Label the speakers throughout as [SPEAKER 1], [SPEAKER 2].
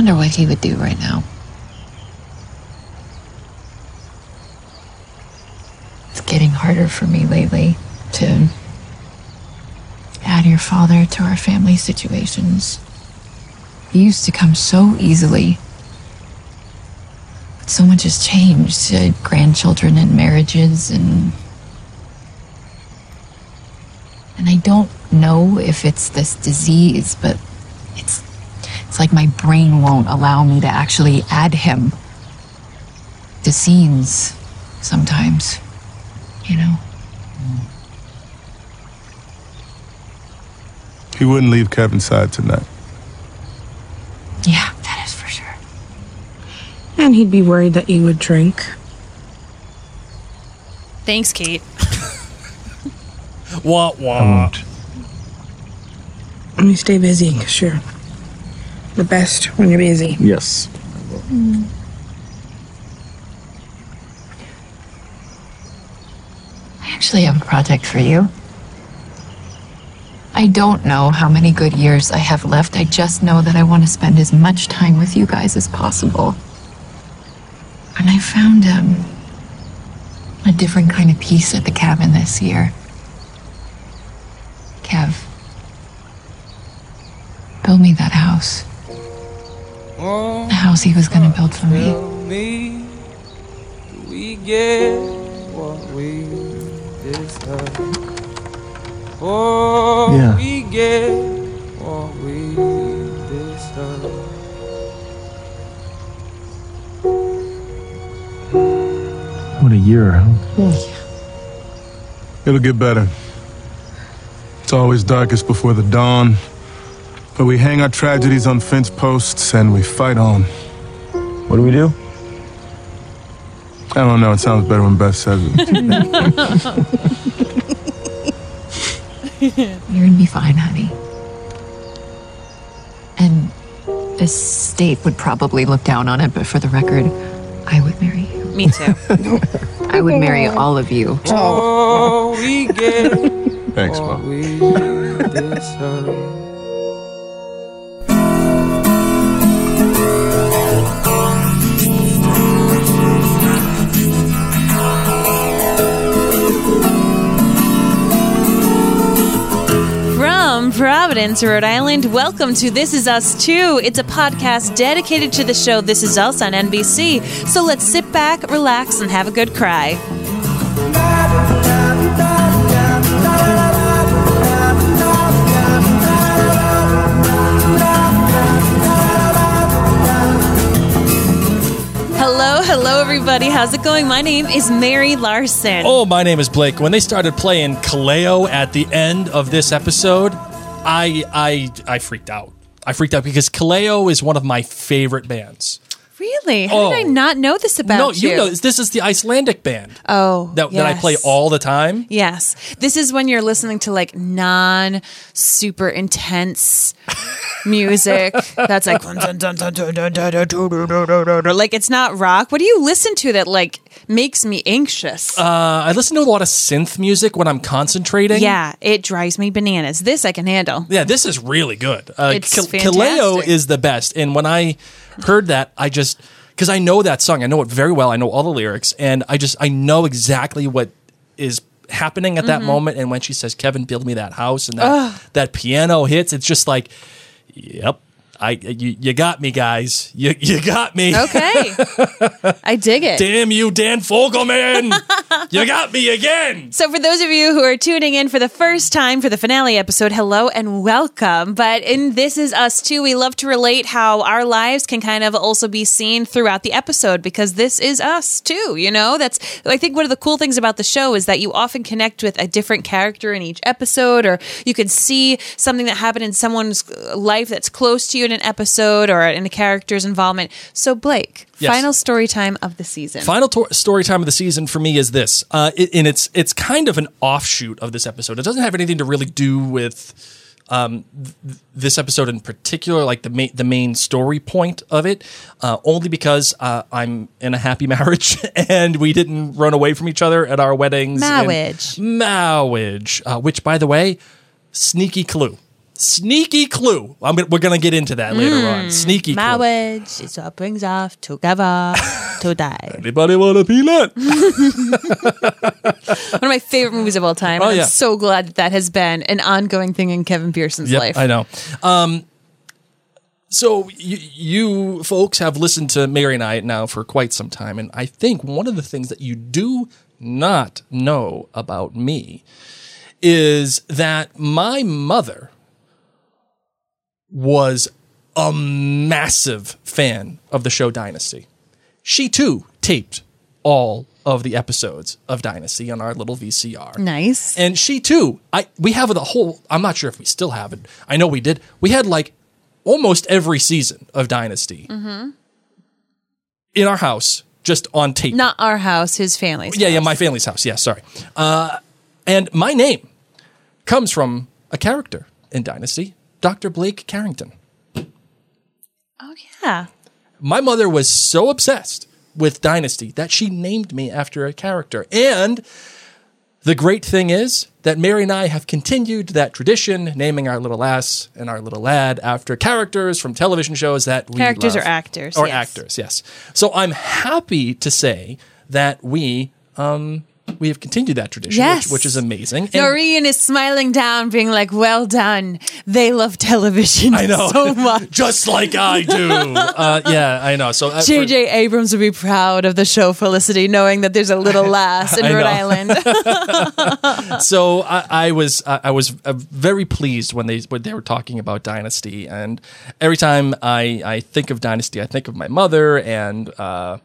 [SPEAKER 1] I wonder what he would do right now. It's getting harder for me lately to add your father to our family situations. He used to come so easily. But so much has changed. Uh, grandchildren and marriages and and I don't know if it's this disease, but it's it's like my brain won't allow me to actually add him to scenes sometimes. You know?
[SPEAKER 2] He wouldn't leave Kevin's side tonight.
[SPEAKER 1] Yeah, that is for sure.
[SPEAKER 3] And he'd be worried that you would drink.
[SPEAKER 4] Thanks, Kate.
[SPEAKER 5] Wah
[SPEAKER 6] I
[SPEAKER 5] wah.
[SPEAKER 6] won't.
[SPEAKER 3] And you stay busy, because you're the best when you're busy.
[SPEAKER 6] Yes.
[SPEAKER 1] I actually have a project for you. I don't know how many good years I have left. I just know that I want to spend as much time with you guys as possible. And I found um, a different kind of peace at the cabin this year. Kev, build me that house. The house he was going to build for me.
[SPEAKER 7] me we get what we deserve. Oh,
[SPEAKER 6] Yeah.
[SPEAKER 7] we get what we deserve.
[SPEAKER 6] What a year, huh?
[SPEAKER 2] It'll get better. It's always darkest before the dawn. But we hang our tragedies on fence posts and we fight on.
[SPEAKER 6] What do we do?
[SPEAKER 2] I don't know, it sounds better when Beth says it.
[SPEAKER 1] You're gonna be fine, honey. And the state would probably look down on it, but for the record, I would marry you.
[SPEAKER 4] Me too.
[SPEAKER 1] I would marry all of you.
[SPEAKER 7] Oh, we get
[SPEAKER 2] Thanks,
[SPEAKER 7] what
[SPEAKER 2] Mom.
[SPEAKER 4] Providence, Rhode Island, welcome to This Is Us Too. It's a podcast dedicated to the show This Is Us on NBC. So let's sit back, relax, and have a good cry. Hello, hello, everybody. How's it going? My name is Mary Larson.
[SPEAKER 5] Oh, my name is Blake. When they started playing Kaleo at the end of this episode, I I I freaked out. I freaked out because Kaleo is one of my favorite bands.
[SPEAKER 4] Really? How
[SPEAKER 5] Oh.
[SPEAKER 4] did I not know this about
[SPEAKER 5] no,
[SPEAKER 4] you?
[SPEAKER 5] No, you know this is the Icelandic band
[SPEAKER 4] Oh,
[SPEAKER 5] that, that I play all the time.
[SPEAKER 4] Yes. This is when you're listening to like non super intense music that's like like it's not rock. What do you listen to that like makes me anxious?
[SPEAKER 5] Uh, I listen to a lot of synth music when I'm concentrating.
[SPEAKER 4] yeah, it drives me bananas. This I can handle.
[SPEAKER 5] Yeah, this is really good. Uh,
[SPEAKER 4] It's fantastic.
[SPEAKER 5] Kaleo is the best. And when I heard that, I just because I know that song, I know it very well. I know all the lyrics, and I just I know exactly what is happening at
[SPEAKER 4] Mm-hmm.
[SPEAKER 5] that moment. And when she says, "Kevin, build me that house," and that that piano hits, it's just like, "Yep, I you, you got me, guys. You you got me.
[SPEAKER 4] Okay. I dig it.
[SPEAKER 5] Damn you, Dan Fogelman! you got me again."
[SPEAKER 4] So, for those of you who are tuning in for the first time for the finale episode, hello and welcome. But in This Is Us Too, we love to relate how our lives can kind of also be seen throughout the episode because this is us too. You know, that's, I think one of the cool things about the show is that you often connect with a different character in each episode, or you can see something that happened in someone's life that's close to you in an episode or in a character's involvement. So, Blake,
[SPEAKER 5] Yes.
[SPEAKER 4] final story time of the season.
[SPEAKER 5] Final to- story time of the season for me is this, uh, it, and it's it's kind of an offshoot of this episode. It doesn't have anything to really do with um, th- this episode in particular, like the main the main story point of it. Uh, only because uh, I'm in a happy marriage and we didn't run away from each other at our weddings.
[SPEAKER 4] Marriage.
[SPEAKER 5] marriage. Uh, which, by the way, sneaky clue. Sneaky clue. I'm gonna, we're going to get into that later on. Sneaky clue.
[SPEAKER 4] Marriage is what brings us together to die.
[SPEAKER 5] Anybody want a peanut?
[SPEAKER 4] One of my favorite movies of all time.
[SPEAKER 5] Oh,
[SPEAKER 4] and
[SPEAKER 5] yeah.
[SPEAKER 4] I'm so glad that that has been an ongoing thing in Kevin Pearson's
[SPEAKER 5] Yep,
[SPEAKER 4] life.
[SPEAKER 5] I know. Um, so you, you folks have listened to Mary and I now for quite some time, and I think one of the things that you do not know about me is that my mother was a massive fan of the show Dynasty. She too taped all of the episodes of Dynasty on our little VCR.
[SPEAKER 4] Nice.
[SPEAKER 5] And she too, I we have the whole. I'm not sure if we still have it. I know we did. We had like almost every season of Dynasty in our house, just on tape.
[SPEAKER 4] Not our house, his family's.
[SPEAKER 5] yeah, yeah,
[SPEAKER 4] house.
[SPEAKER 5] my family's house. Yeah, sorry. Uh, and my name comes from a character in Dynasty, Dr. Blake Carrington.
[SPEAKER 4] Oh yeah.
[SPEAKER 5] My mother was so obsessed with Dynasty that she named me after a character. And the great thing is that Mary and I have continued that tradition, naming our little ass and our little lad after characters from television shows that we
[SPEAKER 4] Characters
[SPEAKER 5] love.
[SPEAKER 4] or actors,
[SPEAKER 5] Or
[SPEAKER 4] yes.
[SPEAKER 5] actors, yes. So I'm happy to say that we um, we have continued that tradition,
[SPEAKER 4] Yes.
[SPEAKER 5] which, which is amazing. And-
[SPEAKER 4] Noreen is smiling down, being like, "Well done. They love television
[SPEAKER 5] I know,
[SPEAKER 4] so much."
[SPEAKER 5] just like I do. uh, yeah, I know. So uh, for-
[SPEAKER 4] J.J. Abrams would be proud of the show Felicity, knowing that there's a little lass in Rhode. Island.
[SPEAKER 5] so I, I was I, I was uh, very pleased when they when they were talking about Dynasty, and every time I I think of Dynasty, I think of my mother, and uh,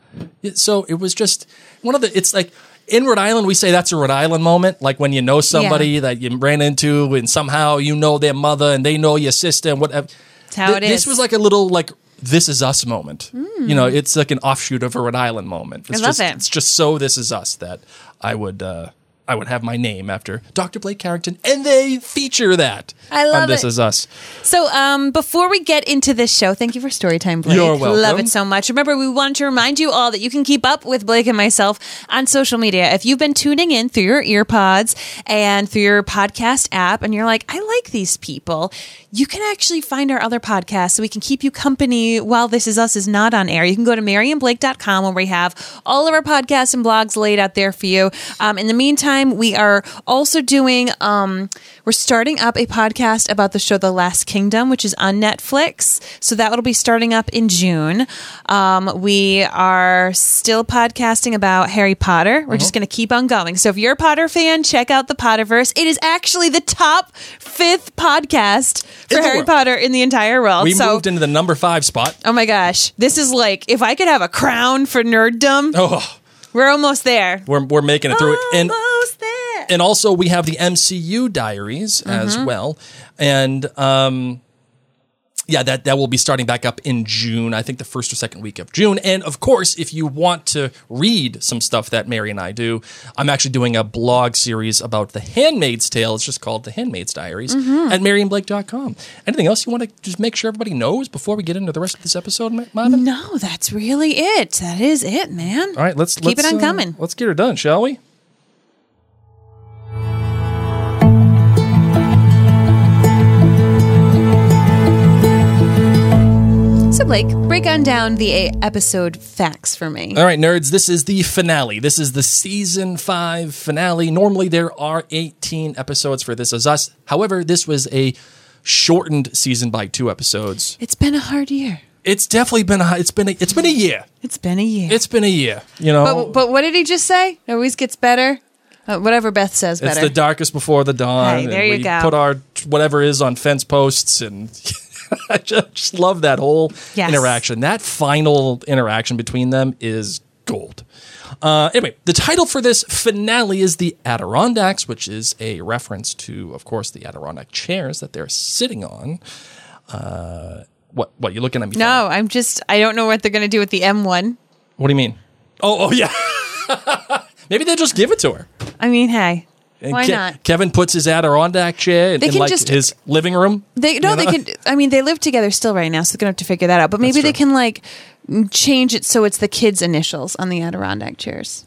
[SPEAKER 5] so it was just one of the. It's like. In Rhode Island, we say that's a Rhode Island moment, like when you know somebody
[SPEAKER 4] Yeah.
[SPEAKER 5] that you ran into, and somehow you know their mother, and they know your sister, and whatever.
[SPEAKER 4] That's how it
[SPEAKER 5] This was like a little like this is us moment. You know, it's like an offshoot of a Rhode Island moment. It's
[SPEAKER 4] Hmm. love
[SPEAKER 5] just,
[SPEAKER 4] it.
[SPEAKER 5] It's just so this is us that I would uh, I would have my name after Dr. Blake Carrington, and they feature that.
[SPEAKER 4] I love
[SPEAKER 5] on This
[SPEAKER 4] it.
[SPEAKER 5] Is Us.
[SPEAKER 4] So, um, before we get into this show, thank you for Storytime, Blake.
[SPEAKER 5] You're welcome.
[SPEAKER 4] Love it so much. Remember, we wanted to remind you all that you can keep up with Blake and myself on social media. If you've been tuning in through your ear pods and through your podcast app, and you're like, I like these people, you can actually find our other podcasts so we can keep you company while This Is Us is not on air. You can go to maryandblake.com where we have all of our podcasts and blogs laid out there for you. Um, in the meantime, we are also doing, um, we're starting up a podcast about the show The Last Kingdom, which is on Netflix. So that will be starting up in June. Um, we are still podcasting about Harry Potter. We're just going to keep on going. So if you're a Potter fan, check out the Potterverse. It is actually the top fifth podcast for Harry
[SPEAKER 5] world.
[SPEAKER 4] Potter in the entire world.
[SPEAKER 5] We
[SPEAKER 4] so,
[SPEAKER 5] moved into the number five spot.
[SPEAKER 4] oh my gosh, this is like if I could have a crown for nerddom,
[SPEAKER 5] Oh,
[SPEAKER 4] we're almost there.
[SPEAKER 5] we're, we're making it through.
[SPEAKER 4] It. And
[SPEAKER 5] and also we have the MCU diaries as
[SPEAKER 4] Mm-hmm.
[SPEAKER 5] well, and um, yeah, that that will be starting back up in June. I think the first or second week of June. And of course, if you want to read some stuff that Mary and I do, I'm actually doing a blog series about The Handmaid's Tale. It's just called The Handmaid's Diaries
[SPEAKER 4] Mm-hmm.
[SPEAKER 5] at MaryandBlake.com. Anything else you want to just make sure everybody knows before we get into the rest of this episode, Ma- Marvin?
[SPEAKER 4] No, that's really it. That is it, man.
[SPEAKER 5] All right, let's
[SPEAKER 4] Keep
[SPEAKER 5] let's,
[SPEAKER 4] it on
[SPEAKER 5] uh,
[SPEAKER 4] coming.
[SPEAKER 5] Let's get her done, shall we?
[SPEAKER 4] Blake, break on down the episode facts for me.
[SPEAKER 5] All right, nerds, this is the finale. This is the season five finale. Normally, there are 18 episodes for This Is Us. However, this was a shortened season by two episodes.
[SPEAKER 4] It's been a hard year.
[SPEAKER 5] It's definitely been a, it's been a, it's been a year.
[SPEAKER 4] It's been a year.
[SPEAKER 5] It's been a year. You know,
[SPEAKER 4] but, but what did he just say? It always gets better. Uh, whatever Beth says
[SPEAKER 5] it's
[SPEAKER 4] better.
[SPEAKER 5] the darkest before the dawn.
[SPEAKER 4] Hey, there
[SPEAKER 5] and
[SPEAKER 4] you
[SPEAKER 5] we
[SPEAKER 4] go.
[SPEAKER 5] Put our whatever is on fence posts and. I just, love that whole
[SPEAKER 4] Yes.
[SPEAKER 5] interaction. That final interaction between them is gold. Uh, anyway, the title for this finale is the Adirondacks, which is a reference to, of course, the Adirondack chairs that they're sitting on. Uh, what? What? You looking at me?
[SPEAKER 4] no, I'm just, I don't know what they're going to do with the M1.
[SPEAKER 5] What do you mean? Oh, oh yeah. Maybe they just give it to her.
[SPEAKER 4] I mean, hey,
[SPEAKER 5] And
[SPEAKER 4] why
[SPEAKER 5] Ke-
[SPEAKER 4] not?
[SPEAKER 5] Kevin puts his Adirondack chair in,
[SPEAKER 4] They
[SPEAKER 5] in
[SPEAKER 4] can
[SPEAKER 5] like
[SPEAKER 4] just-
[SPEAKER 5] his living room.
[SPEAKER 4] They no,
[SPEAKER 5] You
[SPEAKER 4] they
[SPEAKER 5] know?
[SPEAKER 4] can. I mean, they live together still right now, so they're gonna have to figure that out. But maybe they
[SPEAKER 5] true.
[SPEAKER 4] can like change it so it's the kids' initials on the Adirondack chairs,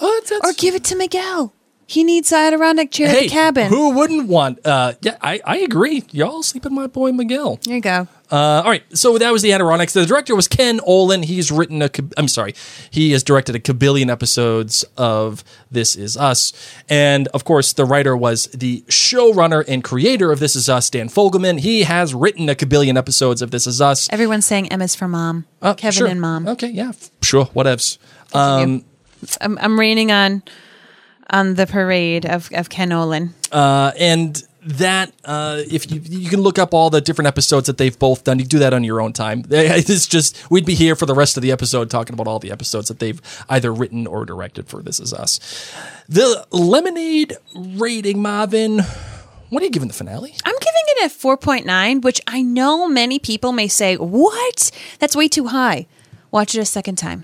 [SPEAKER 5] Oh, that's,
[SPEAKER 4] or give it to Miguel. He needs the Adirondack chair at
[SPEAKER 5] Hey,
[SPEAKER 4] the cabin.
[SPEAKER 5] who wouldn't want? Uh, yeah, I, I agree. Y'all sleep in my boy Miguel.
[SPEAKER 4] There you go.
[SPEAKER 5] Uh, all right, so that was the Adirondacks. The director was Ken Olin. He's written a. I'm sorry, he has directed a kabillion episodes of This Is Us, and of course, the writer was the showrunner and creator of This Is Us, Dan Fogelman. He has written a kabillion episodes of This Is Us.
[SPEAKER 4] Everyone's saying Emma's for mom.
[SPEAKER 5] Uh,
[SPEAKER 4] Kevin
[SPEAKER 5] sure.
[SPEAKER 4] and mom.
[SPEAKER 5] Okay, yeah, f- sure, whatevs. Um,
[SPEAKER 4] I'm, I'm raining on on the parade of, of Ken Olin.
[SPEAKER 5] uh, and that uh, if you you can look up all the different episodes that they've both done, you do that on your own time. It's just we'd be here for the rest of the episode talking about all the episodes that they've either written or directed for This Is Us. The Lemonade rating, Marvin. What are you giving the finale?
[SPEAKER 4] I'm giving it a 4.9, which I know many people may say, What? That's way too high. Watch it a second time.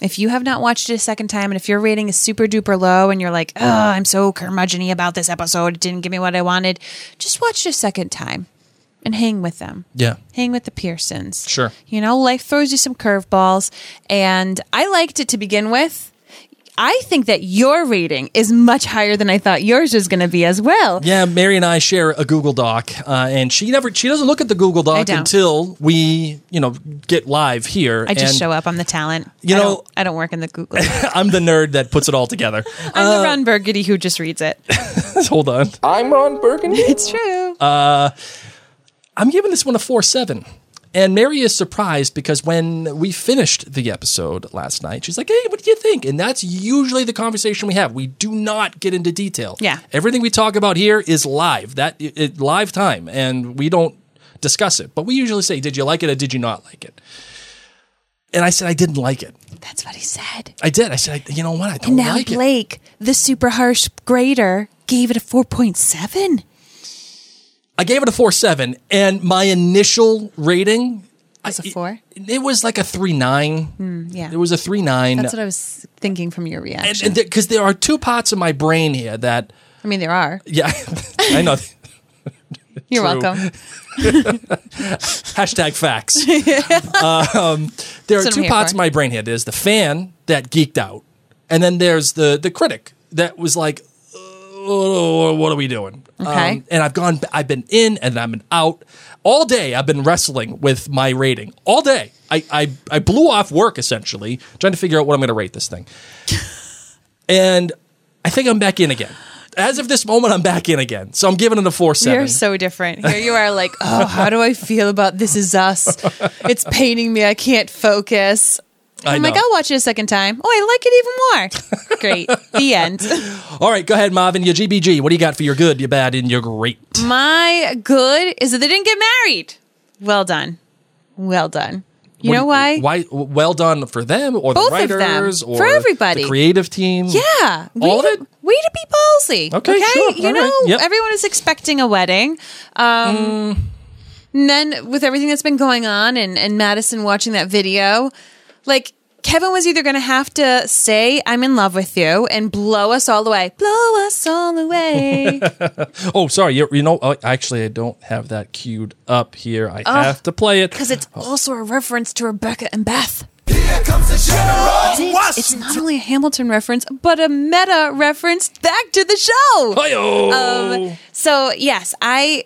[SPEAKER 4] If you have not watched it a second time, and if your rating is super duper low and you're like, Oh, I'm so curmudgeony about this episode, it didn't give me what I wanted, just watch it a second time and hang with them.
[SPEAKER 5] Yeah.
[SPEAKER 4] Hang with the Pearsons.
[SPEAKER 5] Sure.
[SPEAKER 4] You know, life throws you some curveballs, and I liked it to begin with. I think that your rating is much higher than I thought yours was going to be as well.
[SPEAKER 5] Yeah, Mary and I share a Google Doc, uh, and she never she doesn't look at the Google Doc until we you know get live here.
[SPEAKER 4] I just
[SPEAKER 5] and
[SPEAKER 4] show up. I'm the talent.
[SPEAKER 5] You
[SPEAKER 4] I
[SPEAKER 5] know-
[SPEAKER 4] don't, I don't work in the Google.
[SPEAKER 5] I'm the nerd that puts it all together.
[SPEAKER 4] I'm
[SPEAKER 5] Uh,
[SPEAKER 4] the Ron Burgundy who just reads it.
[SPEAKER 5] Hold on.
[SPEAKER 7] I'm Ron Burgundy.
[SPEAKER 4] It's true.
[SPEAKER 5] I'm giving this one a 4 7. And Mary is surprised because when we finished the episode last night, she's like, hey, what do you think? And that's usually the conversation we have. We do not get into detail.
[SPEAKER 4] Yeah.
[SPEAKER 5] Everything we talk about here is live, that it, it- live time, and we don't discuss it. But we usually say, did you like it or did you not like it? And I said, I didn't like it.
[SPEAKER 4] That's what he said.
[SPEAKER 5] I did. I said, I, you know what? I don't
[SPEAKER 4] And now
[SPEAKER 5] like it.
[SPEAKER 4] Blake, the super harsh grader, gave it a 4.7.
[SPEAKER 5] I gave it a 4 7, and my initial rating
[SPEAKER 4] Was a four?
[SPEAKER 5] It, it was like a 3 9.
[SPEAKER 4] Yeah.
[SPEAKER 5] It was a 3 9.
[SPEAKER 4] That's what I was thinking from your reaction.
[SPEAKER 5] and because there are two parts of my brain here that
[SPEAKER 4] I mean, there are.
[SPEAKER 5] yeah i know
[SPEAKER 4] You're welcome.
[SPEAKER 5] hashtag facts um, there are
[SPEAKER 4] That's I'm
[SPEAKER 5] two parts
[SPEAKER 4] for.
[SPEAKER 5] of my brain here there's the fan that geeked out and then there's the the critic that was like "Oh, what are we doing
[SPEAKER 4] Okay.
[SPEAKER 5] Um, and i've gone i've been in and i've been out all day i've been wrestling with my rating all day i i, I blew off work essentially trying to figure out what i'm going to rate this thing and i think i'm back in again as of this moment i'm back in again so i'm giving it a 4-7
[SPEAKER 4] You're so different. Here you are, like, oh, how do I feel about This Is Us? It's paining me. I can't focus.
[SPEAKER 5] I
[SPEAKER 4] I'm like. I'll watch it a second time. Oh, I like it even more. Great. the end.
[SPEAKER 5] All right, go ahead, Marvin. Your GBG. What do you got for your good, your bad, and your great?
[SPEAKER 4] My good is that they didn't get married. Well done. Well done. You
[SPEAKER 5] What
[SPEAKER 4] know
[SPEAKER 5] do
[SPEAKER 4] why?
[SPEAKER 5] Why? Well done for them, or
[SPEAKER 4] Both
[SPEAKER 5] the
[SPEAKER 4] of them.
[SPEAKER 5] writers, or
[SPEAKER 4] For everybody.
[SPEAKER 5] the creative team.
[SPEAKER 4] Yeah.
[SPEAKER 5] All
[SPEAKER 4] way
[SPEAKER 5] of
[SPEAKER 4] to,
[SPEAKER 5] it?
[SPEAKER 4] Way to be ballsy.
[SPEAKER 5] Okay, sure.
[SPEAKER 4] You
[SPEAKER 5] All
[SPEAKER 4] know,
[SPEAKER 5] right. Yep.
[SPEAKER 4] everyone is expecting a wedding. Um,
[SPEAKER 5] Mm.
[SPEAKER 4] And then with everything that's been going on and, and Madison watching that video, like Kevin was either going to have to say, I'm in love with you and blow us all away. Blow us all away.
[SPEAKER 5] Oh, sorry. You, you know, uh, actually, I don't have that queued up here. I have to play it.
[SPEAKER 4] Because it's also a reference to Rebecca and Beth. Here comes the General It's, it's not only a Hamilton reference, but a meta reference back to the show.
[SPEAKER 5] Hi-yo.
[SPEAKER 4] Um, so yes, I,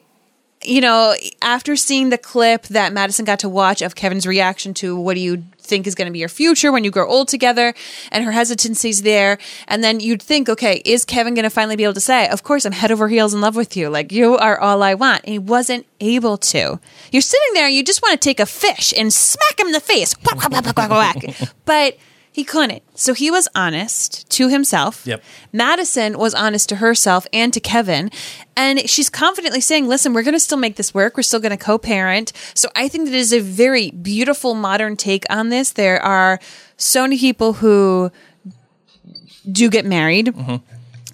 [SPEAKER 4] you know, after seeing the clip that Madison got to watch of Kevin's reaction to what do you think is going to be your future when you grow old together, and her hesitancy's there, and then you'd think, okay, is Kevin going to finally be able to say, "Of course, I'm head over heels in love with you. Like you are all I want," and he wasn't able to. You're sitting there, and you just want to take a fish and smack him in the face, Whack, whack, whack, but. He couldn't. So he was honest to himself.
[SPEAKER 5] Yep.
[SPEAKER 4] Madison was honest to herself and to Kevin. And she's confidently saying, listen, we're going to still make this work. We're still going to co parent. So I think that is a very beautiful modern take on this. There are so many people who do get married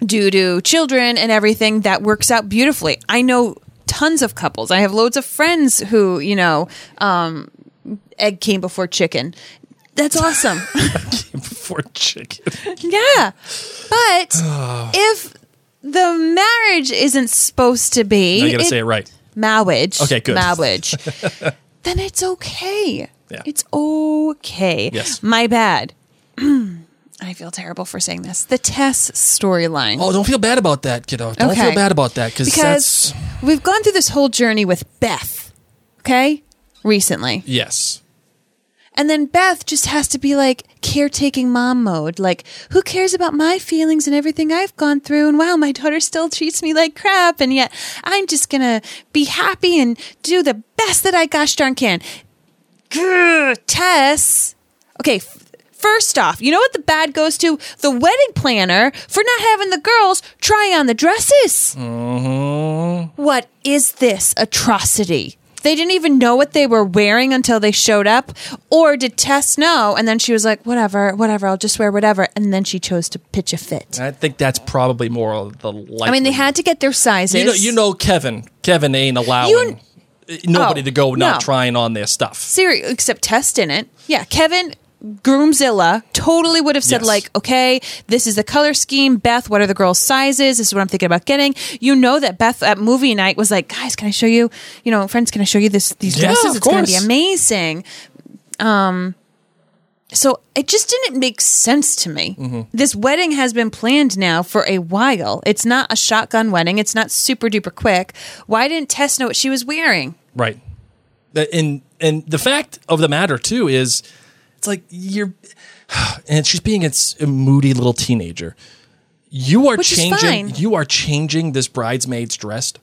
[SPEAKER 4] due to children and everything that works out beautifully. I know tons of couples. I have loads of friends who, you know, um, egg came before chicken. That's awesome.
[SPEAKER 5] for chicken.
[SPEAKER 4] Yeah. But if the marriage isn't supposed to be
[SPEAKER 5] Now you got to say it right.
[SPEAKER 4] marriage.
[SPEAKER 5] Okay, good.
[SPEAKER 4] Marriage. then it's okay.
[SPEAKER 5] Yeah.
[SPEAKER 4] It's okay.
[SPEAKER 5] Yes.
[SPEAKER 4] My bad. I feel terrible for saying this. The Tess storyline.
[SPEAKER 5] Oh, don't feel bad about that, kiddo. Don't
[SPEAKER 4] Okay.
[SPEAKER 5] feel bad about that because
[SPEAKER 4] because
[SPEAKER 5] that's
[SPEAKER 4] we've gone through this whole journey with Beth, okay? Recently.
[SPEAKER 5] yes.
[SPEAKER 4] And then Beth just has to be like caretaking mom mode. Like, who cares about my feelings and everything I've gone through? And wow, my daughter still treats me like crap. And yet I'm just going to be happy and do the best that I gosh darn can. Grr, Tess. Okay. f- First off, you know what the bad goes to? The wedding planner for not having the girls try on the dresses. Mm-hmm. What is this atrocity? They didn't even know what they were wearing until they showed up. Or did Tess know? And then she was like, whatever, whatever, I'll just wear whatever. And then she chose to pitch a fit.
[SPEAKER 5] I think that's probably more of the likely.
[SPEAKER 4] I mean, they had to get their sizes.
[SPEAKER 5] You know, you know, Kevin. Kevin ain't allowing nobody
[SPEAKER 4] Oh,
[SPEAKER 5] to go oh, not
[SPEAKER 4] no.
[SPEAKER 5] trying on their stuff.
[SPEAKER 4] Seri- except Tess didn't. Yeah, Kevin Groomzilla totally would have said
[SPEAKER 5] Yes.
[SPEAKER 4] like, okay, this is the color scheme. Beth, what are the girls' sizes? This is what I'm thinking about getting. You know that Beth at movie night was like, guys, can I show you? You know, friends, can I show you this these dresses? it's going to be amazing. Um, so it just didn't make sense to me.
[SPEAKER 5] Mm-hmm.
[SPEAKER 4] This wedding has been planned now for a while. It's not a shotgun wedding. It's not super duper quick. Why didn't Tess know what she was wearing?
[SPEAKER 5] Right. And and the fact of the matter too is, it's like you're, and she's being a moody little teenager. You are
[SPEAKER 4] Which
[SPEAKER 5] changing. You are changing this bridesmaid's dress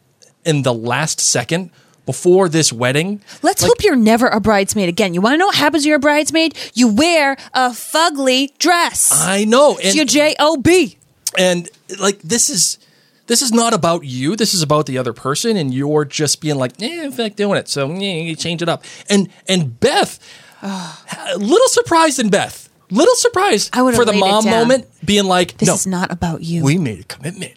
[SPEAKER 5] in the last second before this wedding.
[SPEAKER 4] Let's
[SPEAKER 5] Like,
[SPEAKER 4] hope you're never a bridesmaid again. You want to know what happens to your bridesmaid? You wear a fugly dress.
[SPEAKER 5] I know.
[SPEAKER 4] it's your J O B.
[SPEAKER 5] and like this is this is not about you this is about the other person and you're just being like eh, in fact doing it so eh, you change it up and and beth little surprised in beth little surprised
[SPEAKER 4] I would've
[SPEAKER 5] for the
[SPEAKER 4] laid it
[SPEAKER 5] mom
[SPEAKER 4] down.
[SPEAKER 5] moment being like
[SPEAKER 4] This
[SPEAKER 5] no
[SPEAKER 4] is not about you.
[SPEAKER 5] we made a commitment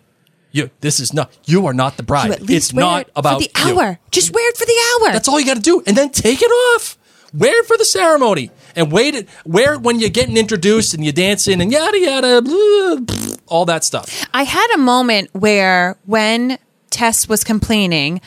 [SPEAKER 5] you this is not you are not the bride
[SPEAKER 4] you at least
[SPEAKER 5] it's
[SPEAKER 4] wear
[SPEAKER 5] not
[SPEAKER 4] it
[SPEAKER 5] about
[SPEAKER 4] for the
[SPEAKER 5] you.
[SPEAKER 4] hour. Just wear it for the hour.
[SPEAKER 5] that's all you got to do and then take it off wear it for the ceremony and wait it wear it when you're getting introduced and you're dancing and yada yada blah, blah, all that stuff
[SPEAKER 4] I had a moment where when Tess was complaining,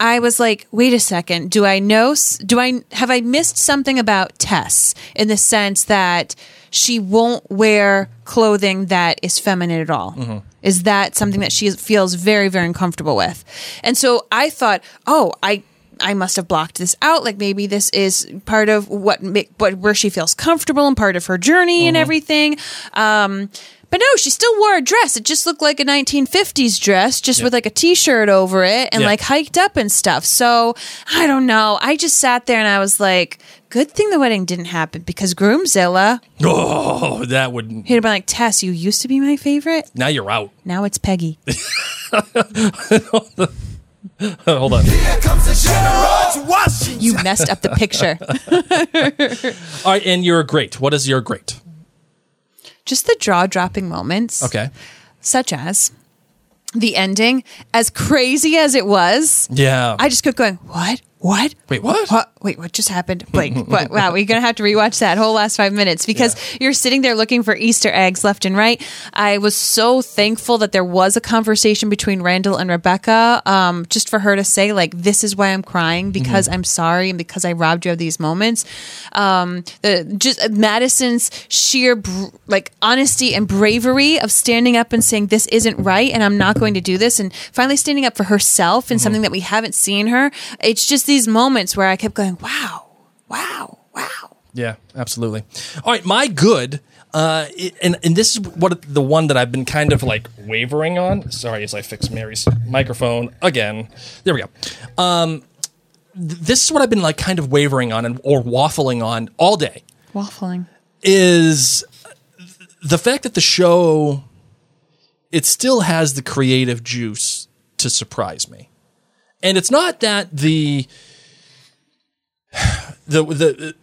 [SPEAKER 4] I was like, wait a second, do I know do I have I missed something about Tess in the sense that she won't wear clothing that is feminine at all? Is that something that she feels very very uncomfortable with? And so I thought, oh, I I must have blocked this out. Like maybe this is part of what, what where she feels comfortable and part of her journey and everything. Um, but no, she still wore a dress. It just looked like a 1950s dress, just with like a t-shirt over it and
[SPEAKER 5] Yeah.
[SPEAKER 4] like hiked up and stuff. So I don't know. I just sat there and I was like, good thing the wedding didn't happen because Groomzilla,
[SPEAKER 5] oh that would
[SPEAKER 4] he'd have been like, Tess, you used to be my favorite.
[SPEAKER 5] now you're out
[SPEAKER 4] Now it's Peggy.
[SPEAKER 5] Hold on.
[SPEAKER 4] You messed up the picture.
[SPEAKER 5] All right, and you're great. What is your great?
[SPEAKER 4] Just the jaw dropping moments.
[SPEAKER 5] Okay.
[SPEAKER 4] such as the ending, as crazy as it was.
[SPEAKER 5] Yeah.
[SPEAKER 4] I just kept going, what? What?
[SPEAKER 5] Wait, what?
[SPEAKER 4] What? Wait, what just happened? Wait, what? Wow, we're gonna have to rewatch that whole last five minutes because you're sitting there looking for Easter eggs left and right. I was so thankful that there was a conversation between Randall and Rebecca, um, just for her to say like, "This is why I'm crying because I'm sorry and because I robbed you of these moments." Um, the just Madison's sheer br- like honesty and bravery of standing up and saying, "This isn't right," and I'm not going to do this, and finally standing up for herself and something that we haven't seen her. It's just these moments where I kept going, "Wow, wow, wow."
[SPEAKER 5] Yeah, absolutely. All right, my good, uh, it- and and this is what the one that I've been kind of like wavering on. Sorry, as I fix Mary's microphone again. There we go. Um, th- this is what I've been like kind of wavering on and or waffling on all day.
[SPEAKER 4] Waffling.
[SPEAKER 5] is the fact that the show it still has the creative juice to surprise me. And it's not that the the the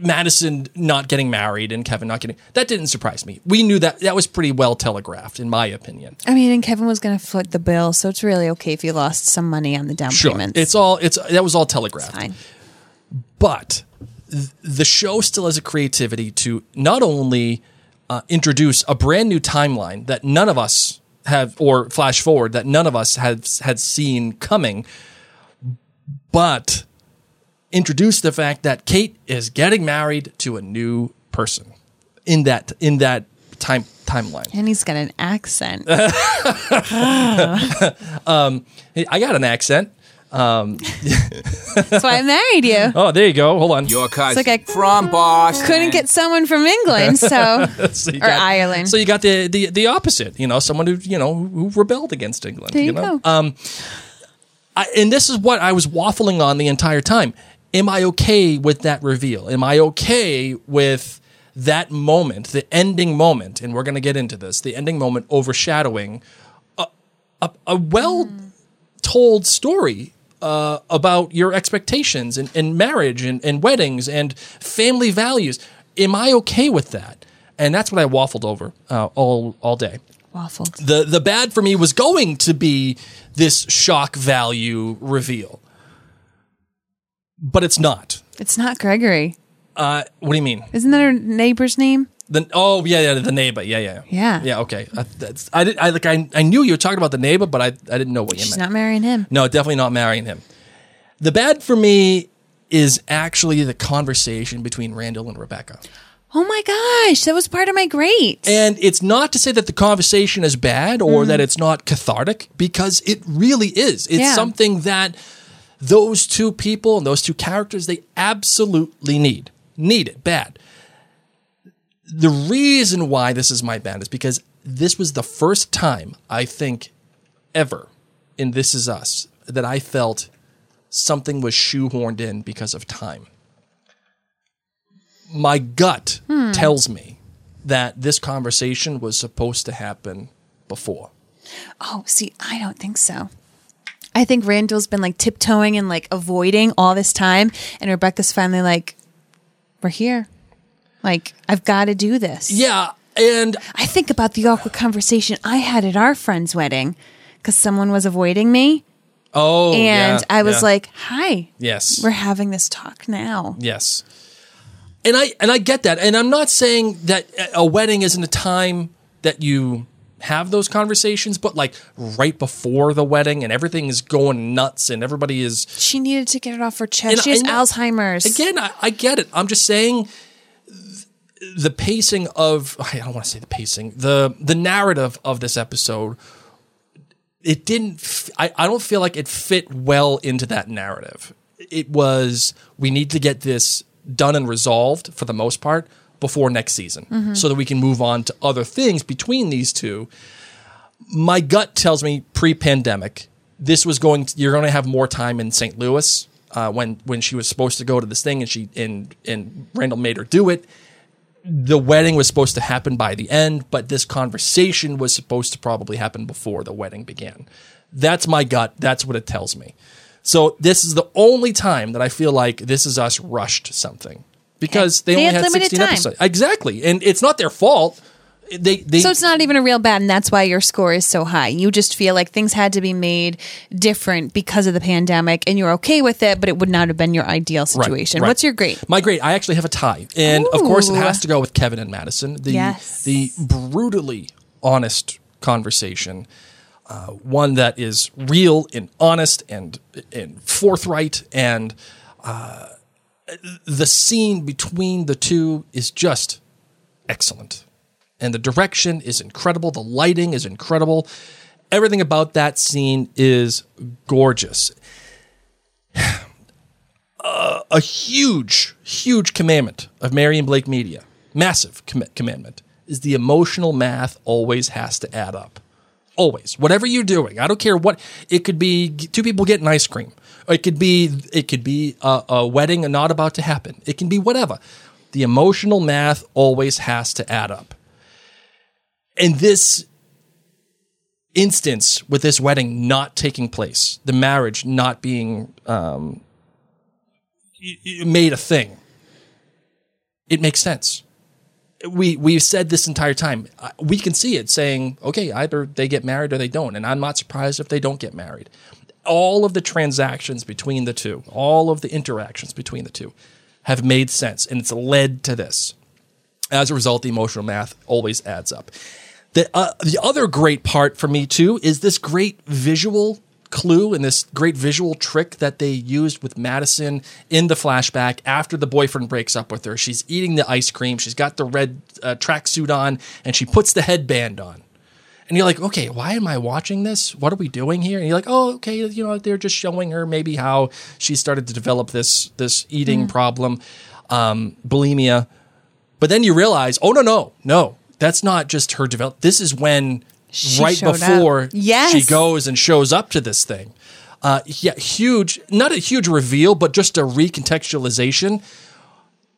[SPEAKER 5] Madison not getting married and Kevin not getting that didn't surprise me. We knew that that was pretty well telegraphed in my opinion.
[SPEAKER 4] I mean, and Kevin was going to foot the bill, so it's really okay if you lost some money on the down
[SPEAKER 5] Sure.
[SPEAKER 4] payments.
[SPEAKER 5] It's all it's that was all telegraphed.
[SPEAKER 4] fine.
[SPEAKER 5] but th- the show still has a creativity to not only uh, introduce a brand new timeline that none of us have, or flash forward that none of us had had seen coming, but introduce the fact that Kate is getting married to a new person in that in that time timeline.
[SPEAKER 4] And he's got an accent.
[SPEAKER 5] Um, I got an accent.
[SPEAKER 4] That's why I married you.
[SPEAKER 5] Oh, there you go. Hold on.
[SPEAKER 7] Your cousin
[SPEAKER 4] It's like I
[SPEAKER 7] from Boston.
[SPEAKER 4] couldn't get someone from England, so
[SPEAKER 5] So you
[SPEAKER 4] or Ireland.
[SPEAKER 5] So you got the, the the opposite. You know, someone who you know who rebelled against England.
[SPEAKER 4] There you
[SPEAKER 5] know?
[SPEAKER 4] go.
[SPEAKER 5] Um, I, and this is what I was waffling on the entire time. Am I okay with that reveal? Am I okay with that moment, the ending moment? And we're going to get into this. The ending moment overshadowing a, a, a well told story uh, about your expectations and, and marriage and, and weddings and family values. Am I okay with that? And that's what I waffled over uh, all all day
[SPEAKER 4] waffled.
[SPEAKER 5] the the bad for me was going to be this shock value reveal, but it's not.
[SPEAKER 4] It's not Gregory.
[SPEAKER 5] Uh, what do you mean?
[SPEAKER 4] Isn't that her neighbor's name?
[SPEAKER 5] The oh yeah yeah the neighbor yeah yeah
[SPEAKER 4] Yeah.
[SPEAKER 5] yeah okay I, that's I did I like I, I knew you were talking about the neighbor but I I didn't know what you meant.
[SPEAKER 4] She's
[SPEAKER 5] meant.
[SPEAKER 4] not marrying him.
[SPEAKER 5] no, definitely not marrying him. The bad for me is actually the conversation between Randall and Rebecca.
[SPEAKER 4] Oh my gosh, that was part of my great.
[SPEAKER 5] And it's not to say that the conversation is bad or mm. that it's not cathartic, because it really is. It's
[SPEAKER 4] Yeah.
[SPEAKER 5] something that those two people and those two characters, they absolutely need. Need it bad. The reason why this is my band is because this was the first time I think ever in This Is Us that I felt something was shoehorned in because of time my gut hmm. tells me that this conversation was supposed to happen before.
[SPEAKER 4] Oh, see, I don't think so. I think Randall's been like tiptoeing and like avoiding all this time, and Rebecca's finally like, "We're here. Like, I've got to do this."
[SPEAKER 5] Yeah, and
[SPEAKER 4] I think about the awkward conversation I had at our friend's wedding because someone was avoiding me,
[SPEAKER 5] oh,
[SPEAKER 4] and
[SPEAKER 5] yeah,
[SPEAKER 4] I was
[SPEAKER 5] yeah.
[SPEAKER 4] like, "Hi,
[SPEAKER 5] yes,
[SPEAKER 4] we're having this talk now."
[SPEAKER 5] yes, and I and I get that, and I'm not saying that a wedding isn't a time that you have those conversations, but like right before the wedding and everything is going nuts and everybody is
[SPEAKER 4] She needed to get it off her chest.
[SPEAKER 5] And
[SPEAKER 4] she has
[SPEAKER 5] I
[SPEAKER 4] Alzheimer's.
[SPEAKER 5] Again, I, I get it. I'm just saying the pacing of I don't want to say the pacing the the narrative of this episode. It didn't. f- I, I don't feel like it fit well into that narrative. It was we need to get this done and resolved for the most part before next season, so that we can move on to other things between these two my gut tells me pre-pandemic this was going to, you're going to have more time in St. Louis uh, when when she was supposed to go to this thing and she and and Randall made her do it. The wedding was supposed to happen by the end, but this conversation was supposed to probably happen before the wedding began. That's my gut. That's what it tells me. So this is the only time that I feel like this is us rushed something because they,
[SPEAKER 4] They
[SPEAKER 5] only
[SPEAKER 4] had
[SPEAKER 5] had 16
[SPEAKER 4] time.
[SPEAKER 5] episodes. Exactly, and it's not their fault. They they
[SPEAKER 4] So it's not even a real bad, and that's why your score is so high. You just feel like things had to be made different because of the pandemic, and you're okay with it, but it would not have been your ideal situation.
[SPEAKER 5] right.
[SPEAKER 4] What's your grade?
[SPEAKER 5] My grade, I actually have a tie, and of course, it has to go with Kevin and Madison. The
[SPEAKER 4] Yes.
[SPEAKER 5] the brutally honest conversation, uh, one that is real and honest and and forthright, and uh, the scene between the two is just excellent, and the direction is incredible. The lighting is incredible. Everything about that scene is gorgeous a huge, huge commandment of Mary and Blake Media, massive com- commandment, is the emotional math always has to add up. Always, whatever you're doing, I don't care what it could be. Two people getting ice cream, it could be it could be a, a wedding not about to happen. It can be whatever. The emotional math always has to add up. And this instance with this wedding not taking place, the marriage not being um, made a thing. It makes sense. We we've said this entire time. We can see it saying, okay, either they get married or they don't, and I'm not surprised if they don't get married. All of the transactions between the two, all of the interactions between the two, have made sense, and it's led to this. As a result, the emotional math always adds up. The uh, the other great part for me too is this great visual clue and this great visual trick that they used with Madison in the flashback after the boyfriend breaks up with her. She's eating the ice cream. She's got the red uh, tracksuit on, and she puts the headband on. And you're like, okay, why am I watching this? What are we doing here? And you're like, oh, okay, you know, they're just showing her maybe how she started to develop this this eating problem, um, bulimia. But then you realize, oh no, no, no, that's not just her develop. This is when
[SPEAKER 4] She
[SPEAKER 5] right before
[SPEAKER 4] Yes.
[SPEAKER 5] she goes and shows up to this thing. Uh, yeah, huge, not a huge reveal, but just a recontextualization.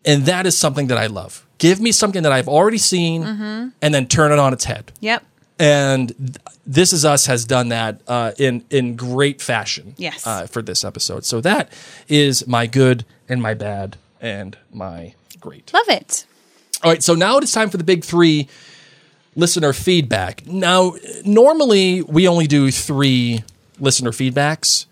[SPEAKER 5] And that is something that I love. Give me something that I've already seen
[SPEAKER 4] Mm-hmm.
[SPEAKER 5] and then turn it on its head
[SPEAKER 4] Yep.
[SPEAKER 5] and th- this is us has done that uh, in in great fashion
[SPEAKER 4] Yes.
[SPEAKER 5] uh, for this episode so that is my good and my bad and my great
[SPEAKER 4] Love it.
[SPEAKER 5] All right so now it is time for the big three listener feedback now normally we only do three listener feedbacks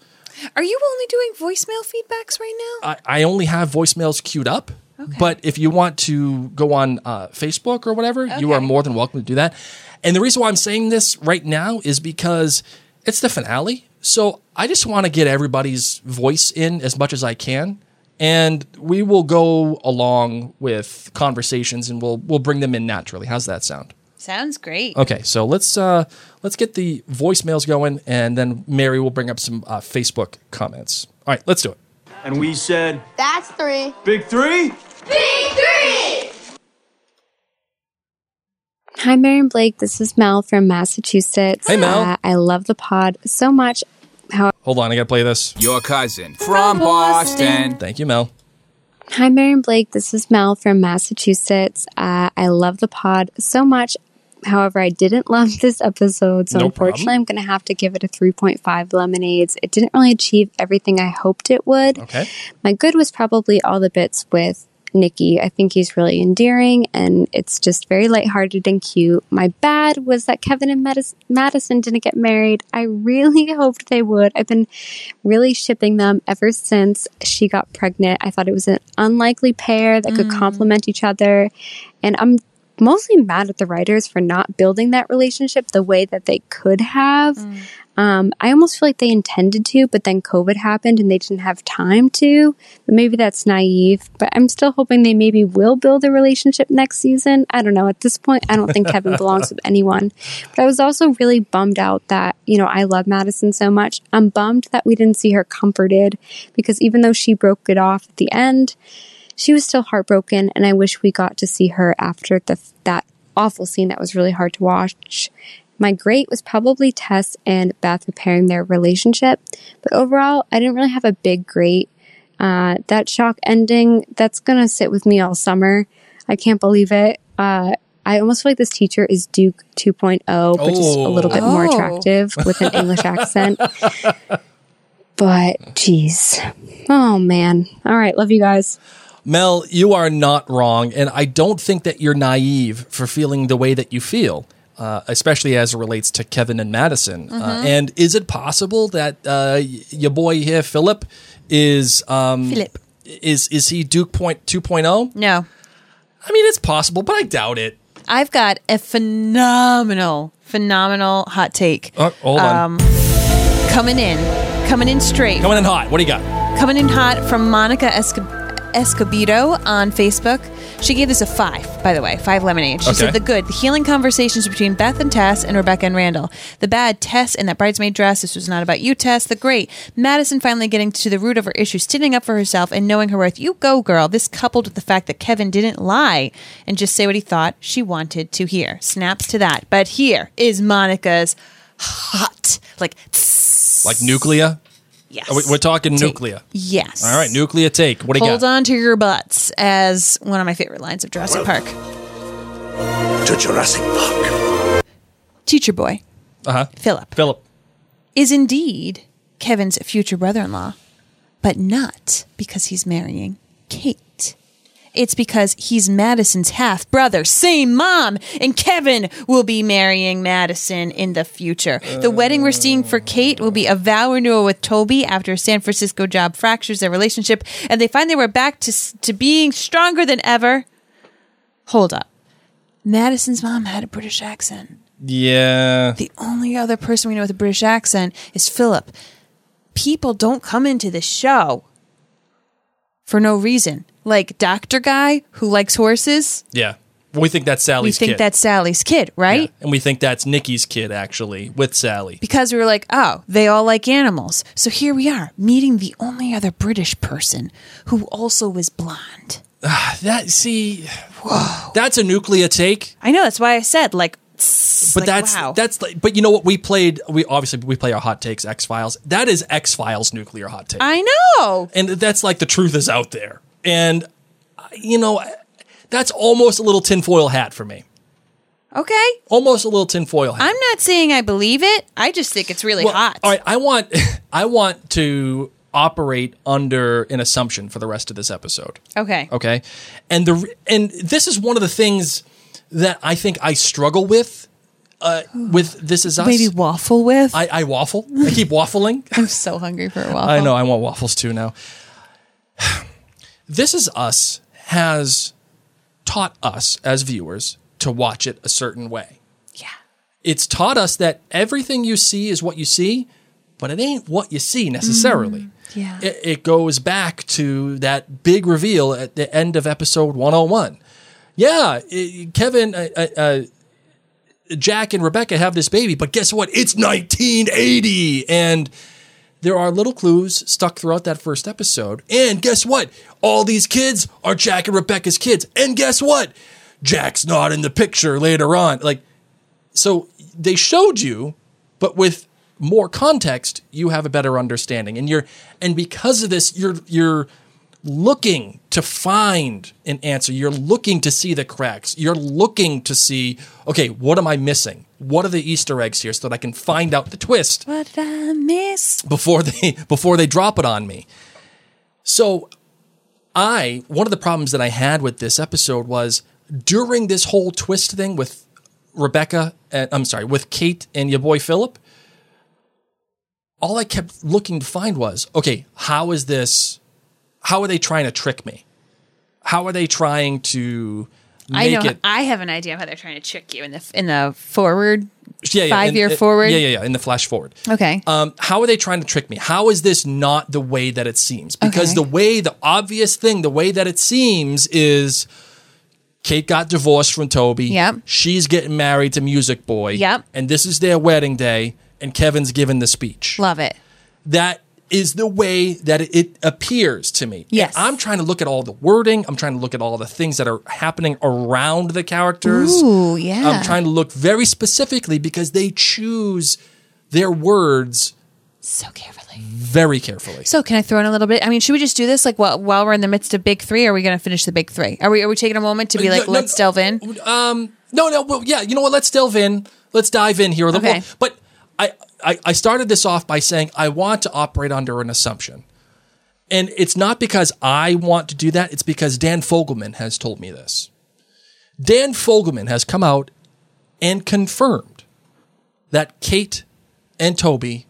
[SPEAKER 4] Are you only doing voicemail feedbacks right now?
[SPEAKER 5] I, I only have voicemails queued up. But if you want to go on uh, Facebook or whatever, you are more than welcome to do that. And the reason why I'm saying this right now is because it's the finale. So I just want to get everybody's voice in as much as I can. And we will go along with conversations and we'll we'll bring them in naturally. How's that sound?
[SPEAKER 4] Sounds great.
[SPEAKER 5] Okay, so let's uh, let's get the voicemails going, and then Mary will bring up some uh, Facebook comments. All right, let's do it.
[SPEAKER 8] And we said,
[SPEAKER 9] That's three.
[SPEAKER 8] Big Three?
[SPEAKER 9] Big three!
[SPEAKER 10] Hi, Mary and Blake. This is Mel from Massachusetts.
[SPEAKER 5] Hey, Mel.
[SPEAKER 10] Uh, I love the pod so much. How-
[SPEAKER 5] Hold on, I gotta play this.
[SPEAKER 7] Your cousin from Boston.
[SPEAKER 5] Thank you, Mel.
[SPEAKER 10] Hi, Mary and Blake. This is Mel from Massachusetts. Uh, I love the pod so much. However, I didn't love this episode, so
[SPEAKER 5] No
[SPEAKER 10] unfortunately,
[SPEAKER 5] problem.
[SPEAKER 10] I'm going to have to give it a 3.5 lemonades. It didn't really achieve everything I hoped it would.
[SPEAKER 5] Okay.
[SPEAKER 10] My good was probably all the bits with Nicky. I think he's really endearing and it's just very lighthearted and cute. My bad was that Kevin and Madis- Madison didn't get married. I really hoped they would. I've been really shipping them ever since she got pregnant. I thought it was an unlikely pair that could mm. complement each other. And I'm mostly mad at the writers for not building that relationship the way that they could have. Mm. Um, I almost feel like they intended to, but then COVID happened and they didn't have time to. But maybe that's naive. But I'm still hoping they maybe will build a relationship next season. I don't know. At this point, I don't think Kevin belongs with anyone. But I was also really bummed out that, you know, I love Madison so much. I'm bummed that we didn't see her comforted because even though she broke it off at the end, she was still heartbroken. And I wish we got to see her after the, that awful scene that was really hard to watch. My great was probably Tess and Beth repairing their relationship, but overall, I didn't really have a big great. Uh, that shock ending, that's gonna sit with me all summer. I can't believe it. Uh, I almost feel like this teacher is Duke 2.0, but just a little bit more
[SPEAKER 4] Oh.
[SPEAKER 10] attractive with an English accent. But, geez. Oh, man. All right. Love you guys.
[SPEAKER 5] Mel, you are not wrong, and I don't think that you're naive for feeling the way that you feel, uh, especially as it relates to Kevin and Madison. Uh, and is it possible that uh, y- your boy here, Philip, is um,
[SPEAKER 4] Philip.
[SPEAKER 5] Is is he Duke point 2.0?
[SPEAKER 4] No.
[SPEAKER 5] I mean, it's possible, but I doubt it.
[SPEAKER 4] I've got a phenomenal, phenomenal hot take
[SPEAKER 5] Oh, hold on,
[SPEAKER 4] coming in, coming in straight,
[SPEAKER 5] coming in hot. What do you got?
[SPEAKER 4] coming in hot from Monica Escobedo on Facebook. She gave this a five, by the way, five lemonade. She
[SPEAKER 5] Okay.
[SPEAKER 4] said the good, the healing conversations between Beth and Tess and Rebecca and Randall. The bad, Tess in that bridesmaid dress. This was not about you, Tess. The great, Madison finally getting to the root of her issue, standing up for herself and knowing her worth. You go, girl. This coupled with the fact that Kevin didn't lie and just say what he thought she wanted to hear. Snaps to that. But here is Monica's hot, like, tss,
[SPEAKER 5] Like nuclear?
[SPEAKER 4] Yes.
[SPEAKER 5] Are we- We're talking
[SPEAKER 4] Take.
[SPEAKER 5] nuclear.
[SPEAKER 4] Yes.
[SPEAKER 5] All right, nuclear take. What do you
[SPEAKER 4] Hold
[SPEAKER 5] got?
[SPEAKER 4] Hold on to your butts as one of my favorite lines of Jurassic Park.
[SPEAKER 8] To Jurassic Park.
[SPEAKER 4] Teacher boy,
[SPEAKER 5] Uh huh.
[SPEAKER 4] Philip,
[SPEAKER 5] Philip.
[SPEAKER 4] is indeed Kevin's future brother in law, but not because he's marrying Kate. It's because he's Madison's half brother, same mom, and Kevin will be marrying Madison in the future. The wedding we're seeing for Kate will be a vow renewal with Toby after a San Francisco job fractures their relationship, and they find they were back to to being stronger than ever. Hold up. Madison's mom had a British accent.
[SPEAKER 5] Yeah.
[SPEAKER 4] The only other person we know with a British accent is Philip. People don't come into the show for no reason. Like Doctor Guy who likes horses.
[SPEAKER 5] Yeah. We think that's Sally's
[SPEAKER 4] we think
[SPEAKER 5] kid.
[SPEAKER 4] that's Sally's kid, right?
[SPEAKER 5] Yeah. And we think that's Nicky's kid, actually, with Sally.
[SPEAKER 4] Because we were like, oh, they all like animals. So here we are, meeting the only other British person who also was blonde.
[SPEAKER 5] Ah, that, see, Whoa. that's a nuclear take.
[SPEAKER 4] I know, that's why I said, like,
[SPEAKER 5] But
[SPEAKER 4] like,
[SPEAKER 5] that's
[SPEAKER 4] wow.
[SPEAKER 5] that's like, but you know what we played we obviously we play our hot takes X Files that is X Files nuclear hot take
[SPEAKER 4] I know.
[SPEAKER 5] and that's like the truth is out there and you know that's almost a little tinfoil hat for me
[SPEAKER 4] Okay.
[SPEAKER 5] almost a little tinfoil hat
[SPEAKER 4] I'm not saying I believe it. I just think it's really
[SPEAKER 5] Well,
[SPEAKER 4] hot.
[SPEAKER 5] all right I want I want to operate under an assumption for the rest of this episode
[SPEAKER 4] Okay.
[SPEAKER 5] okay and the and this is one of the things that I think I struggle with uh, with this is us
[SPEAKER 4] Maybe waffle with.
[SPEAKER 5] I, I waffle I keep waffling
[SPEAKER 4] I'm so hungry for a waffle.
[SPEAKER 5] I know I want waffles too now. This is us has taught us as viewers to watch it a certain way.
[SPEAKER 4] Yeah.
[SPEAKER 5] It's taught us that everything you see is what you see, but it ain't what you see necessarily.
[SPEAKER 4] Yeah.
[SPEAKER 5] It, it goes back to that big reveal at the end of episode 101. Yeah, it- Kevin, uh, uh, uh, Jack, and Rebecca have this baby, but guess what? It's 1980. And there are little clues stuck throughout that first episode. And guess what? All these kids are Jack and Rebecca's kids. And guess what? Jack's not in the picture later on. Like, so they showed you, but with more context, you have a better understanding. And you're, and because of this, you're, you're looking to find an answer. You're looking to see the cracks. You're looking to see, okay, what am I missing? What are the Easter eggs here so that I can find out the twist?
[SPEAKER 4] What did I miss?
[SPEAKER 5] before they before they drop it on me. So I one of the problems that I had with this episode was during this whole twist thing with Rebecca and I'm sorry, with Kate and your boy Philip, all I kept looking to find was, okay, how is this how are they trying to trick me? How are they trying to
[SPEAKER 4] I know.
[SPEAKER 5] it
[SPEAKER 4] I have an idea of how they're trying to trick you in the in the forward
[SPEAKER 5] yeah, yeah,
[SPEAKER 4] five
[SPEAKER 5] and-
[SPEAKER 4] year
[SPEAKER 5] and-
[SPEAKER 4] forward.
[SPEAKER 5] Yeah, yeah, yeah, in the flash forward.
[SPEAKER 4] Okay.
[SPEAKER 5] Um, how are they trying to trick me? How is this not the way that it seems? Because
[SPEAKER 4] Okay.
[SPEAKER 5] the way, the obvious thing, the way that it seems is Kate got divorced from Toby.
[SPEAKER 4] Yep.
[SPEAKER 5] She's getting married to Music Boy.
[SPEAKER 4] Yep.
[SPEAKER 5] And this is their wedding day, and Kevin's giving the speech.
[SPEAKER 4] Love it.
[SPEAKER 5] That is the way that it, appears to me.
[SPEAKER 4] Yes.
[SPEAKER 5] And I'm trying to look at all the wording. I'm trying to look at all the things that are happening around the characters.
[SPEAKER 4] Ooh, yeah.
[SPEAKER 5] I'm trying to look very specifically because they choose their words
[SPEAKER 4] so carefully.
[SPEAKER 5] very carefully.
[SPEAKER 4] So can I throw in a little bit? I mean, should we just do this like while while we're in the midst of big three? Are we going to finish the big three? Are we are we taking a moment to be like,
[SPEAKER 5] Uh, No, no,
[SPEAKER 4] let's delve in?
[SPEAKER 5] Um, no, no, well, yeah, you know what? Let's delve in. Let's dive in here.
[SPEAKER 4] Okay.
[SPEAKER 5] But I, I, I started this off by saying I want to operate under an assumption. And it's not because I want to do that, it's because Dan Fogelman has told me this. Dan Fogelman has come out and confirmed that Kate and Toby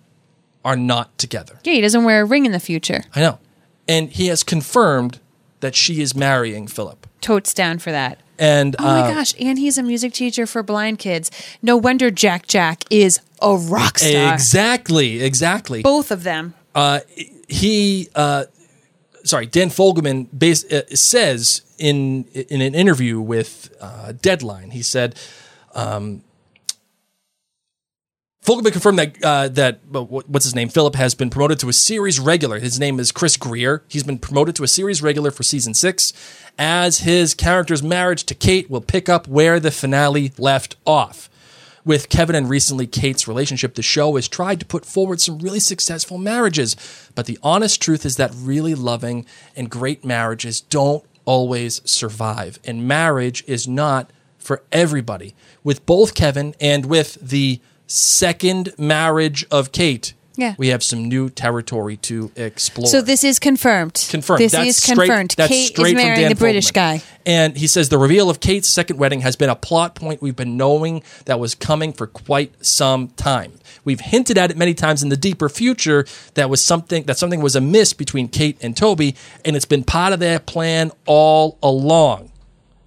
[SPEAKER 5] are not together.
[SPEAKER 4] Yeah, he doesn't wear a ring in the future.
[SPEAKER 5] I know. And he has confirmed that she is marrying Philip.
[SPEAKER 4] Totes down for that.
[SPEAKER 5] And
[SPEAKER 4] Oh my
[SPEAKER 5] uh,
[SPEAKER 4] gosh! And he's a music teacher for blind kids. No wonder Jack Jack is a rock star.
[SPEAKER 5] Exactly, exactly.
[SPEAKER 4] Both of them.
[SPEAKER 5] Uh, he, uh, sorry, Dan Fogelman base, uh, says in in an interview with uh, Deadline, he said, um, Fogelman confirmed that uh, that uh, what's his name, Philip, has been promoted to a series regular. His name is Chris Greer. He's been promoted to a series regular for season six, as his character's marriage to Kate will pick up where the finale left off. With Kevin and recently Kate's relationship, the show has tried to put forward some really successful marriages. But the honest truth is that really loving and great marriages don't always survive. And marriage is not for everybody. With both Kevin and with the second marriage of Kate,
[SPEAKER 4] Yeah.
[SPEAKER 5] we have some new territory to explore.
[SPEAKER 4] So this is confirmed.
[SPEAKER 5] Confirmed.
[SPEAKER 4] This
[SPEAKER 5] That's
[SPEAKER 4] is
[SPEAKER 5] straight-
[SPEAKER 4] confirmed.
[SPEAKER 5] that's
[SPEAKER 4] Kate
[SPEAKER 5] straight
[SPEAKER 4] is
[SPEAKER 5] from
[SPEAKER 4] marrying
[SPEAKER 5] Dan
[SPEAKER 4] the British
[SPEAKER 5] Fogelman.
[SPEAKER 4] guy.
[SPEAKER 5] And he says the reveal of Kate's second wedding has been a plot point we've been knowing that was coming for quite some time. We've hinted at it many times in the deeper future that was something that something was amiss between Kate and Toby, and it's been part of their plan all along.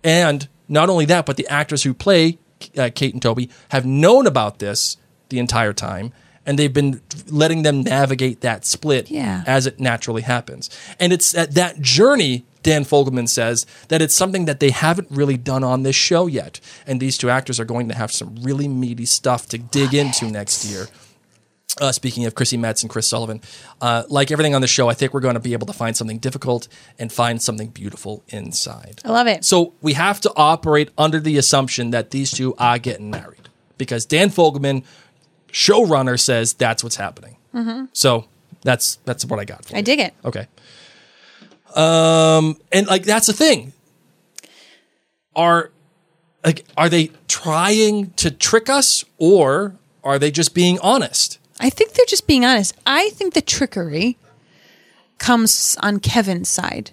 [SPEAKER 5] And not only that, but the actors who play uh, Kate and Toby have known about this the entire time, and they've been letting them navigate that split
[SPEAKER 4] Yeah.
[SPEAKER 5] as it naturally happens. And it's at that journey, Dan Fogelman says, that it's something that they haven't really done on this show yet. And these two actors are going to have some really meaty stuff to dig into next year. Uh, speaking of Chrissy Metz and Chris Sullivan, uh, like everything on the show, I think we're going to be able to find something difficult and find something beautiful inside.
[SPEAKER 4] I love it.
[SPEAKER 5] So we have to operate under the assumption that these two are getting married because Dan Fogelman, showrunner, says that's what's happening.
[SPEAKER 4] Mhm.
[SPEAKER 5] So that's that's what I got. For
[SPEAKER 4] I
[SPEAKER 5] you.
[SPEAKER 4] dig it.
[SPEAKER 5] Okay. Um, and like that's the thing. Are like are they trying to trick us or are they just being honest?
[SPEAKER 4] I think they're just being honest. I think the trickery comes on Kevin's side.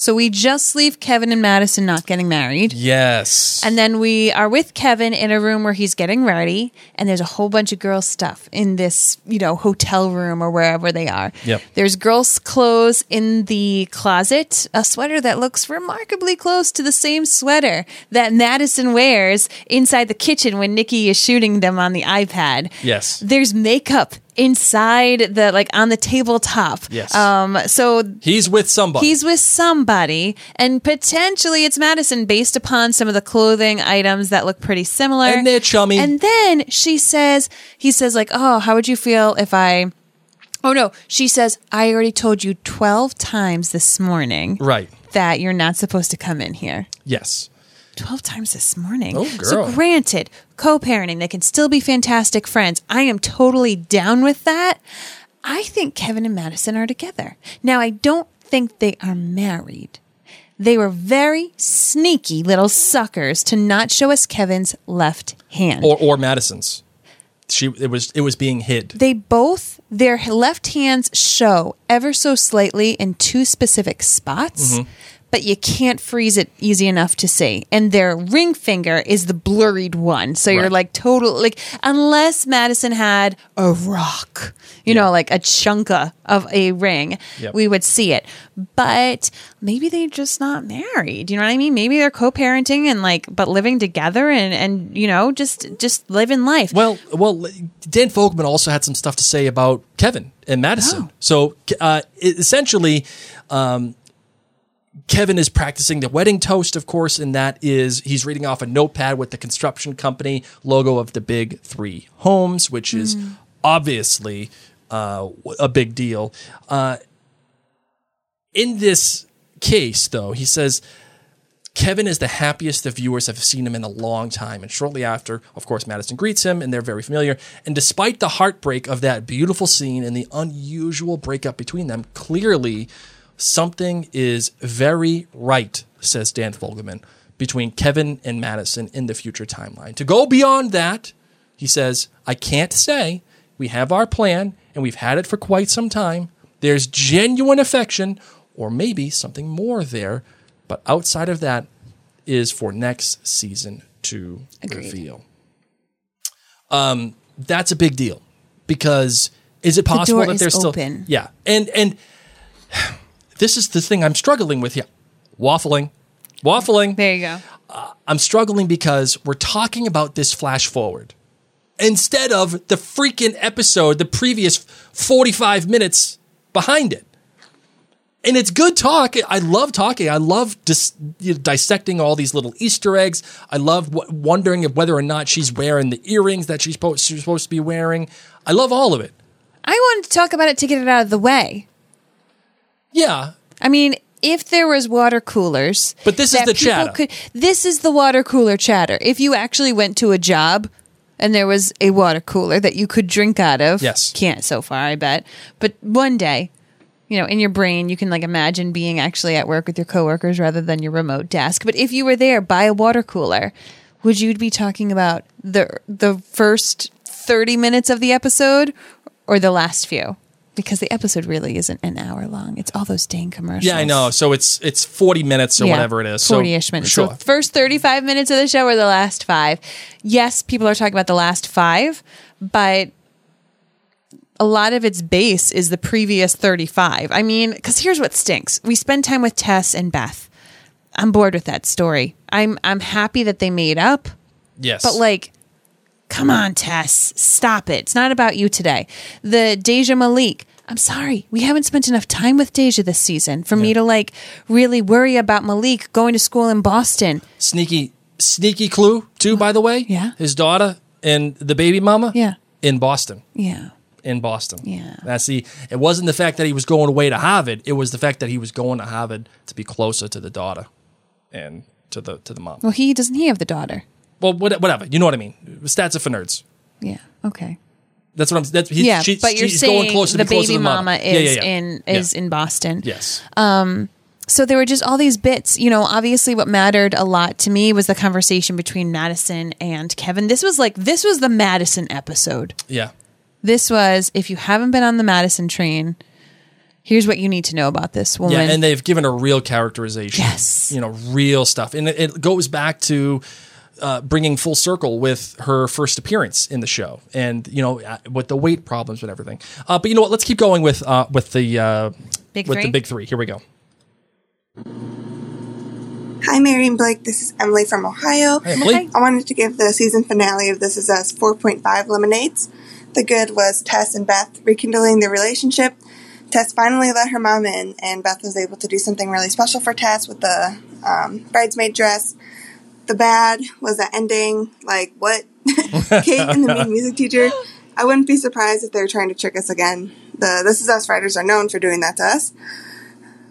[SPEAKER 4] So we just leave Kevin and Madison not getting married.
[SPEAKER 5] Yes.
[SPEAKER 4] And then we are with Kevin in a room where he's getting ready, and there's a whole bunch of girl stuff in this, you know, hotel room or wherever they are.
[SPEAKER 5] Yep.
[SPEAKER 4] There's girls' clothes in the closet, a sweater that looks remarkably close to the same sweater that Madison wears inside the kitchen when Nicky is shooting them on the iPad.
[SPEAKER 5] Yes.
[SPEAKER 4] There's makeup inside the like on the tabletop.
[SPEAKER 5] Yes.
[SPEAKER 4] Um so
[SPEAKER 5] He's with somebody.
[SPEAKER 4] He's with somebody, and potentially it's Madison based upon some of the clothing items that look pretty similar.
[SPEAKER 5] And they're chummy.
[SPEAKER 4] And then she says, he says, like, oh, how would you feel if I. Oh, no. She says, I already told you 12 times this morning
[SPEAKER 5] right.
[SPEAKER 4] that you're not supposed to come in here.
[SPEAKER 5] Yes.
[SPEAKER 4] 12 times this morning.
[SPEAKER 5] Oh,
[SPEAKER 4] So, granted, co parenting, they can still be fantastic friends. I am totally down with that. I think Kevin and Madison are together. Now, I don't think they are married. They were very sneaky little suckers to not show us Kevin's left hand.
[SPEAKER 5] Or or Madison's. She it was it was being hid.
[SPEAKER 4] they both, their left hands show ever so slightly in two specific spots.
[SPEAKER 5] Mhm.
[SPEAKER 4] But you can't freeze it easy enough to see. And their ring finger is the blurred one. So you're
[SPEAKER 5] Right.
[SPEAKER 4] like total, like, unless Madison had a rock, you know, like a chunka of a ring,
[SPEAKER 5] Yep.
[SPEAKER 4] we would see it. But maybe they're just not married. You know what I mean? Maybe they're co-parenting and like, but living together and, and, you know, just, just living life.
[SPEAKER 5] Well, well, Dan Fogelman also had some stuff to say about Kevin and Madison.
[SPEAKER 4] Oh.
[SPEAKER 5] So uh, essentially, um, Kevin is practicing the wedding toast, of course, and that is he's reading off a notepad with the construction company logo of the big three homes, which is
[SPEAKER 4] Mm.
[SPEAKER 5] obviously uh, a big deal. Uh, in this case, though, he says Kevin is the happiest the viewers have seen him in a long time. And shortly after, of course, Madison greets him, and they're very familiar. And despite the heartbreak of that beautiful scene and the unusual breakup between them, clearly something is very right, says Dan Fogelman, between Kevin and Madison in the future timeline. To go beyond that, he says, I can't say. We have our plan, and we've had it for quite some time. There's genuine affection, or maybe something more there. But outside of that is for next season to reveal. Um, that's a big deal because is it
[SPEAKER 4] The
[SPEAKER 5] possible
[SPEAKER 4] door
[SPEAKER 5] that there's still
[SPEAKER 4] open.
[SPEAKER 5] yeah and and this is the thing I'm struggling with here waffling waffling
[SPEAKER 4] there you go uh,
[SPEAKER 5] I'm struggling because we're talking about this flash forward instead of the freaking episode, the previous 45 minutes behind it. And it's good talk. I love talking. I love dis- you know, dissecting all these little Easter eggs. I love w- wondering if whether or not she's wearing the earrings that she's, supposed she's supposed to be wearing. I love all of it.
[SPEAKER 4] I wanted to talk about it to get it out of the way.
[SPEAKER 5] Yeah.
[SPEAKER 4] I mean, if there was water coolers,
[SPEAKER 5] But this is the chatter.
[SPEAKER 4] Could, this is the water cooler chatter. If you actually went to a job and there was a water cooler that you could drink out of,
[SPEAKER 5] Yes.
[SPEAKER 4] can't so far, I bet. But one day, you know, in your brain, you can like imagine being actually at work with your coworkers rather than your remote desk. But if you were there by a water cooler, would you be talking about the the first thirty minutes of the episode or the last few? Because the episode really isn't an hour long. It's all those dang commercials.
[SPEAKER 5] Yeah, I know. So it's it's 40 minutes or
[SPEAKER 4] Yeah,
[SPEAKER 5] whatever it is.
[SPEAKER 4] 40-ish minutes.
[SPEAKER 5] Sure.
[SPEAKER 4] So first 35 minutes of the show are the last five. Yes, people are talking about the last five, but a lot of its base is the previous 35. I mean, because here's what stinks. We spend time with Tess and Beth I'm bored with that story. I'm I'm happy that they made up,
[SPEAKER 5] Yes.
[SPEAKER 4] but like, come on, Tess, stop it. It's not about you today. The Deja Malik. I'm sorry, we haven't spent enough time with Deja this season for me to like really worry about Malik going to school in Boston.
[SPEAKER 5] sneaky sneaky clue too by the way
[SPEAKER 4] Yeah.
[SPEAKER 5] his daughter and the baby mama
[SPEAKER 4] Yeah.
[SPEAKER 5] in boston
[SPEAKER 4] Yeah.
[SPEAKER 5] in boston
[SPEAKER 4] Yeah.
[SPEAKER 5] that's the it wasn't the fact that he was going away to harvard it was the fact that he was going to harvard to be closer to the daughter and to the to the mom
[SPEAKER 4] Well, he doesn't he have the daughter?
[SPEAKER 5] Well whatever you know what i mean stats are for nerds
[SPEAKER 4] Yeah. Okay.
[SPEAKER 5] that's what i'm that's he's,
[SPEAKER 4] yeah,
[SPEAKER 5] she's,
[SPEAKER 4] but you're
[SPEAKER 5] she's
[SPEAKER 4] saying
[SPEAKER 5] going close to
[SPEAKER 4] the baby
[SPEAKER 5] mother.
[SPEAKER 4] mama is
[SPEAKER 5] yeah, yeah.
[SPEAKER 4] in
[SPEAKER 5] Yeah.
[SPEAKER 4] is in Boston.
[SPEAKER 5] yes Um.
[SPEAKER 4] So there were just all these bits. You know, obviously, what mattered a lot to me was the conversation between Madison and Kevin. This was like this was the Madison episode.
[SPEAKER 5] yeah
[SPEAKER 4] This was if you haven't been on the Madison train, here's what you need to know about this woman.
[SPEAKER 5] Yeah, and they've given a real characterization.
[SPEAKER 4] Yes.
[SPEAKER 5] you know, real stuff, and it, it goes back to uh, bringing full circle with her first appearance in the show, and you know, uh, with the weight problems and everything. Uh, but you know what? Let's keep going with uh, with the uh,
[SPEAKER 4] Big
[SPEAKER 5] with
[SPEAKER 4] three?
[SPEAKER 5] the big three. Here we go.
[SPEAKER 11] Hi, Mary and Blake. This is Emily from Ohio.
[SPEAKER 5] Hey, Emily.
[SPEAKER 11] I wanted to give the season finale of This Is Us 4.5 lemonades. The good was Tess and Beth rekindling their relationship. Tess finally let her mom in, and Beth was able to do something really special for Tess with the um, bridesmaid dress. The bad was the ending. Like, what? Kate and the mean music teacher. I wouldn't be surprised if they were trying to trick us again. The This Is Us writers are known for doing that to us.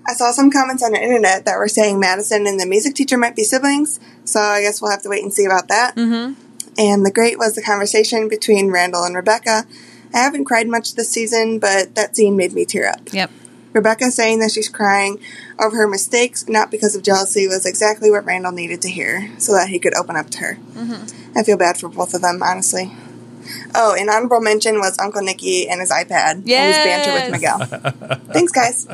[SPEAKER 11] I saw some comments on the internet that were saying Madison and the music teacher might be siblings, so I guess we'll have to wait and see about that. Mm-hmm. And the great was the conversation between Randall and Rebecca. I haven't cried much this season, but that scene made me tear up.
[SPEAKER 4] yep.
[SPEAKER 11] Rebecca saying that she's crying over her mistakes, not because of jealousy, was exactly what Randall needed to hear so that he could open up to her.
[SPEAKER 4] Mm-hmm.
[SPEAKER 11] I feel bad for both of them, honestly. Oh, an honorable mention was Uncle Nicky and his iPad and his banter with Miguel. Thanks, guys.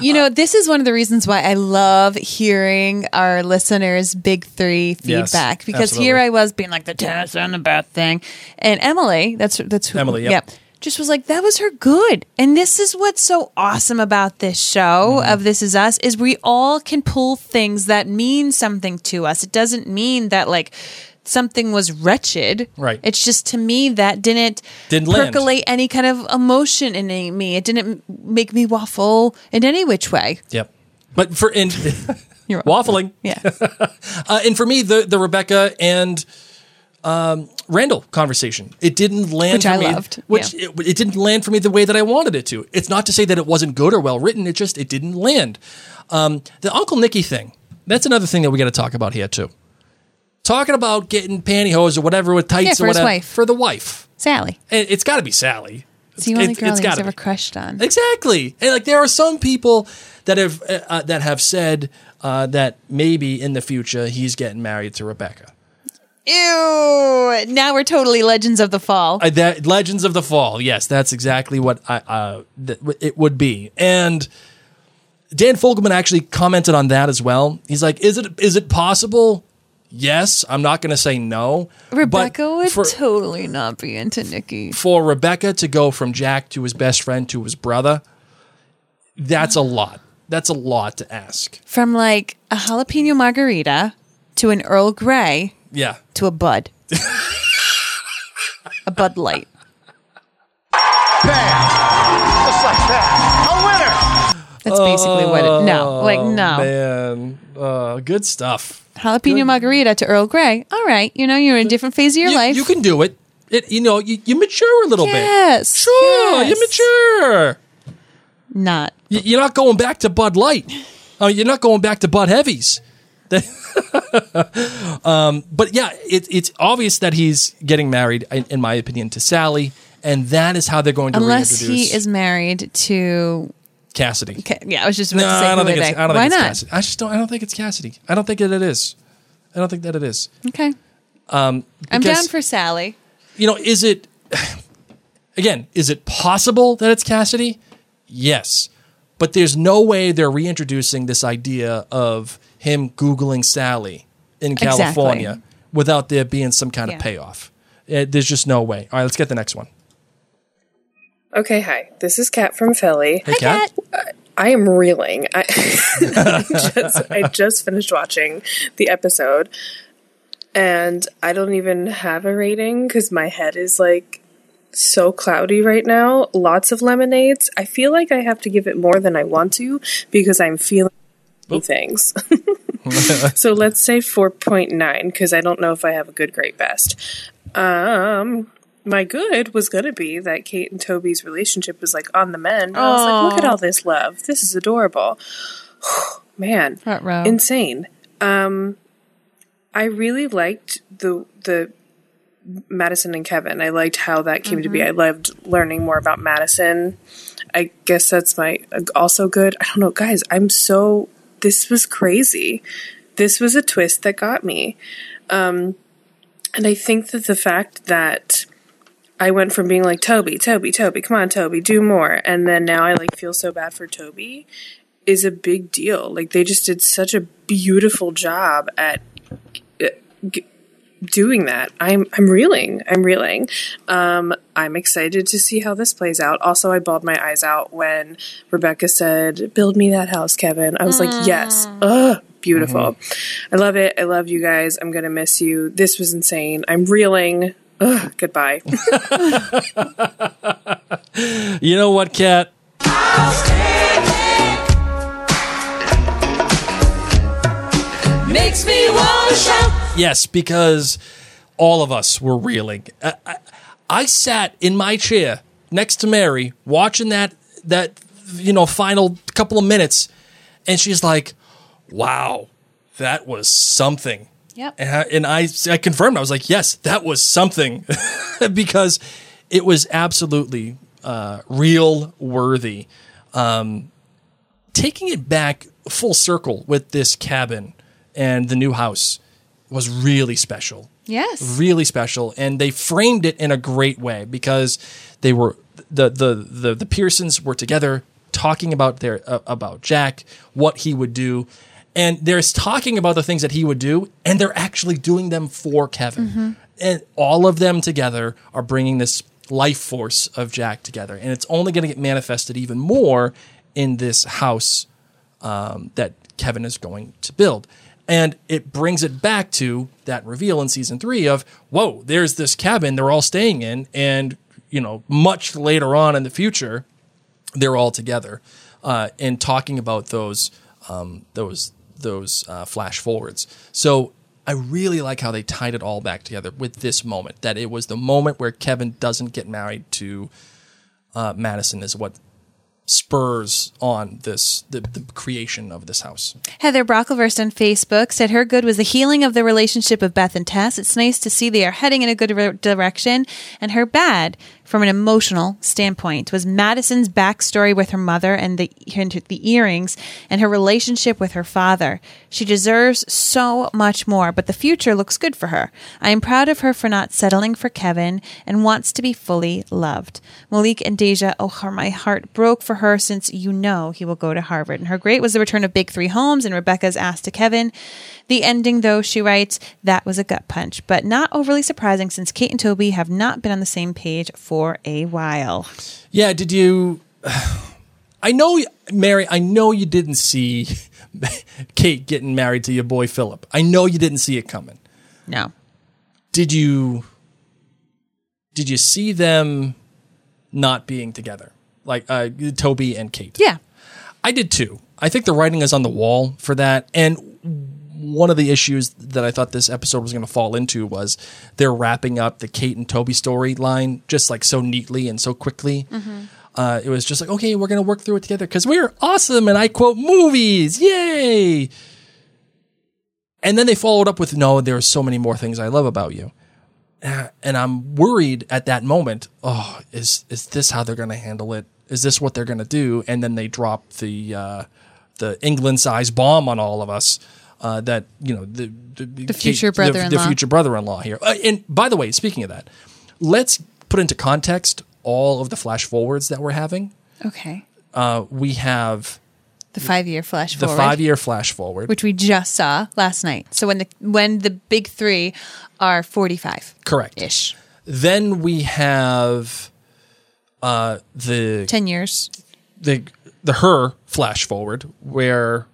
[SPEAKER 4] You know, this is one of the reasons why I love hearing our listeners' big three
[SPEAKER 5] Yes,
[SPEAKER 4] feedback because
[SPEAKER 5] absolutely.
[SPEAKER 4] here I was being like the Tess and the Beth thing, and Emily, that's that's who,
[SPEAKER 5] Emily, yep.
[SPEAKER 4] yeah, just was like that was her good, and this is what's so awesome about this show
[SPEAKER 5] Mm-hmm.
[SPEAKER 4] of This Is Us is we all can pull things that mean something to us. It doesn't mean that like something was wretched,
[SPEAKER 5] Right.
[SPEAKER 4] It's just to me that didn't
[SPEAKER 5] Didn't land.
[SPEAKER 4] percolate any kind of emotion in me. It didn't make me waffle in any which way.
[SPEAKER 5] Yep. But for in
[SPEAKER 4] You're
[SPEAKER 5] waffling,
[SPEAKER 4] Yeah.
[SPEAKER 5] uh, and for me, the the Rebecca and um, Randall conversation, it didn't land
[SPEAKER 4] Which
[SPEAKER 5] for
[SPEAKER 4] I
[SPEAKER 5] me.
[SPEAKER 4] loved,
[SPEAKER 5] Which
[SPEAKER 4] yeah.
[SPEAKER 5] it, it didn't land for me the way that I wanted it to. It's not to say that it wasn't good or well written. It just it didn't land. Um, the Uncle Nicky thing. That's another thing that we got to talk about here too. Talking about getting pantyhose or whatever with tights
[SPEAKER 4] Yeah, for
[SPEAKER 5] or whatever
[SPEAKER 4] wife.
[SPEAKER 5] for the wife.
[SPEAKER 4] Sally.
[SPEAKER 5] And it's got to be Sally.
[SPEAKER 4] It's the only
[SPEAKER 5] It-
[SPEAKER 4] girl
[SPEAKER 5] it's
[SPEAKER 4] he's ever
[SPEAKER 5] be.
[SPEAKER 4] crushed on.
[SPEAKER 5] Exactly, and like there are some people that have uh, that have said uh, that maybe in the future he's getting married to Rebecca.
[SPEAKER 4] Ew! Now we're totally Legends of the Fall.
[SPEAKER 5] Uh, that Legends of the Fall, yes, that's exactly what I, uh, th- it would be. And Dan Fogelman actually commented on that as well. He's like, "Is it is it possible?" Yes, I'm not going to say no.
[SPEAKER 4] Rebecca would
[SPEAKER 5] for,
[SPEAKER 4] totally not be into Nicky.
[SPEAKER 5] for Rebecca to go from Jack to his best friend to his brother. That's a lot. That's a lot to ask.
[SPEAKER 4] From like a jalapeno margarita to an Earl Grey
[SPEAKER 5] Yeah.
[SPEAKER 4] to a Bud. a Bud Light.
[SPEAKER 8] Just like that. A winner!
[SPEAKER 4] That's basically what it. No, like no.
[SPEAKER 5] Man, uh, good stuff.
[SPEAKER 4] Jalapeno margarita to Earl Grey. All right, you know you're in a different phase of your
[SPEAKER 5] you,
[SPEAKER 4] life.
[SPEAKER 5] you can do it. It, you know, you, you mature a little bit.
[SPEAKER 4] Yes,
[SPEAKER 5] bit. Sure,
[SPEAKER 4] yes.
[SPEAKER 5] you mature.
[SPEAKER 4] not.
[SPEAKER 5] You- You're not going back to Bud Light. Oh, you're not going back to Bud Heavies. um, but yeah, it, it's obvious that he's getting married, in, in my opinion, to Sally, and that is how they're going to
[SPEAKER 4] Unless he is married to.
[SPEAKER 5] Cassidy.
[SPEAKER 4] Ca- Yeah, I was just about
[SPEAKER 5] No,
[SPEAKER 4] to say.
[SPEAKER 5] I don't think it's.
[SPEAKER 4] they?
[SPEAKER 5] I don't
[SPEAKER 4] Why
[SPEAKER 5] think
[SPEAKER 4] not?
[SPEAKER 5] Cassidy. I just don't. I don't think it's Cassidy. I don't think that it is. I don't think that it is.
[SPEAKER 4] Okay,
[SPEAKER 5] Um,
[SPEAKER 4] I'm down for Sally.
[SPEAKER 5] you know, is it again, is it possible that it's Cassidy? Yes. But there's no way they're reintroducing this idea of him Googling Sally in
[SPEAKER 4] Exactly.
[SPEAKER 5] California without there being some kind
[SPEAKER 4] Yeah.
[SPEAKER 5] of payoff. Uh, there's just no way. All right, let's get the next one.
[SPEAKER 12] Okay, hi. This is Kat from Philly.
[SPEAKER 5] Hey, Kat.
[SPEAKER 3] I am reeling. I, I just I just finished watching the episode, and I don't even have a rating because my head is like so cloudy right now. Lots of lemonades. I feel like I have to give it more than I want to because I'm feeling things. so let's say 4.9 because I don't know if I have a good, great, best. Um, my good was going to be that Kate and Toby's relationship was like on the mend. I was like, look at all this love. This is adorable. Man, insane. Um, I really liked the the Madison and Kevin. I liked how that came to be. I loved learning more about Madison. I guess that's my also good. I don't know, guys. I'm so. This was crazy. This was a twist that got me. Um, and I think that the fact that I went from being like Toby, Toby, Toby, come on, Toby, do more, and then now I like feel so bad for Toby is a big deal. Like they just did such a beautiful job at uh, doing that. I'm I'm reeling. I'm reeling. Um, I'm excited to see how this plays out. Also, I bawled my eyes out when Rebecca said, "Build me that house, Kevin." I was like, "Yes, ugh, beautiful." I love it. I love you guys. I'm gonna miss you. This was insane. I'm reeling. Ugh, goodbye.
[SPEAKER 5] You know what, Kat?
[SPEAKER 12] Makes me want to shout.
[SPEAKER 5] Yes, because all of us were reeling. I, I, I sat in my chair next to Mary watching that that you know final couple of minutes, and she's like, "Wow, that was something."
[SPEAKER 4] Yep.
[SPEAKER 5] And I, and I, I confirmed. I was like, "Yes, that was something," because it was absolutely uh, real worthy. Um, taking it back full circle with this cabin and the new house was really special.
[SPEAKER 4] Yes.
[SPEAKER 5] really special. And they framed it in a great way because they were the the the, the Pearsons were together talking about their uh, about Jack what he would do. And they're talking about the things that he would do and they're actually doing them for Kevin. And all of them together are bringing this life force of Jack together. And it's only going to get manifested even more in this house um, that Kevin is going to build. And it brings it back to that reveal in season three of, whoa, there's this cabin they're all staying in. And, you know, much later on in the future, they're all together uh, and talking about those, um, those, those uh, flash forwards. So I really like how they tied it all back together with this moment, that it was the moment where Kevin doesn't get married to uh, Madison is what spurs on this the, the creation of this house.
[SPEAKER 4] Heather Brocklehurst on Facebook said her good was the healing of the relationship of Beth and Tess. It's nice to see they are heading in a good re- direction. And her bad, from an emotional standpoint, was Madison's backstory with her mother and the and the earrings and her relationship with her father. She deserves so much more, but the future looks good for her. I am proud of her for not settling for Kevin and wants to be fully loved. Malik and Deja, oh, how my heart broke for her since you know he will go to Harvard. And her great was the return of Big Three Homes and Rebecca's ask to Kevin. The ending, though, she writes, that was a gut punch, but not overly surprising since Kate and Toby have not been on the same page for a while.
[SPEAKER 5] Yeah, did you I know Mary, I know you didn't see Kate getting married to your boy Philip. I know you didn't see it coming.
[SPEAKER 4] No.
[SPEAKER 5] Did you did you see them not being together? Like uh, Toby and Kate.
[SPEAKER 4] Yeah.
[SPEAKER 5] I did too. I think the writing is on the wall for that. And one of the issues that I thought this episode was going to fall into was they're wrapping up the Kate and Toby storyline just like so neatly and so quickly. Uh, it was just like, okay, we're going to work through it together because we're awesome. And I quote movies. Yay. And then they followed up with, no, there are so many more things I love about you. Uh, And I'm worried at that moment. Oh, is is this how they're going to handle it? Is this what they're going to do? And then they drop the uh, the England size bomb on all of us. Uh, that you know the the,
[SPEAKER 4] The future
[SPEAKER 5] the- the,
[SPEAKER 4] brother-in-law.
[SPEAKER 5] future brother-in-law here. Uh, and by the way, speaking of that, let's put into context all of the flash forwards that we're having.
[SPEAKER 4] Okay.
[SPEAKER 5] Uh, we have
[SPEAKER 4] The five year flash
[SPEAKER 5] the
[SPEAKER 4] forward.
[SPEAKER 5] five-year flash forward.
[SPEAKER 4] which we just saw last night. So when the when the big three are forty five
[SPEAKER 5] Correct.
[SPEAKER 4] ish,
[SPEAKER 5] Then we have uh, the
[SPEAKER 4] ten years.
[SPEAKER 5] the the her flash forward where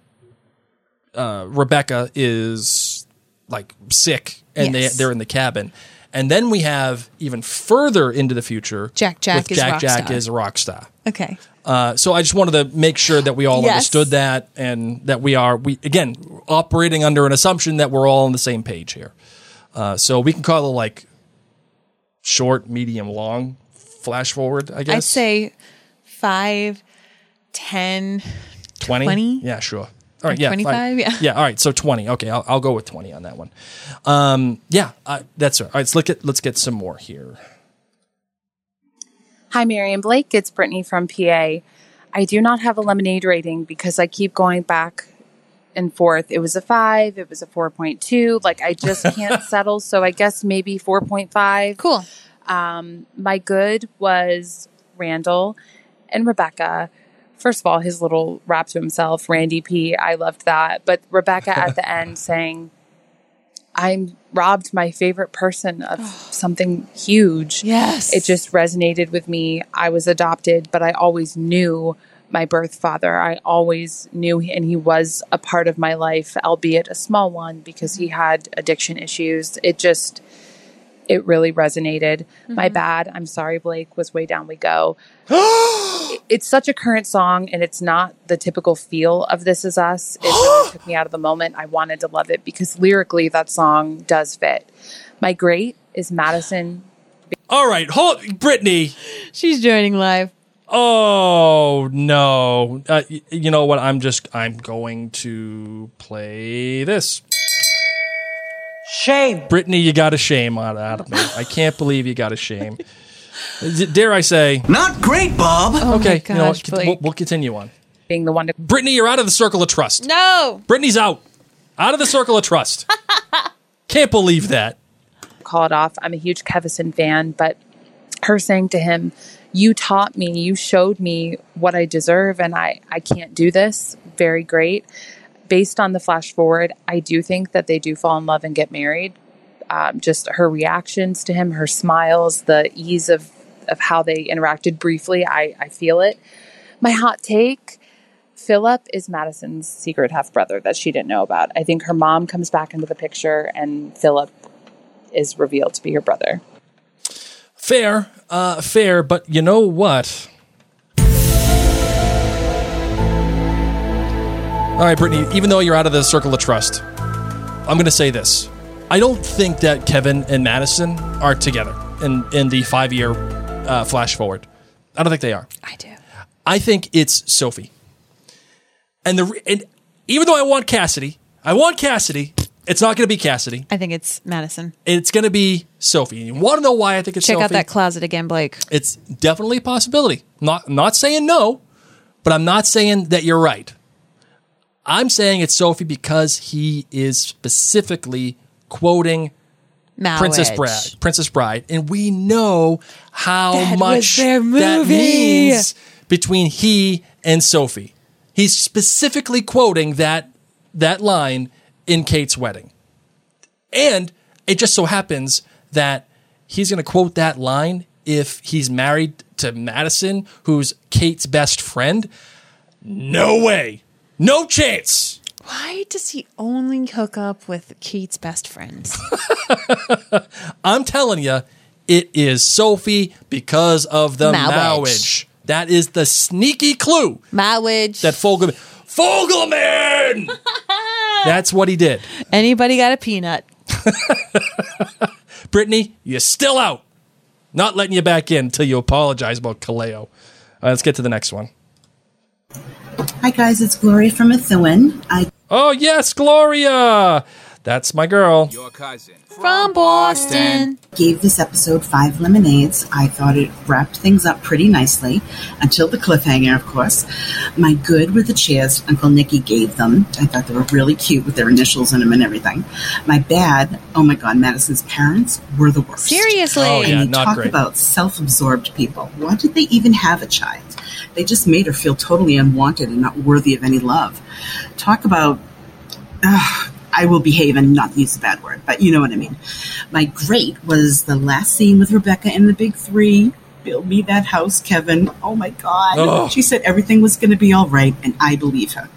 [SPEAKER 5] uh, Rebecca is like sick and
[SPEAKER 4] Yes.
[SPEAKER 5] they they're in the cabin. And then we have even further into the future.
[SPEAKER 4] Jack Jack is
[SPEAKER 5] Jack
[SPEAKER 4] rock
[SPEAKER 5] Jack
[SPEAKER 4] star.
[SPEAKER 5] is a rock star.
[SPEAKER 4] Okay.
[SPEAKER 5] Uh, so I just wanted to make sure that we all
[SPEAKER 4] Yes.
[SPEAKER 5] understood that and that we are we again operating under an assumption that we're all on the same page here. Uh, so we can call it like short, medium, long flash forward. I guess
[SPEAKER 4] I'd say five, ten,
[SPEAKER 5] 20?
[SPEAKER 4] 20?
[SPEAKER 5] Yeah, sure. All right, yeah,
[SPEAKER 4] 25,
[SPEAKER 5] fine.
[SPEAKER 4] yeah.
[SPEAKER 5] yeah. All right, so twenty. Okay, I'll, I'll go with twenty on that one. Um, yeah, uh, that's all right. Let's look at let's get some more here.
[SPEAKER 12] Hi, Mary and Blake. It's Brittany from PA. I do not have a lemonade rating because I keep going back and forth. It was a five, it was a 4.2. Like, I just can't settle. So I guess maybe 4.5.
[SPEAKER 4] Cool.
[SPEAKER 12] Um, my good was Randall and Rebecca. First of all, his little rap to himself, Randy P. I loved that. But Rebecca at the end saying, I'm robbed my favorite person of oh. something huge.
[SPEAKER 4] Yes.
[SPEAKER 12] It just resonated with me. I was adopted, but I always knew my birth father. I always knew, and he was a part of my life, albeit a small one because he had addiction issues. It just, it really resonated. My mm-hmm. bad. I'm sorry, Blake, was Way Down We Go. It- it's such a current song, and it's not the typical feel of This Is Us. It really took me out of the moment. I wanted to love it because lyrically, that song does fit. My great is Madison
[SPEAKER 5] All right, hold Brittany.
[SPEAKER 4] She's joining live.
[SPEAKER 5] Oh no! Uh, y- you know what? I'm just I'm going to play this.
[SPEAKER 8] Shame.
[SPEAKER 5] Brittany, you got a shame out out of me. I can't believe you got a shame. D- Dare I say?
[SPEAKER 8] Not great, Bob.
[SPEAKER 4] Oh
[SPEAKER 5] okay,
[SPEAKER 4] my
[SPEAKER 5] you know what? We'll, we'll continue on.
[SPEAKER 12] being the one to
[SPEAKER 5] Brittany, you're out of the circle of trust.
[SPEAKER 4] No.
[SPEAKER 5] Brittany's out. Out of the circle of trust. Can't believe that.
[SPEAKER 12] call it off. I'm a huge Kevison fan, but her saying to him, You taught me, you showed me what I deserve, and I, I can't do this. Very great. Based on the flash forward, I do think that they do fall in love and get married. Um, just her reactions to him, her smiles, the ease of, of how they interacted briefly, I, I feel it. My hot take Philip is Madison's secret half brother that she didn't know about. I think her mom comes back into the picture, and Philip is revealed to be her brother.
[SPEAKER 5] Fair, uh, fair, but you know what? All right, Brittany, even though you're out of the circle of trust, I'm going to say this. I don't think that Kevin and Madison are together in, in the five year uh, flash forward. I don't think they are.
[SPEAKER 4] I do.
[SPEAKER 5] I think it's Sophie. And the re- and even though I want Cassidy, I want Cassidy. It's not going to be Cassidy.
[SPEAKER 4] I think it's Madison.
[SPEAKER 5] It's going to be Sophie. You want to know why I think it's
[SPEAKER 4] Check
[SPEAKER 5] Sophie?
[SPEAKER 4] out that closet again, Blake.
[SPEAKER 5] It's definitely a possibility. Not not saying no, but I'm not saying that you're right. I'm saying it's Sophie because he is specifically quoting Princess Bride, Princess Bride, and we know how
[SPEAKER 4] That
[SPEAKER 5] much that means between he and Sophie. He's specifically quoting that that line in Kate's wedding. And it just so happens that he's going to quote that line if he's married to Madison, who's Kate's best friend. No way. No chance.
[SPEAKER 4] Why does he only hook up with Kate's best friends?
[SPEAKER 5] I'm telling you, it is Sophie because of the
[SPEAKER 4] Marriage.
[SPEAKER 5] That is the sneaky clue
[SPEAKER 4] Marriage.
[SPEAKER 5] that Fogelman. Fogelman! That's what he did.
[SPEAKER 4] Anybody got a peanut?
[SPEAKER 5] Brittany, you're still out. Not letting you back in until you apologize about Kaleo. Right, let's get to the next one.
[SPEAKER 13] Hi guys, it's Gloria from Methuen. I
[SPEAKER 5] Oh, yes, Gloria. That's my girl.
[SPEAKER 7] Your cousin.
[SPEAKER 4] From Boston.
[SPEAKER 13] gave this episode five lemonades. I thought it wrapped things up pretty nicely until the cliffhanger, of course. My good were the chairs Uncle Nicky gave them. I thought they were really cute with their initials in them and everything. My bad, oh my god, Madison's parents were the worst.
[SPEAKER 4] Seriously.
[SPEAKER 5] Oh, yeah,
[SPEAKER 13] and you
[SPEAKER 5] not
[SPEAKER 13] talk
[SPEAKER 5] great.
[SPEAKER 13] about self-absorbed people. Why did they even have a child? They just made her feel totally unwanted and not worthy of any love. Talk about Ugh, I will behave and not use a bad word, but you know what I mean. My great was the last scene with Rebecca and the big three. build me that house, Kevin. Oh my God. She said everything was going to be all right, and I believe her.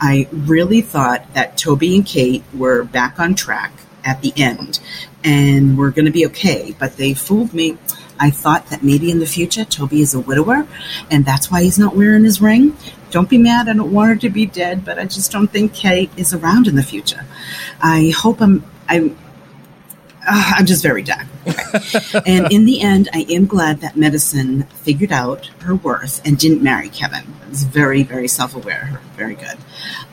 [SPEAKER 13] I really thought that Toby and Kate were back on track at the end and we're going to be okay, but they fooled me. I thought that maybe in the future Toby is a widower and that's why he's not wearing his ring. Don't be mad, I don't want her to be dead, but I just don't think Kate is around in the future. I hope I'm I'm uh, I'm just very dark. and in the end, I am glad that Madison figured out her worth and didn't marry Kevin. It's very, very self aware. Very good.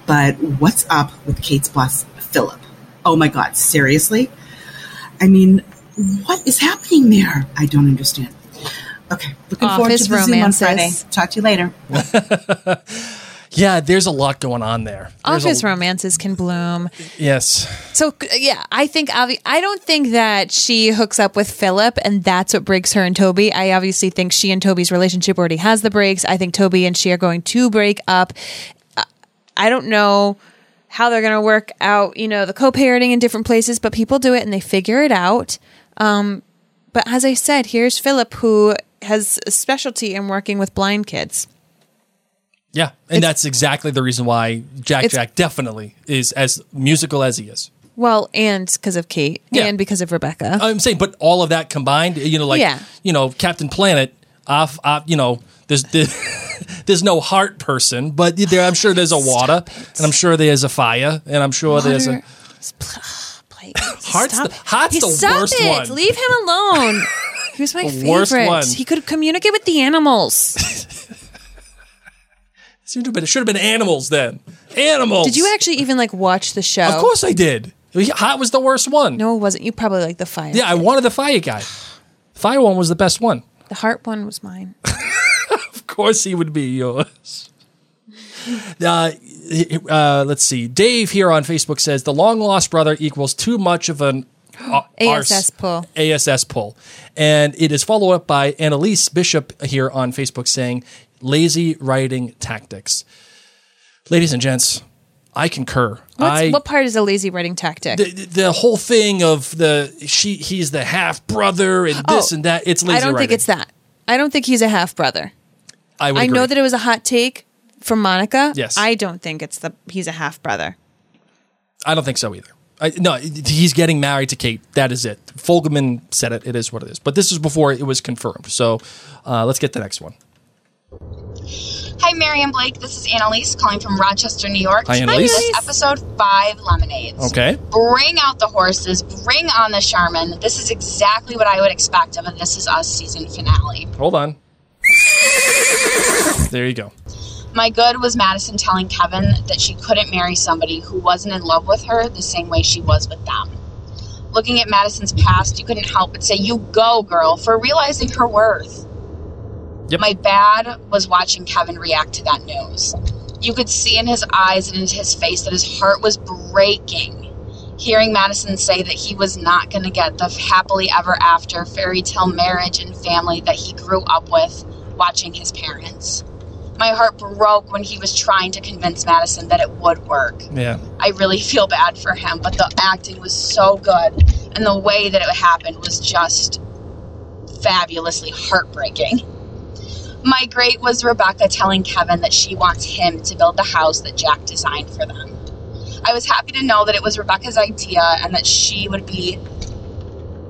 [SPEAKER 13] But what's up with Kate's boss, Philip? Oh my God, seriously? I mean, what is happening there? I don't understand. Okay, looking forward to the Zoom on
[SPEAKER 4] romances.
[SPEAKER 13] Friday. Talk to you later.
[SPEAKER 5] Yeah, there's a lot going on there. There's
[SPEAKER 4] Office
[SPEAKER 5] a-
[SPEAKER 4] romances can bloom.
[SPEAKER 5] Yes.
[SPEAKER 4] So yeah, I think obvi- I don't think that she hooks up with Philip and that's what breaks her and Toby. I obviously think she and Toby's relationship already has the breaks. I think Toby and she are going to break up. Uh, I don't know how they're going to work out, you know, the co-parenting in different places, but people do it and they figure it out. Um, but as I said, here's Philip who has a specialty in working with blind kids.
[SPEAKER 5] Yeah, and that's exactly the reason why Jack Jack definitely is as musical as he is.
[SPEAKER 4] Well, and because of Kate
[SPEAKER 5] Yeah.
[SPEAKER 4] and because of Rebecca.
[SPEAKER 5] I'm saying, but all of that combined, you know, like
[SPEAKER 4] Yeah.
[SPEAKER 5] you know, Captain Planet, off, off, you know, there's there's, there's no heart person, but there, I'm sure there's a water, and I'm sure there's a fire, and I'm sure there's a heart's
[SPEAKER 4] Stop.
[SPEAKER 5] the, the
[SPEAKER 4] stop
[SPEAKER 5] worst
[SPEAKER 4] it.
[SPEAKER 5] one.
[SPEAKER 4] Leave him alone. He was my
[SPEAKER 5] The
[SPEAKER 4] favorite.
[SPEAKER 5] one.
[SPEAKER 4] He could communicate with the animals.
[SPEAKER 5] Seemed have been- It should have been animals then. Animals.
[SPEAKER 4] Did you actually even like watch the show?
[SPEAKER 5] Of course I did. Hot was the worst one.
[SPEAKER 4] No, it wasn't. You probably like the fire.
[SPEAKER 5] Yeah, I wanted the fire guy. Fire one was the best one.
[SPEAKER 4] The heart one was mine.
[SPEAKER 5] Of course, he would be yours. Uh, uh, let's see. Dave here on Facebook says the long lost brother equals too much of an uh,
[SPEAKER 4] ASS pull.
[SPEAKER 5] ASS pull, and it is followed up by Annalise Bishop here on Facebook saying lazy writing tactics. Ladies and gents, I concur. I
[SPEAKER 4] what part is a lazy writing tactic?
[SPEAKER 5] the, the whole thing of the she he's the half brother and this
[SPEAKER 4] Oh,
[SPEAKER 5] and that. It's lazy
[SPEAKER 4] I don't
[SPEAKER 5] writing.
[SPEAKER 4] think it's that. I don't think he's a half brother.
[SPEAKER 5] I would
[SPEAKER 4] I know that it was a hot take from Monica.
[SPEAKER 5] Yes.
[SPEAKER 4] I don't think it's the he's a half brother.
[SPEAKER 5] I don't think so either. I, no, he's getting married to Kate. That is it. Fogelman said it. It is what it is. But this is before it was confirmed. So uh, let's get the next one.
[SPEAKER 14] Hi, Mary and Blake. This is Annalise calling from Rochester, New York.
[SPEAKER 5] Hi, Annalise.
[SPEAKER 14] This is episode five Lemonades.
[SPEAKER 5] Okay.
[SPEAKER 14] Bring out the horses, bring on the Charmin. This is exactly what I would expect of a This Is Us season finale.
[SPEAKER 5] Hold on. There you go.
[SPEAKER 14] My good was Madison telling Kevin that she couldn't marry somebody who wasn't in love with her the same way she was with them. Looking at Madison's past, you couldn't help but say, You go, girl, for realizing her worth. My bad was watching Kevin react to that news. You could see in his eyes and in his face that his heart was breaking. Hearing Madison say that he was not going to get the happily ever after fairy tale marriage and family that he grew up with watching his parents. My heart broke when he was trying to convince Madison that it would work.
[SPEAKER 5] Yeah.
[SPEAKER 14] I really feel bad for him, but the acting was so good, and the way that it happened was just fabulously heartbreaking. My great was Rebecca telling Kevin that she wants him to build the house that Jack designed for them. I was happy to know that it was Rebecca's idea and that she would be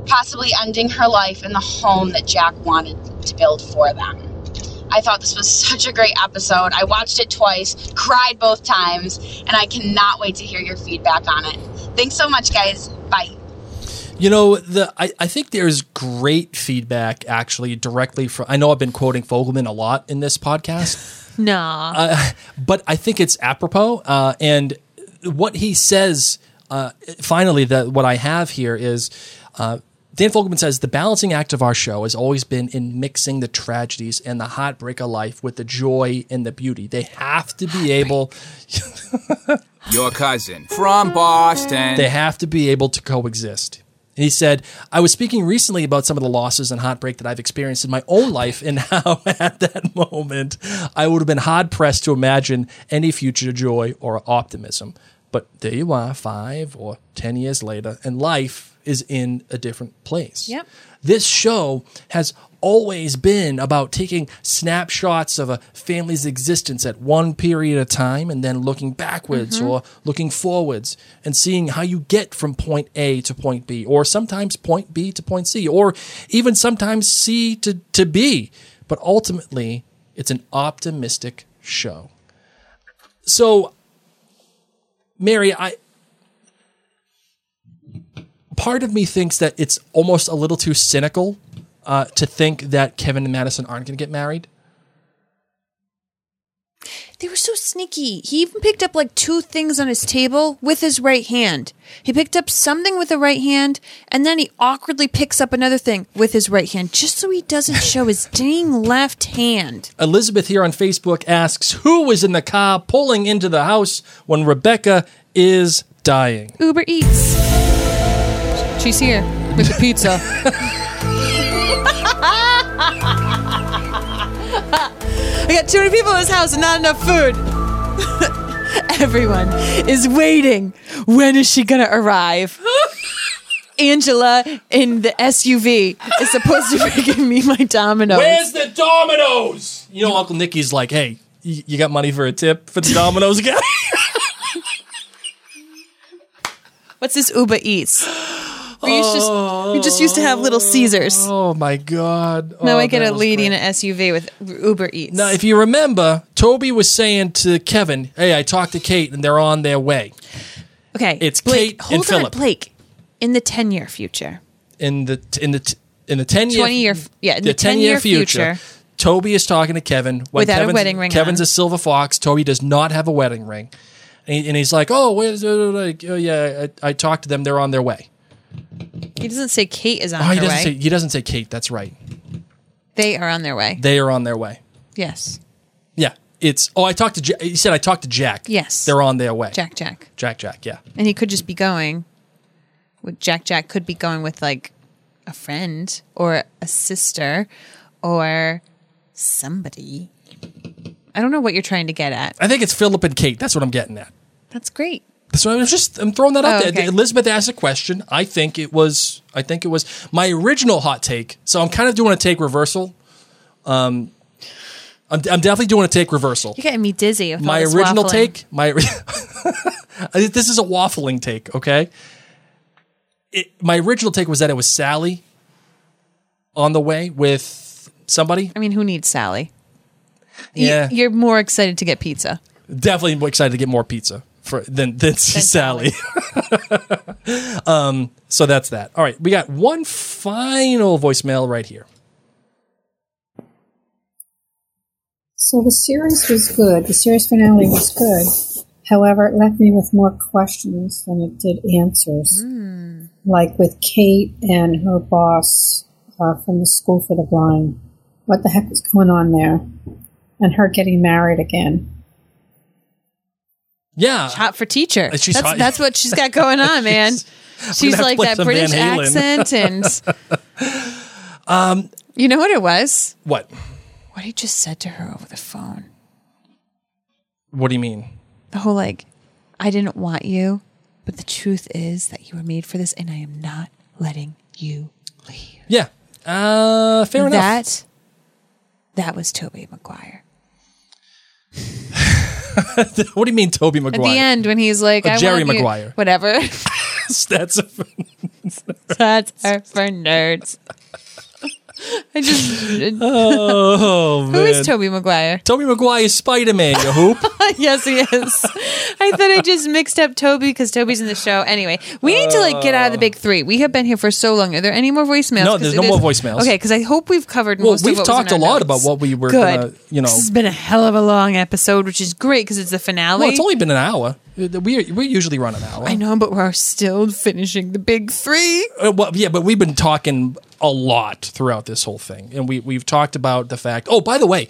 [SPEAKER 14] possibly ending her life in the home that Jack wanted to build for them. I thought this was such a great episode. I watched it twice, cried both times, and I cannot wait to hear your feedback on it. Thanks so much, guys. Bye.
[SPEAKER 5] You know, the I, I think there's great feedback actually directly from. I know I've been quoting Fogelman a lot in this podcast.
[SPEAKER 4] no,
[SPEAKER 5] Uh, but I think it's apropos. Uh, and what he says, uh, finally, that what I have here is uh, Dan Fogelman says the balancing act of our show has always been in mixing the tragedies and the heartbreak of life with the joy and the beauty. They have to be able.
[SPEAKER 7] Your cousin from Boston.
[SPEAKER 5] They have to be able to coexist. And he said, I was speaking recently about some of the losses and heartbreak that I've experienced in my own life and how at that moment I would have been hard pressed to imagine any future joy or optimism. But there you are, five or 10 years later, and life is in a different place.
[SPEAKER 4] Yep.
[SPEAKER 5] This show has always been about taking snapshots of a family's existence at one period of time and then looking backwards
[SPEAKER 4] Mhm.
[SPEAKER 5] or looking forwards and seeing how you get from point A to point B, or sometimes point B to point C, or even sometimes C to, to B. But ultimately, it's an optimistic show. So, Mary, I part of me thinks that it's almost a little too cynical uh, to think that Kevin and Madison aren't going to get married.
[SPEAKER 4] They were so sneaky. He even picked up like two things on his table with his right hand. He picked up something with the right hand, and then he awkwardly picks up another thing with his right hand, just so he doesn't show his dang left hand.
[SPEAKER 5] Elizabeth here on Facebook asks, "Who was in the car pulling into the house when Rebecca is dying?"
[SPEAKER 4] Uber Eats. She's here with the pizza. I got too many people in this house and not enough food. Everyone is waiting. When is she gonna arrive? Angela in the SUV is supposed to be giving me my Domino's.
[SPEAKER 5] Where's the Domino's? You know, Uncle Nicky's like, "Hey, y- you got money for a tip for the Domino's again?"
[SPEAKER 4] What's this Uber Eats? We used to, we just used to have Little Caesars.
[SPEAKER 5] Oh my god!
[SPEAKER 4] now
[SPEAKER 5] Oh,
[SPEAKER 4] I get
[SPEAKER 5] that
[SPEAKER 4] a
[SPEAKER 5] was
[SPEAKER 4] lady
[SPEAKER 5] great.
[SPEAKER 4] in an SUV with Uber Eats.
[SPEAKER 5] Now, if you remember, Toby was saying to Kevin, "Hey, I talked to Kate, and they're on their way."
[SPEAKER 4] Okay,
[SPEAKER 5] It's
[SPEAKER 4] Blake,
[SPEAKER 5] Kate
[SPEAKER 4] hold
[SPEAKER 5] and
[SPEAKER 4] on,
[SPEAKER 5] Philip
[SPEAKER 4] Blake, in the ten year future,
[SPEAKER 5] in the in the in the ten year
[SPEAKER 4] 20 year- yeah, in the 10-year future.
[SPEAKER 5] Toby is talking to Kevin when
[SPEAKER 4] Without a
[SPEAKER 5] Kevin's,
[SPEAKER 4] wedding ring
[SPEAKER 5] Kevin's
[SPEAKER 4] on.
[SPEAKER 5] a silver fox. Toby does not have a wedding ring, and, he- and he's like, "Oh, where's uh, like, oh yeah, I, I talked to them. They're on their way."
[SPEAKER 4] He doesn't say Kate is on
[SPEAKER 5] oh, he
[SPEAKER 4] her
[SPEAKER 5] doesn't
[SPEAKER 4] way.
[SPEAKER 5] say he doesn't say Kate. That's right.
[SPEAKER 4] they are on their way.
[SPEAKER 5] They are on their way.
[SPEAKER 4] yes,
[SPEAKER 5] Yeah, it's. Oh, I talked to. Ja- he said I talked to Jack.
[SPEAKER 4] Yes.
[SPEAKER 5] they're on their way.
[SPEAKER 4] Jack, Jack,
[SPEAKER 5] Jack, Jack. Yeah.
[SPEAKER 4] and he could just be going. With Jack, Jack could be going with like a friend or a sister or somebody. I don't know what you're trying to get at.
[SPEAKER 5] I think it's Philip and Kate. That's what I'm getting at.
[SPEAKER 4] That's great.
[SPEAKER 5] So I'm just I'm throwing that out
[SPEAKER 4] Oh,
[SPEAKER 5] there.
[SPEAKER 4] okay.
[SPEAKER 5] Elizabeth asked a question. I think it was I think it was my original hot take. So I'm kind of doing a take reversal. Um, I'm, I'm definitely doing a take reversal.
[SPEAKER 4] You're getting me dizzy. With all
[SPEAKER 5] My original
[SPEAKER 4] waffling.
[SPEAKER 5] take, my this is a waffling take. Okay, it, my original take was that it was Sally on the way with somebody.
[SPEAKER 4] I mean, who needs Sally?
[SPEAKER 5] Yeah,
[SPEAKER 4] You're more excited to get pizza.
[SPEAKER 5] definitely more excited to get more pizza for than than see Sally. um, so that's that. All right, we got one final voicemail right here.
[SPEAKER 15] So the series was good. The series finale was good. However, it left me with more questions than it did answers. Like with Kate and her boss uh, from the School for the Blind. What the heck was going on there? And her getting married again.
[SPEAKER 5] Yeah,
[SPEAKER 4] hot for teacher.
[SPEAKER 5] Uh, she's
[SPEAKER 4] that's,
[SPEAKER 5] hot.
[SPEAKER 4] that's what she's got going on, man.
[SPEAKER 5] She's-
[SPEAKER 4] she's
[SPEAKER 5] gonna have to
[SPEAKER 4] like that British accent, and
[SPEAKER 5] Um,
[SPEAKER 4] you know what it was?
[SPEAKER 5] what?
[SPEAKER 4] What he just said to her over the phone.
[SPEAKER 5] What do you mean?
[SPEAKER 4] The whole like, I didn't want you, but the truth is that you were made for this, and I am not letting you. Leave.
[SPEAKER 5] Yeah, uh, fair enough.
[SPEAKER 4] That that was Toby Maguire.
[SPEAKER 5] what do you mean, Toby
[SPEAKER 4] At
[SPEAKER 5] Maguire?
[SPEAKER 4] the end, when he's like, I
[SPEAKER 5] Jerry
[SPEAKER 4] want you-
[SPEAKER 5] Maguire.
[SPEAKER 4] whatever.
[SPEAKER 5] That's a,
[SPEAKER 4] That's her for nerds. I just.
[SPEAKER 5] oh
[SPEAKER 4] Who
[SPEAKER 5] man.
[SPEAKER 4] is Toby Maguire?
[SPEAKER 5] Toby Maguire is Spider Man. You hoop.
[SPEAKER 4] yes, he is. I thought I just mixed up Toby because Toby's in the show. Anyway, we need to like get out of the big three. We have been here for so long. Are there any more voicemails?
[SPEAKER 5] No, there's no more voicemails.
[SPEAKER 4] Okay, because I hope we've covered
[SPEAKER 5] Well,
[SPEAKER 4] most
[SPEAKER 5] we've
[SPEAKER 4] of what was in
[SPEAKER 5] talked a
[SPEAKER 4] our
[SPEAKER 5] lot
[SPEAKER 4] notes.
[SPEAKER 5] about what we were
[SPEAKER 4] Good.
[SPEAKER 5] gonna, you know.
[SPEAKER 4] This has been a hell of a long episode, which is great because it's the finale.
[SPEAKER 5] Well, it's only been an hour. We we usually run an hour.
[SPEAKER 4] I know, but we're still finishing the big three.
[SPEAKER 5] Uh, well, yeah, but we've been talking a lot throughout this whole thing, and we we've talked about the fact. Oh, by the way,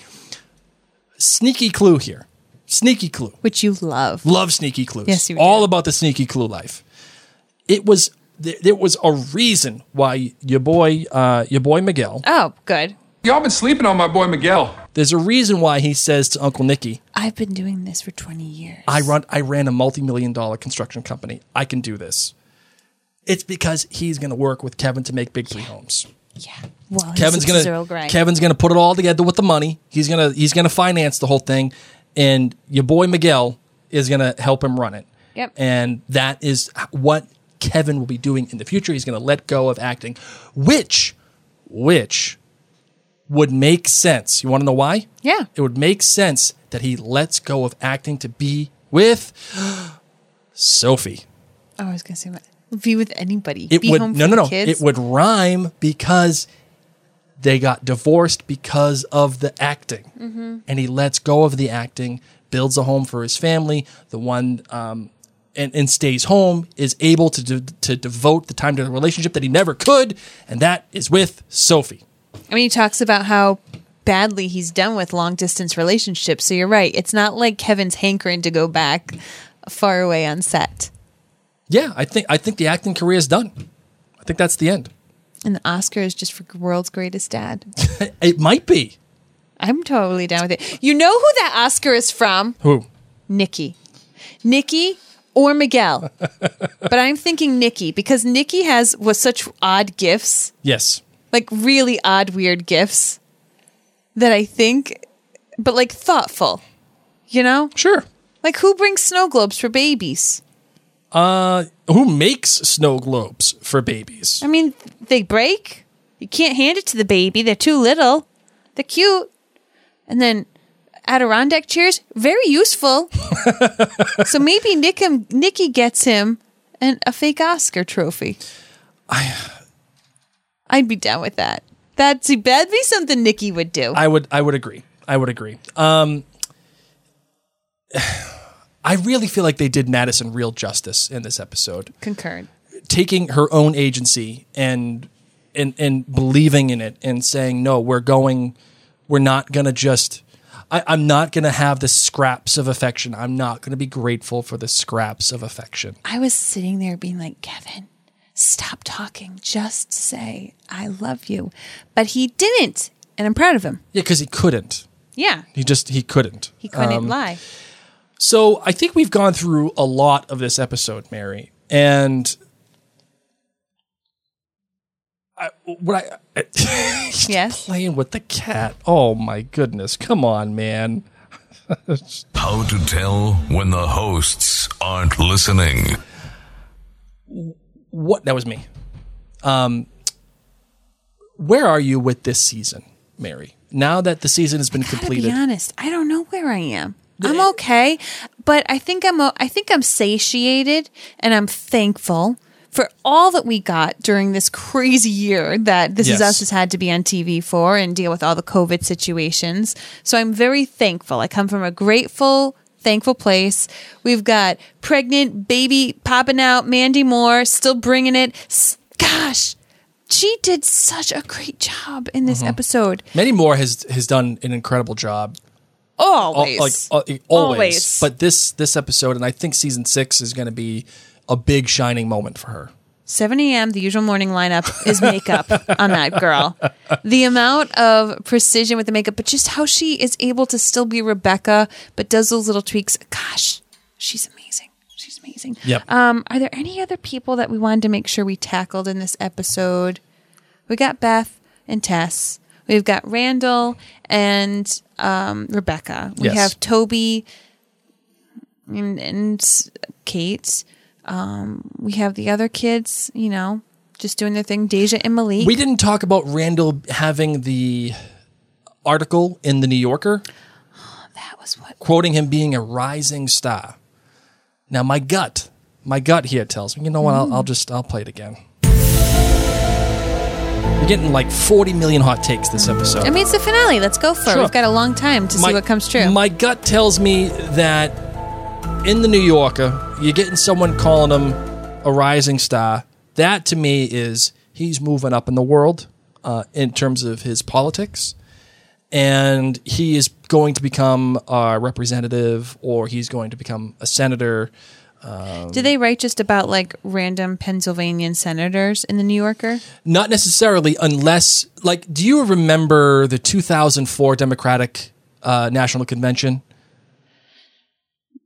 [SPEAKER 5] sneaky clue here. Sneaky clue.
[SPEAKER 4] Which you love.
[SPEAKER 5] Love sneaky clues.
[SPEAKER 4] Yes, you
[SPEAKER 5] All about the sneaky clue life. It was there, there was a reason why your boy uh, your boy Miguel.
[SPEAKER 4] Oh, good.
[SPEAKER 16] Y'all been sleeping on my boy Miguel.
[SPEAKER 5] There's a reason why he says to Uncle Nicky,
[SPEAKER 4] I I've been doing this for 20 years.
[SPEAKER 5] I run I ran a multi-million dollar construction company. I can do this. It's because he's going to work with Kevin to make big three homes.
[SPEAKER 4] Yeah. Well,
[SPEAKER 5] Kevin's gonna
[SPEAKER 4] his Earl Grey.
[SPEAKER 5] Kevin's gonna put it all together with the money. He's gonna he's gonna finance the whole thing, and your boy Miguel is gonna help him run it.
[SPEAKER 4] Yep.
[SPEAKER 5] And that is what Kevin will be doing in the future. He's gonna let go of acting, which which would make sense. You want to know why?
[SPEAKER 4] Yeah.
[SPEAKER 5] It would make sense that he lets go of acting to be with Sophie.
[SPEAKER 4] Oh, I was going to say, what? Be with anybody.
[SPEAKER 5] It
[SPEAKER 4] be
[SPEAKER 5] would
[SPEAKER 4] home
[SPEAKER 5] no no no. It would rhyme because they got divorced because of the acting,
[SPEAKER 4] Mhm.
[SPEAKER 5] and he lets go of the acting, builds a home for his family. The one um, and, and stays home is able to de- to devote the time to the relationship that he never could, and that is with Sophie.
[SPEAKER 4] I mean, he talks about how badly he's done with long distance relationships. So you're right. It's not like Kevin's hankering to go back far away on set.
[SPEAKER 5] Yeah, I think I think the acting career is done. I think that's the end.
[SPEAKER 4] And the Oscar is just for world's greatest dad.
[SPEAKER 5] it might be.
[SPEAKER 4] I'm totally down with it. You know who that Oscar is from?
[SPEAKER 5] Who?
[SPEAKER 4] Nicky. Nicky or Miguel. but I'm thinking Nicky because Nicky has was such odd gifts,
[SPEAKER 5] Yes.
[SPEAKER 4] like really odd, weird gifts that I think, but like thoughtful, you know?
[SPEAKER 5] Sure.
[SPEAKER 4] Like who brings snow globes for babies?
[SPEAKER 5] Uh, who makes snow globes for babies?
[SPEAKER 4] I mean, they break. You can't hand it to the baby. They're too little. They're cute. And then Adirondack chairs, very useful. so maybe Nick, Nicky gets him an, a fake Oscar trophy. I, I'd be down with that. That'd, that'd be something Nicky would do.
[SPEAKER 5] I would I would agree. I would agree. Um, I really feel like they did Madison real justice in this episode.
[SPEAKER 4] Concurred.
[SPEAKER 5] Taking her own agency and and and believing in it and saying, no, we're going we're not gonna just I, I'm not gonna have the scraps of affection. I'm not gonna be grateful for the scraps of affection.
[SPEAKER 4] I was sitting there being like, Kevin, stop talking. Just say, I love you. But he didn't. And I'm proud of him.
[SPEAKER 5] Yeah, because he couldn't.
[SPEAKER 4] Yeah.
[SPEAKER 5] He just he couldn't.
[SPEAKER 4] He couldn't
[SPEAKER 5] Um,
[SPEAKER 4] lie.
[SPEAKER 5] So I think we've gone through a lot of this episode, Mary, and I, what I
[SPEAKER 4] yes
[SPEAKER 5] playing with the cat. Oh my goodness! Come on, man.
[SPEAKER 16] How to tell when the hosts aren't listening.
[SPEAKER 5] What that was me. Um, where are you with this season, Mary? Now that the season has been completed,
[SPEAKER 4] be honest, I don't know where I am. I'm okay, but I think I'm I think I'm satiated and I'm thankful for all that we got during this crazy year that This Is
[SPEAKER 17] Yes.
[SPEAKER 4] Us has had to be on TV for and deal with all the COVID situations. So I'm very thankful. I come from a grateful, thankful place. We've got pregnant baby popping out, Mandy Moore still bringing it. S- Gosh, she did such a great job in this
[SPEAKER 5] Mhm.
[SPEAKER 4] episode.
[SPEAKER 5] Mandy Moore has has done an incredible job.
[SPEAKER 4] Always.
[SPEAKER 5] Al- like uh, always.
[SPEAKER 4] Always.
[SPEAKER 5] But this this episode, and I think season six is going to be a big shining moment for her.
[SPEAKER 4] 7 a.m., the usual morning lineup is makeup on that girl. The amount of precision with the makeup, but just how she is able to still be Rebecca, but does those little tweaks. Gosh, she's amazing. She's amazing.
[SPEAKER 5] Yep.
[SPEAKER 4] Um, are there any other people that we wanted to make sure we tackled in this episode? We got Beth and Tess. We've got Randall and um, Rebecca. We
[SPEAKER 5] Yes.
[SPEAKER 4] have Toby and, and Kate. Um, we have the other kids, you know, just doing their thing. Deja and Malik.
[SPEAKER 5] We didn't talk about Randall having the article in the New Yorker.
[SPEAKER 4] that was what
[SPEAKER 5] quoting him being a rising star. Now my gut, my gut here tells me, you know what? I'll, I'll just I'll play it again. You're getting like 40 million hot takes this episode.
[SPEAKER 4] I mean, it's the finale. Let's go for it.
[SPEAKER 5] Sure.
[SPEAKER 4] We've got a long time to see what comes true.
[SPEAKER 5] My gut tells me that in the New Yorker, you're getting someone calling him a rising star. That to me is he's moving up in the world uh, in terms of his politics. And he is going to become a representative or he's going to become a senator. Um,
[SPEAKER 4] Do they write just about like random Pennsylvanian senators in the New Yorker?
[SPEAKER 5] Not necessarily, unless, like, do you remember the 2004 Democratic uh, National Convention?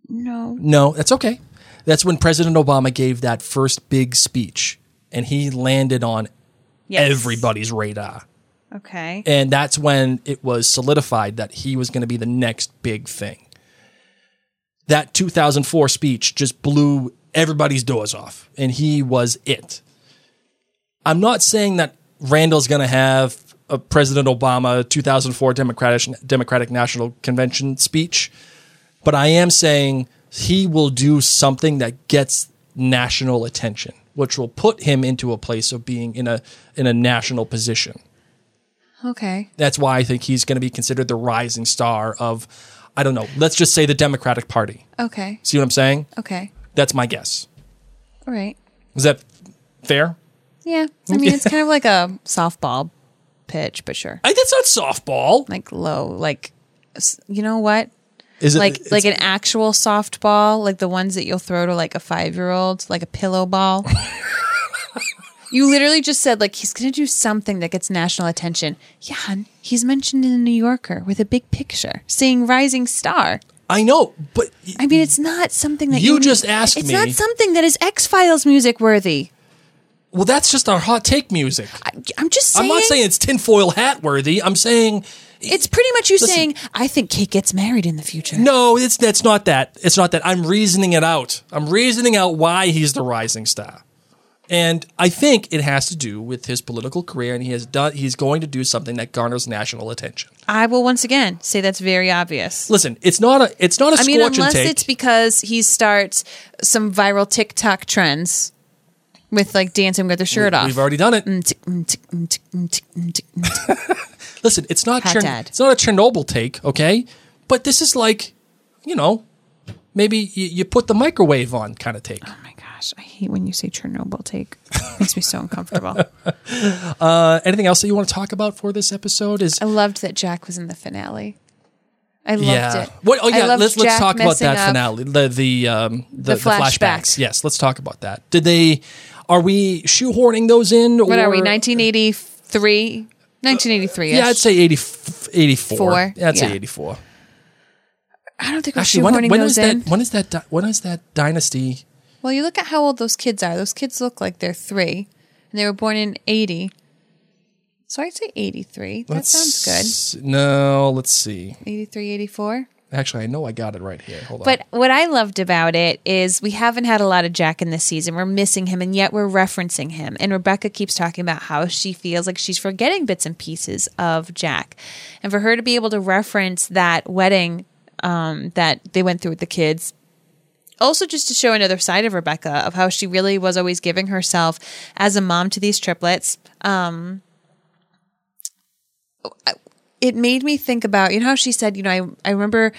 [SPEAKER 4] No.
[SPEAKER 5] No, that's okay. That's when President Obama gave that first big speech, and he landed on
[SPEAKER 4] Yes.
[SPEAKER 5] everybody's radar.
[SPEAKER 4] Okay.
[SPEAKER 5] And that's when it was solidified that he was going to be the next big thing. That 2004 speech just blew everybody's doors off, and he was it. I'm not saying that Randall's going to have a President Obama 2004 Democratic Democratic National Convention speech, but I am saying he will do something that gets national attention, which will put him into a place of being in a in a national position.
[SPEAKER 4] Okay.
[SPEAKER 5] That's why I think he's going to be considered the rising star of, I don't know, let's just say the Democratic Party.
[SPEAKER 4] Okay.
[SPEAKER 5] See what I'm saying?
[SPEAKER 4] Okay.
[SPEAKER 5] That's my guess.
[SPEAKER 4] All right.
[SPEAKER 5] Is that fair?
[SPEAKER 4] Yeah. I mean, it's kind of like a softball pitch, but sure.
[SPEAKER 5] I, that's not softball.
[SPEAKER 4] Like low, like you know what?
[SPEAKER 5] Is it
[SPEAKER 4] like like an actual softball, like the ones that you'll throw to like a five year old, like a pillow ball? you literally just said like he's gonna do something that gets national attention. Yeah, he's mentioned in the New Yorker with a big picture saying "rising star."
[SPEAKER 5] I know, but
[SPEAKER 4] I mean, it's not something that
[SPEAKER 5] You
[SPEAKER 4] you,
[SPEAKER 5] just asked
[SPEAKER 4] It's
[SPEAKER 5] me-
[SPEAKER 4] not something that is X Files music worthy.
[SPEAKER 5] Well, that's just our hot take music. I,
[SPEAKER 4] am just
[SPEAKER 5] I'm not
[SPEAKER 4] saying-
[SPEAKER 5] saying it's tinfoil hat worthy. I'm saying
[SPEAKER 4] It's pretty much you
[SPEAKER 5] Listen.
[SPEAKER 4] saying, "I think Kate gets married in the future."
[SPEAKER 5] no. It's that's not that. It's not that. I'm reasoning it out. I'm reasoning out why he's the rising star, and I think it has to do with his political career, and he has done. He's going to do something that garners national attention.
[SPEAKER 4] I will once again say that's very obvious.
[SPEAKER 5] Listen, it's not a. It's not a
[SPEAKER 4] I mean, unless it's because he starts some viral TikTok trends with like dancing with their shirt
[SPEAKER 5] We-
[SPEAKER 4] off.
[SPEAKER 5] we've already done it. Listen, it's not Chern- it's not a Chernobyl take, okay? But this is like, you know, maybe you, you put the microwave on kind of take.
[SPEAKER 4] Oh gosh, I hate when you say Chernobyl take. Makes me so uncomfortable.
[SPEAKER 5] Uh, anything else that you want to talk about for this episode? Is
[SPEAKER 4] I loved that Jack was in the finale. I loved
[SPEAKER 5] yeah.
[SPEAKER 4] it.
[SPEAKER 5] What? Oh yeah. Let's let's
[SPEAKER 4] Jack
[SPEAKER 5] talk about that finale. The the um the,
[SPEAKER 4] The
[SPEAKER 5] the
[SPEAKER 4] flashbacks.
[SPEAKER 5] flashbacks. Yes. Let's talk about that. Did they? Are we shoehorning those in?
[SPEAKER 4] What are we? 1983. 1983.
[SPEAKER 5] Yeah, I'd say 80, 84.
[SPEAKER 4] Four,
[SPEAKER 5] Yeah, I'd say 84.
[SPEAKER 4] I don't think we're
[SPEAKER 5] Actually, when,
[SPEAKER 4] shoehorning
[SPEAKER 5] when
[SPEAKER 4] those
[SPEAKER 5] is that?
[SPEAKER 4] in.
[SPEAKER 5] When is that? When is that dynasty?
[SPEAKER 4] Well, you look at how old those kids are. Those kids look like they're three, and they were born in 80. So I'd say 83. That
[SPEAKER 5] Let's
[SPEAKER 4] sounds
[SPEAKER 5] s- No, let's see.
[SPEAKER 4] good. 83, 84.
[SPEAKER 5] Actually, I know I got it right here. Hold on.
[SPEAKER 4] But what I loved about it is we haven't had a lot of Jack in this season. We're missing him, and yet we're referencing him. And Rebecca keeps talking about how she feels like she's forgetting bits and pieces of Jack. And for her to be able to reference that wedding um, that they went through with the kids, also just to show another side of Rebecca of how she really was always giving herself as a mom to these triplets. Um, it made me think about you know how she said you know I I remember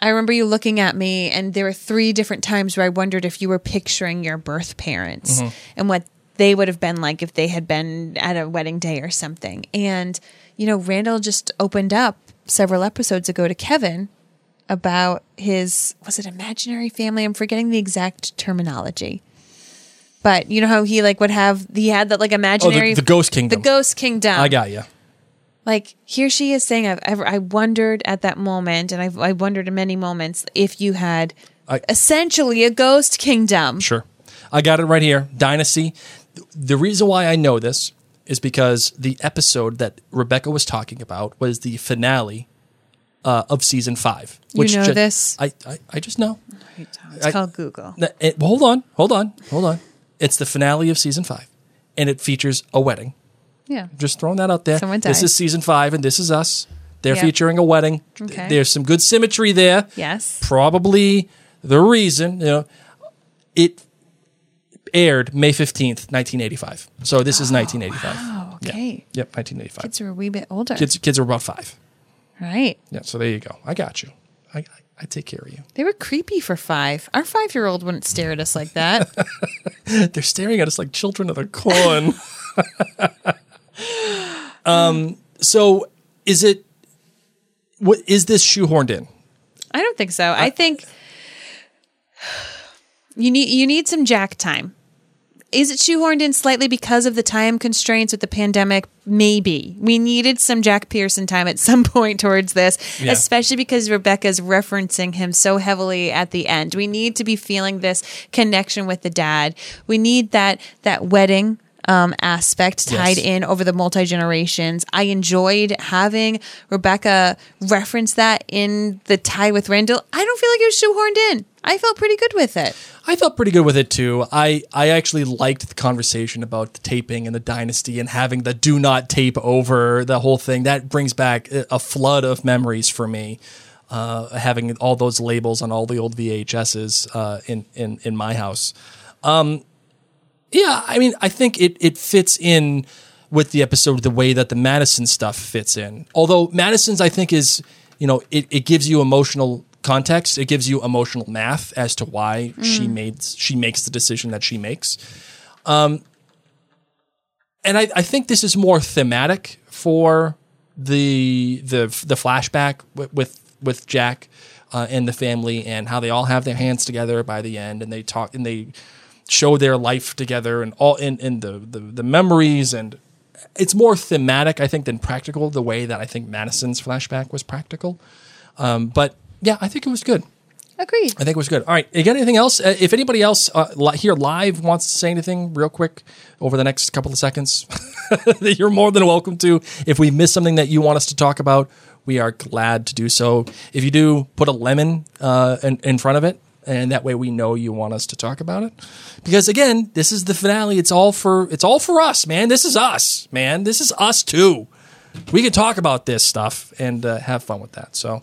[SPEAKER 4] I remember you looking at me and there were three different times where I wondered if you were picturing your birth parents
[SPEAKER 17] Mhm.
[SPEAKER 4] and what they would have been like if they had been at a wedding day or something. And you know Randall just opened up several episodes ago to Kevin about his was it imaginary family? I'm forgetting the exact terminology. But you know how he like would have he had that like oh, imaginary
[SPEAKER 5] Oh, the Ghost Kingdom.
[SPEAKER 4] The Ghost Kingdom.
[SPEAKER 5] I got you.
[SPEAKER 4] Like here she is saying, I've ever I wondered at that moment, and I've I wondered in many moments if you had
[SPEAKER 5] I-
[SPEAKER 4] essentially a ghost kingdom.
[SPEAKER 5] Sure. I got it right here. Dynasty. The reason why I know this is because the episode that Rebecca was talking about was the finale uh, of season five.
[SPEAKER 4] You know this?
[SPEAKER 5] I, I, I just know.
[SPEAKER 4] It's
[SPEAKER 5] I-
[SPEAKER 4] called Google.
[SPEAKER 5] It- hold on, hold on, hold on. It's the finale of season five, and it features a wedding.
[SPEAKER 4] Yeah.
[SPEAKER 5] Just throwing that out there.
[SPEAKER 4] Someone
[SPEAKER 5] This is season five, and this is us. They're
[SPEAKER 4] Yep.
[SPEAKER 5] featuring a wedding.
[SPEAKER 4] Okay.
[SPEAKER 5] There's some good symmetry there.
[SPEAKER 4] Yes.
[SPEAKER 5] Probably the reason, you know, it aired May 15th, 1985. So this is 1985.
[SPEAKER 4] Oh,
[SPEAKER 5] Yeah.
[SPEAKER 4] okay.
[SPEAKER 5] Yep, 1985.
[SPEAKER 4] Kids are a wee bit older.
[SPEAKER 5] Kids, kids are about five.
[SPEAKER 4] Right.
[SPEAKER 5] Yeah, so there you go. I got you. I, I, I take care of you.
[SPEAKER 4] They were creepy for five. Our five year old wouldn't stare at us like that.
[SPEAKER 5] They're staring at us like children of the corn. um, so is it, what is this shoehorned in?
[SPEAKER 4] I don't think so. I think you need you need some Jack time. Is it shoehorned in slightly because of the time constraints with the pandemic? Maybe. We needed some Jack Pearson time at some point towards this,
[SPEAKER 17] Yeah.
[SPEAKER 4] especially because Rebecca's referencing him so heavily at the end. We need to be feeling this connection with the dad. We need that that wedding um, aspect tied
[SPEAKER 17] Yes.
[SPEAKER 4] in over the multi generations. I enjoyed having Rebecca reference that in the tie with Randall. I don't feel like it was shoehorned in. I felt pretty good with it.
[SPEAKER 5] I felt pretty good with it too. I, I actually liked the conversation about the taping and the dynasty and having the do not tape over the whole thing. That brings back a flood of memories for me. Uh, having all those labels on all the old VHSs uh, in, in in my house. Um, yeah, I mean, I think it it fits in with the episode the way that the Madison stuff fits in. Although Madison's, I think, is you know it, it gives you emotional context. It gives you emotional math as to why she
[SPEAKER 17] Mm.
[SPEAKER 5] made she makes the decision that she makes. Um, and I, I think this is more thematic for the the the flashback with with, with Jack uh, and the family and how they all have their hands together by the end and they talk and they show their life together and all in, in the, the the memories and it's more thematic I think than practical the way that I think Madison's flashback was practical. Um, but yeah, I think it was good.
[SPEAKER 4] Agreed.
[SPEAKER 5] I think it was good. All right. You got anything else? Uh, if anybody else uh, li- here live wants to say anything real quick over the next couple of seconds, you're more than welcome to. If we miss something that you want us to talk about, we are glad to do so. If you do, put a lemon uh, in, in front of it. And that way we know you want us to talk about it. Because again, this is the finale. It's all for it's all for us, man. This is us, man. This is us too. We can talk about this stuff and uh, have fun with that. So,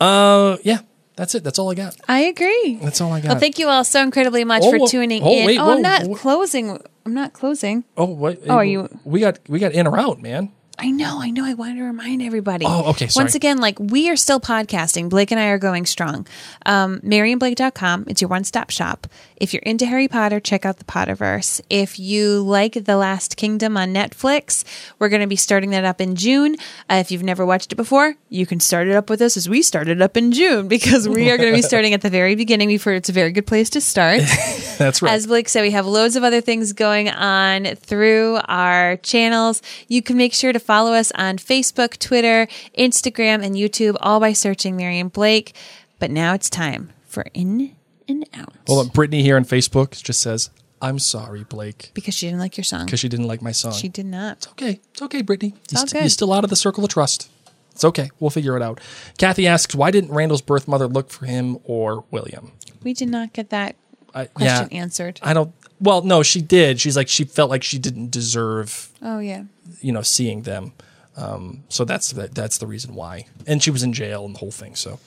[SPEAKER 5] uh, yeah, that's it. That's all I got.
[SPEAKER 4] I agree.
[SPEAKER 5] That's all I got.
[SPEAKER 4] Well, thank you all so incredibly much
[SPEAKER 5] Oh,
[SPEAKER 4] for tuning
[SPEAKER 5] oh,
[SPEAKER 4] in.
[SPEAKER 5] wait,
[SPEAKER 4] oh,
[SPEAKER 5] whoa,
[SPEAKER 4] I'm not
[SPEAKER 5] whoa.
[SPEAKER 4] closing. I'm not closing.
[SPEAKER 5] Oh, what?
[SPEAKER 4] Oh, are you-
[SPEAKER 5] We got we got in or out, man.
[SPEAKER 4] I know, I know. I wanted to remind everybody.
[SPEAKER 5] Oh, okay, sorry.
[SPEAKER 4] Once again, like we are still podcasting. Blake and I are going strong. Um, MaryandBlake.com. It's your one stop shop. If you're into Harry Potter, check out the Potterverse. If you like The Last Kingdom on Netflix, we're going to be starting that up in June. Uh, if you've never watched it before, you can start it up with us as we started it up in June because we are going to be starting at the very beginning. We've heard it's a very good place to start.
[SPEAKER 5] That's right.
[SPEAKER 4] As Blake said, we have loads of other things going on through our channels. You can make sure to follow us on Facebook, Twitter, Instagram, and YouTube, all by searching Mary and Blake. But now it's time for In and Out
[SPEAKER 5] Well, Brittany here on Facebook just says, "I'm sorry, Blake,
[SPEAKER 4] because she didn't like your song.
[SPEAKER 5] because she didn't like my song."
[SPEAKER 4] She did not. It's
[SPEAKER 5] okay. It's okay, Brittany.
[SPEAKER 4] It's
[SPEAKER 5] You're st-. You're still out of the circle of trust. It's okay. We'll figure it out. Kathy asks, "Why didn't Randall's birth mother look for him or William?"
[SPEAKER 4] We did not get that
[SPEAKER 5] I,
[SPEAKER 4] question
[SPEAKER 5] yeah,
[SPEAKER 4] answered.
[SPEAKER 5] I don't. Well, no, she did. She's like she felt like she didn't deserve
[SPEAKER 4] Oh, yeah.
[SPEAKER 5] you know, seeing them. Um, so that's the, that's the reason why. And she was in jail and the whole thing. So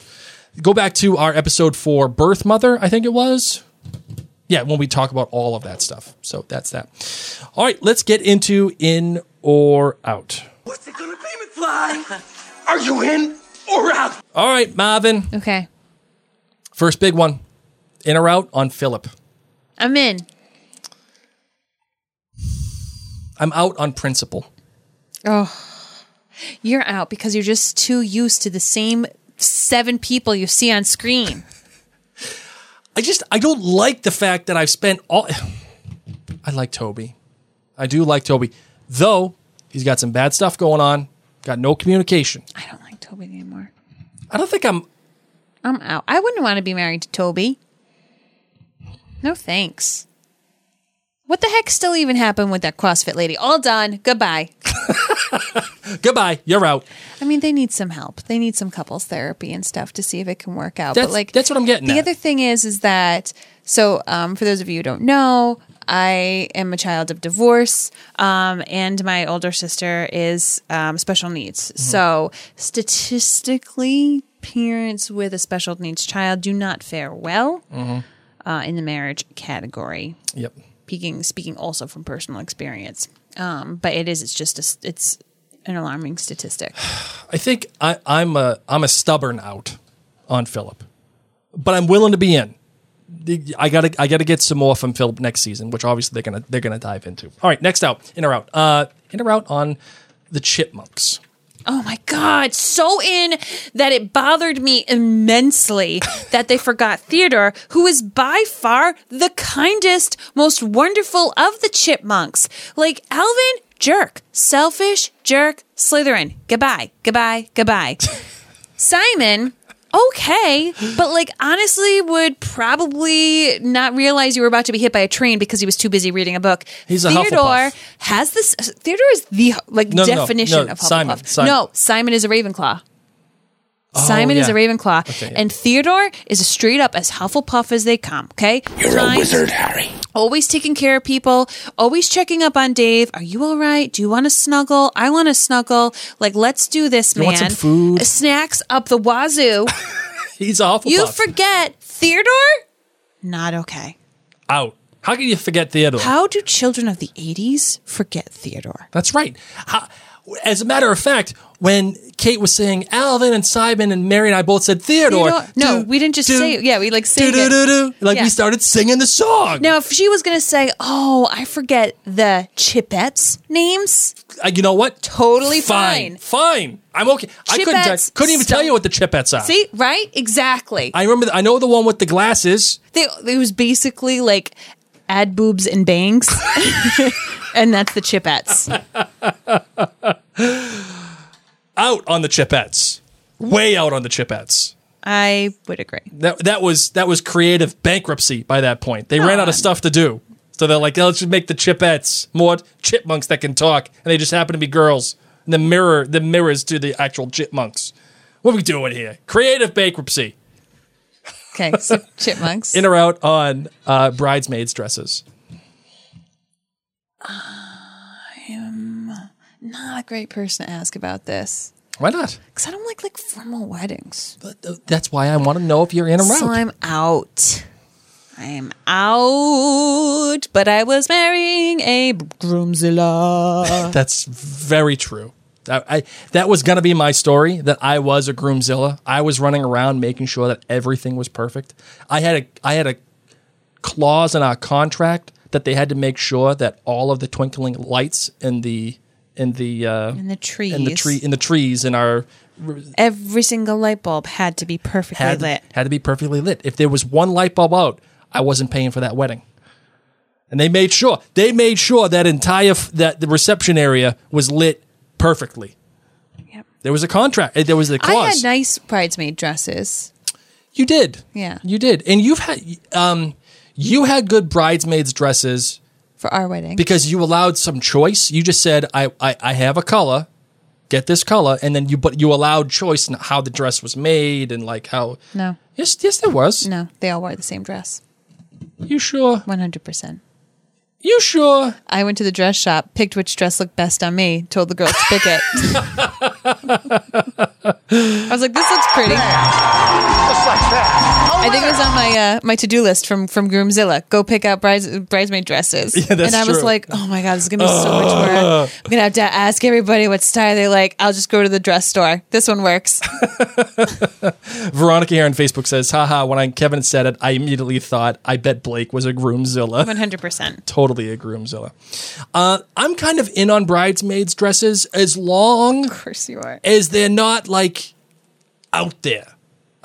[SPEAKER 5] go back to our episode for birth mother, I think it was. Yeah, when we talk about all of that stuff. So that's that. All right, let's get into in or out.
[SPEAKER 8] What's it gonna be, McFly? Are you in or out?
[SPEAKER 5] All right, Marvin.
[SPEAKER 4] Okay.
[SPEAKER 5] First big one. In or out on Philip.
[SPEAKER 4] I'm in.
[SPEAKER 5] I'm out on principle.
[SPEAKER 4] Oh, you're out because you're just too used to the same seven people you see on screen.
[SPEAKER 5] I just I don't like the fact that I've spent all I like Toby. I do like Toby. Though he's got some bad stuff going on, got no communication.
[SPEAKER 4] I don't like Toby anymore.
[SPEAKER 5] I don't think I'm
[SPEAKER 4] I'm out. I wouldn't want to be married to Toby. No thanks. What the heck still even happened with that CrossFit lady? All done. Goodbye.
[SPEAKER 5] Goodbye. You're out.
[SPEAKER 4] I mean, they need some help. They need some couples therapy and stuff to see if it can work out.
[SPEAKER 5] That's-
[SPEAKER 4] but like,
[SPEAKER 5] that's what I'm getting
[SPEAKER 4] The
[SPEAKER 5] at.
[SPEAKER 4] other thing is, is that so um, for those of you who don't know, I am a child of divorce, um, and my older sister is um, special needs.
[SPEAKER 5] Mm-hmm.
[SPEAKER 4] So statistically, parents with a special needs child do not fare well
[SPEAKER 5] Mhm.
[SPEAKER 4] Uh, in the marriage category.
[SPEAKER 5] Yep.
[SPEAKER 4] Speaking speaking also from personal experience, um, but it is it's just a, it's an alarming statistic.
[SPEAKER 5] I think I, I'm a I'm a stubborn out on Philip, but I'm willing to be in. I gotta I gotta get some more from Philip next season, which obviously they're gonna they're gonna dive into. All right, next out, in or out, uh, in or out on the Chipmunks.
[SPEAKER 4] Oh my God, so in that it bothered me immensely that they forgot Theodore, who is by far the kindest, most wonderful of the chipmunks. Like Alvin, jerk. Selfish, jerk, Slytherin. Goodbye, goodbye, goodbye. Simon, okay, but like honestly, would probably not realize you were about to be hit by a train because he was too busy reading a book.
[SPEAKER 5] He's a
[SPEAKER 4] Theodore
[SPEAKER 5] Hufflepuff.
[SPEAKER 4] has this. Theodore is the like
[SPEAKER 5] No, no, no,
[SPEAKER 4] definition
[SPEAKER 5] no,
[SPEAKER 4] of Hufflepuff.
[SPEAKER 5] Simon, Simon.
[SPEAKER 4] No, Simon is a Ravenclaw.
[SPEAKER 5] Oh,
[SPEAKER 4] Simon is a Ravenclaw,
[SPEAKER 5] Okay, yeah.
[SPEAKER 4] and Theodore is as straight up as Hufflepuff as they come. Okay,
[SPEAKER 17] You're a wizard, Harry.
[SPEAKER 4] Always taking care of people. Always checking up on Dave. Are you all right? Do you want to snuggle? I want to snuggle. Like, let's do this,
[SPEAKER 5] You
[SPEAKER 4] man.
[SPEAKER 5] want some food?
[SPEAKER 4] Uh, snacks up the wazoo.
[SPEAKER 5] He's awful.
[SPEAKER 4] You forget Theodore? Not okay.
[SPEAKER 5] Out. How can you forget Theodore?
[SPEAKER 4] How do children of the '80s forget Theodore?
[SPEAKER 5] That's right. How, as a matter of fact, when Kate was saying Alvin and Simon and Mary and I both said Theodore,
[SPEAKER 4] no,
[SPEAKER 5] do-
[SPEAKER 4] we didn't just
[SPEAKER 5] do-
[SPEAKER 4] say it. Yeah, we like sang
[SPEAKER 5] do
[SPEAKER 4] it.
[SPEAKER 5] do do, like
[SPEAKER 4] Yeah.
[SPEAKER 5] we started singing the song.
[SPEAKER 4] Now, if she was going to say, "Oh, I forget the Chipettes names,"
[SPEAKER 5] Uh, you know what?
[SPEAKER 4] Totally
[SPEAKER 5] fine,
[SPEAKER 4] fine.
[SPEAKER 5] fine. I'm okay. I couldn't. I couldn't even tell you what the Chipettes are.
[SPEAKER 4] see, right? Exactly.
[SPEAKER 5] I remember. I know the one with the glasses.
[SPEAKER 4] They, it was basically like add boobs and bangs, and that's the Chipettes.
[SPEAKER 5] Out on the Chipettes. Way out on the Chipettes.
[SPEAKER 4] I would agree.
[SPEAKER 5] That that was that was creative bankruptcy by that point. They ran out of stuff to do. So they're like, let's just make the chipettes more chipmunks that can talk, and they just happen to be girls. And the mirror, the mirrors to the actual chipmunks. What are we doing here? Creative bankruptcy.
[SPEAKER 4] Okay, so chipmunks.
[SPEAKER 5] In or out on uh, bridesmaids' dresses.
[SPEAKER 4] I am not a great person to ask about this
[SPEAKER 5] Why not?
[SPEAKER 4] because I don't like like formal weddings.
[SPEAKER 5] That's why I want to know if you're in or out.
[SPEAKER 4] So
[SPEAKER 5] out.
[SPEAKER 4] I'm out. I am out, but I was marrying a groomzilla.
[SPEAKER 5] That's very true. I, I that was gonna be my story. That I was a groomzilla. I was running around making sure that everything was perfect. I had a I had a clause in our contract that they had to make sure that all of the twinkling lights in the in the uh,
[SPEAKER 4] In the trees.
[SPEAKER 5] in the tree in the trees in our
[SPEAKER 4] Every single light bulb had to be perfectly
[SPEAKER 5] had
[SPEAKER 4] lit.
[SPEAKER 5] had to be perfectly lit. If there was one light bulb out, I wasn't paying for that wedding. And they made sure they made sure that entire that the reception area was lit perfectly.
[SPEAKER 4] Yep.
[SPEAKER 5] There was a contract. eh, There was a
[SPEAKER 4] I
[SPEAKER 5] clause.
[SPEAKER 4] had nice bridesmaid dresses.
[SPEAKER 5] you did.
[SPEAKER 4] Yeah.
[SPEAKER 5] You did. And you've had um you had good bridesmaids dresses
[SPEAKER 4] For our wedding.
[SPEAKER 5] because you allowed some choice. You just said I I, I have a color, get this color, and then you but you allowed choice in how the dress was made and like how
[SPEAKER 4] no.
[SPEAKER 5] Yes, yes there was.
[SPEAKER 4] No, they all wore the same dress.
[SPEAKER 5] You sure?
[SPEAKER 4] 100%.
[SPEAKER 5] You sure?
[SPEAKER 4] I went to the dress shop, picked which dress looked best on me, told the girls to pick it. I was like, this looks pretty.
[SPEAKER 8] That.
[SPEAKER 4] I think it was on my uh, my to do list from from Groomzilla. Go pick out brides, bridesmaid dresses.
[SPEAKER 5] Yeah, that's
[SPEAKER 4] and I was
[SPEAKER 5] true.
[SPEAKER 4] like, oh my god, this is gonna be so much work. I'm gonna have to ask everybody what style they like. I'll just go to the dress store. This one works.
[SPEAKER 5] Veronica here on Facebook says, haha, when I, Kevin said it, I immediately thought, I bet Blake was a groomzilla.
[SPEAKER 4] 100%.
[SPEAKER 5] totally a groomzilla. Uh, I'm kind of in on bridesmaids' dresses as long
[SPEAKER 4] Of course you are.
[SPEAKER 5] as they're not like out there.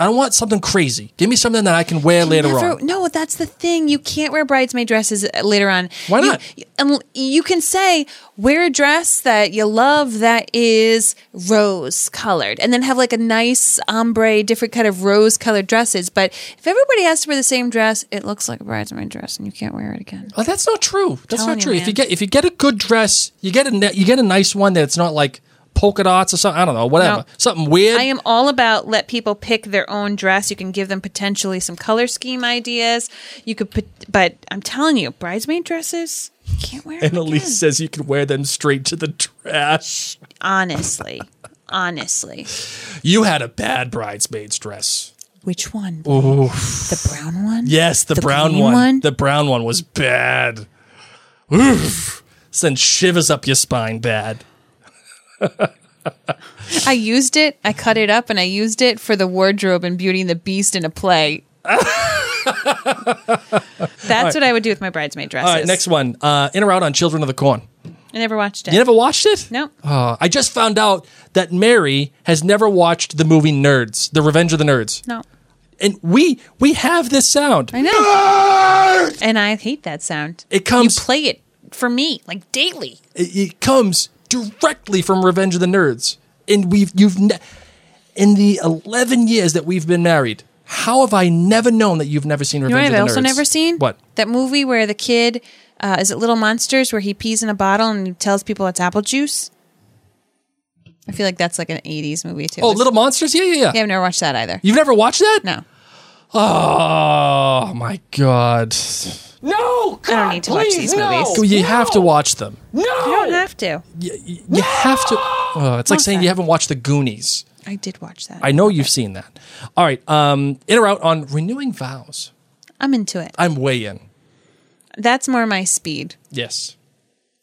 [SPEAKER 5] I don't want something crazy. Give me something that I can wear later
[SPEAKER 4] Never-
[SPEAKER 5] on.
[SPEAKER 4] No, that's the thing. You can't wear bridesmaid dresses uh, later on.
[SPEAKER 5] Why
[SPEAKER 4] You-
[SPEAKER 5] not?
[SPEAKER 4] um, You can say wear a dress that you love that is rose colored, and then have like a nice ombre, different kind of rose colored dresses. But if everybody has to wear the same dress, it looks like a bridesmaid dress, and you can't wear it again.
[SPEAKER 5] Oh, that's not true. That's
[SPEAKER 4] Telling
[SPEAKER 5] not
[SPEAKER 4] you,
[SPEAKER 5] true. if you get if you get a good dress, you get a you get a nice one that's not like polka dots or something. I don't know, whatever.
[SPEAKER 4] No.
[SPEAKER 5] Something weird.
[SPEAKER 4] I am all about let people pick their own dress. You can give them potentially some color scheme ideas. You could, put, but I'm telling you, bridesmaid dresses you can't wear.
[SPEAKER 5] and Elise
[SPEAKER 4] again.
[SPEAKER 5] says you can wear them straight to the trash.
[SPEAKER 4] honestly, honestly,
[SPEAKER 5] You had a bad bridesmaid's dress.
[SPEAKER 4] which one?
[SPEAKER 5] Ooh.
[SPEAKER 4] The brown one?
[SPEAKER 5] Yes, the,
[SPEAKER 4] The
[SPEAKER 5] brown one.
[SPEAKER 4] one?
[SPEAKER 5] The brown one was bad. Oof. Send shivers up your spine bad.
[SPEAKER 4] I used it. I cut it up and I used it for the wardrobe in Beauty and the Beast in a play. That's what I would do with my bridesmaid dresses.
[SPEAKER 5] All right, next one. Uh, in or out on Children of the Corn.
[SPEAKER 4] I never watched it.
[SPEAKER 5] You never watched it?
[SPEAKER 4] No.
[SPEAKER 5] Uh, I just found out that Mary has never watched the movie Nerds, The Revenge of the Nerds.
[SPEAKER 4] No.
[SPEAKER 5] And we we have this sound.
[SPEAKER 4] I know. And I hate that sound.
[SPEAKER 5] It comes-
[SPEAKER 4] You play it for me like daily.
[SPEAKER 5] It, it comes directly from Revenge of the Nerds. And we've you've ne- in the 11 years that we've been married, how have I never known that you've never seen
[SPEAKER 4] Revenge of
[SPEAKER 5] the
[SPEAKER 4] Nerds? You know I've
[SPEAKER 5] of the
[SPEAKER 4] also
[SPEAKER 5] Nerds?
[SPEAKER 4] never seen?
[SPEAKER 5] What?
[SPEAKER 4] That movie where the kid uh, is it Little Monsters where he pees in a bottle and he tells people it's apple juice. I feel like that's like an '80s movie too.
[SPEAKER 5] Oh, Little Monsters? Yeah, yeah, yeah.
[SPEAKER 4] Yeah, I've never watched that either.
[SPEAKER 5] You've never watched that?
[SPEAKER 4] No.
[SPEAKER 5] Oh my god.
[SPEAKER 8] No!
[SPEAKER 4] I don't need to watch these movies.
[SPEAKER 5] You have to watch them.
[SPEAKER 4] No, you don't have to.
[SPEAKER 5] You, you have to. Oh, it's like saying you haven't watched The Goonies.
[SPEAKER 4] I did watch that.
[SPEAKER 5] I know you've seen that. All right. Um, in or out on renewing vows.
[SPEAKER 4] I'm into it.
[SPEAKER 5] I'm way in.
[SPEAKER 4] That's more my speed.
[SPEAKER 5] Yes.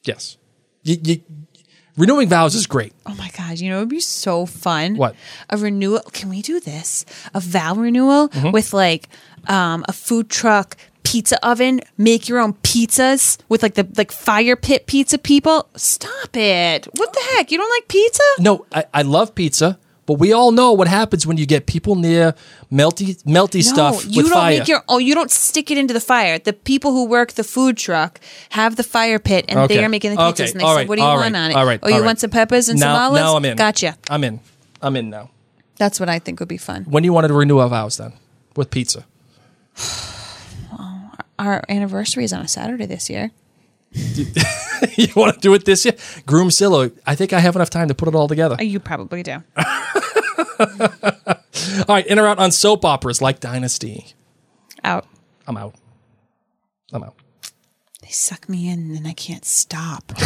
[SPEAKER 5] Yes. You, you, renewing vows is great.
[SPEAKER 4] Oh my god, you know it would be so fun.
[SPEAKER 5] What?
[SPEAKER 4] A renewal can we do this? A vow renewal
[SPEAKER 5] Mhm.
[SPEAKER 4] with like um, a food truck, pizza oven, make your own pizzas with like the like fire pit pizza people. Stop it. What the heck? You don't like pizza?
[SPEAKER 5] No, I, I love pizza, but we all know what happens when you get people near melty melty stuff
[SPEAKER 4] you
[SPEAKER 5] with
[SPEAKER 4] don't
[SPEAKER 5] fire.
[SPEAKER 4] make your oh you don't stick it into the fire. The people who work the food truck have the fire pit and
[SPEAKER 5] Okay.
[SPEAKER 4] they are making the pizzas
[SPEAKER 5] Okay.
[SPEAKER 4] and they
[SPEAKER 5] All
[SPEAKER 4] say,
[SPEAKER 5] right.
[SPEAKER 4] What do you
[SPEAKER 5] All
[SPEAKER 4] want
[SPEAKER 5] right.
[SPEAKER 4] on it?
[SPEAKER 5] All right.
[SPEAKER 4] Oh, you
[SPEAKER 5] right.
[SPEAKER 4] want some peppers and
[SPEAKER 5] now,
[SPEAKER 4] some olives?
[SPEAKER 5] Now I'm in.
[SPEAKER 4] Gotcha.
[SPEAKER 5] I'm in. I'm in now.
[SPEAKER 4] That's what I think would be fun.
[SPEAKER 5] When do you want to renew our vows then? With pizza.
[SPEAKER 4] well, Our anniversary is on a Saturday this year.
[SPEAKER 5] you want to do it this year? Groomzilla. I think I have enough time to put it all together.
[SPEAKER 4] You probably do.
[SPEAKER 5] All right, in or out on soap operas like Dynasty.
[SPEAKER 4] Out.
[SPEAKER 5] I'm out. I'm out.
[SPEAKER 4] They suck me in and I can't stop.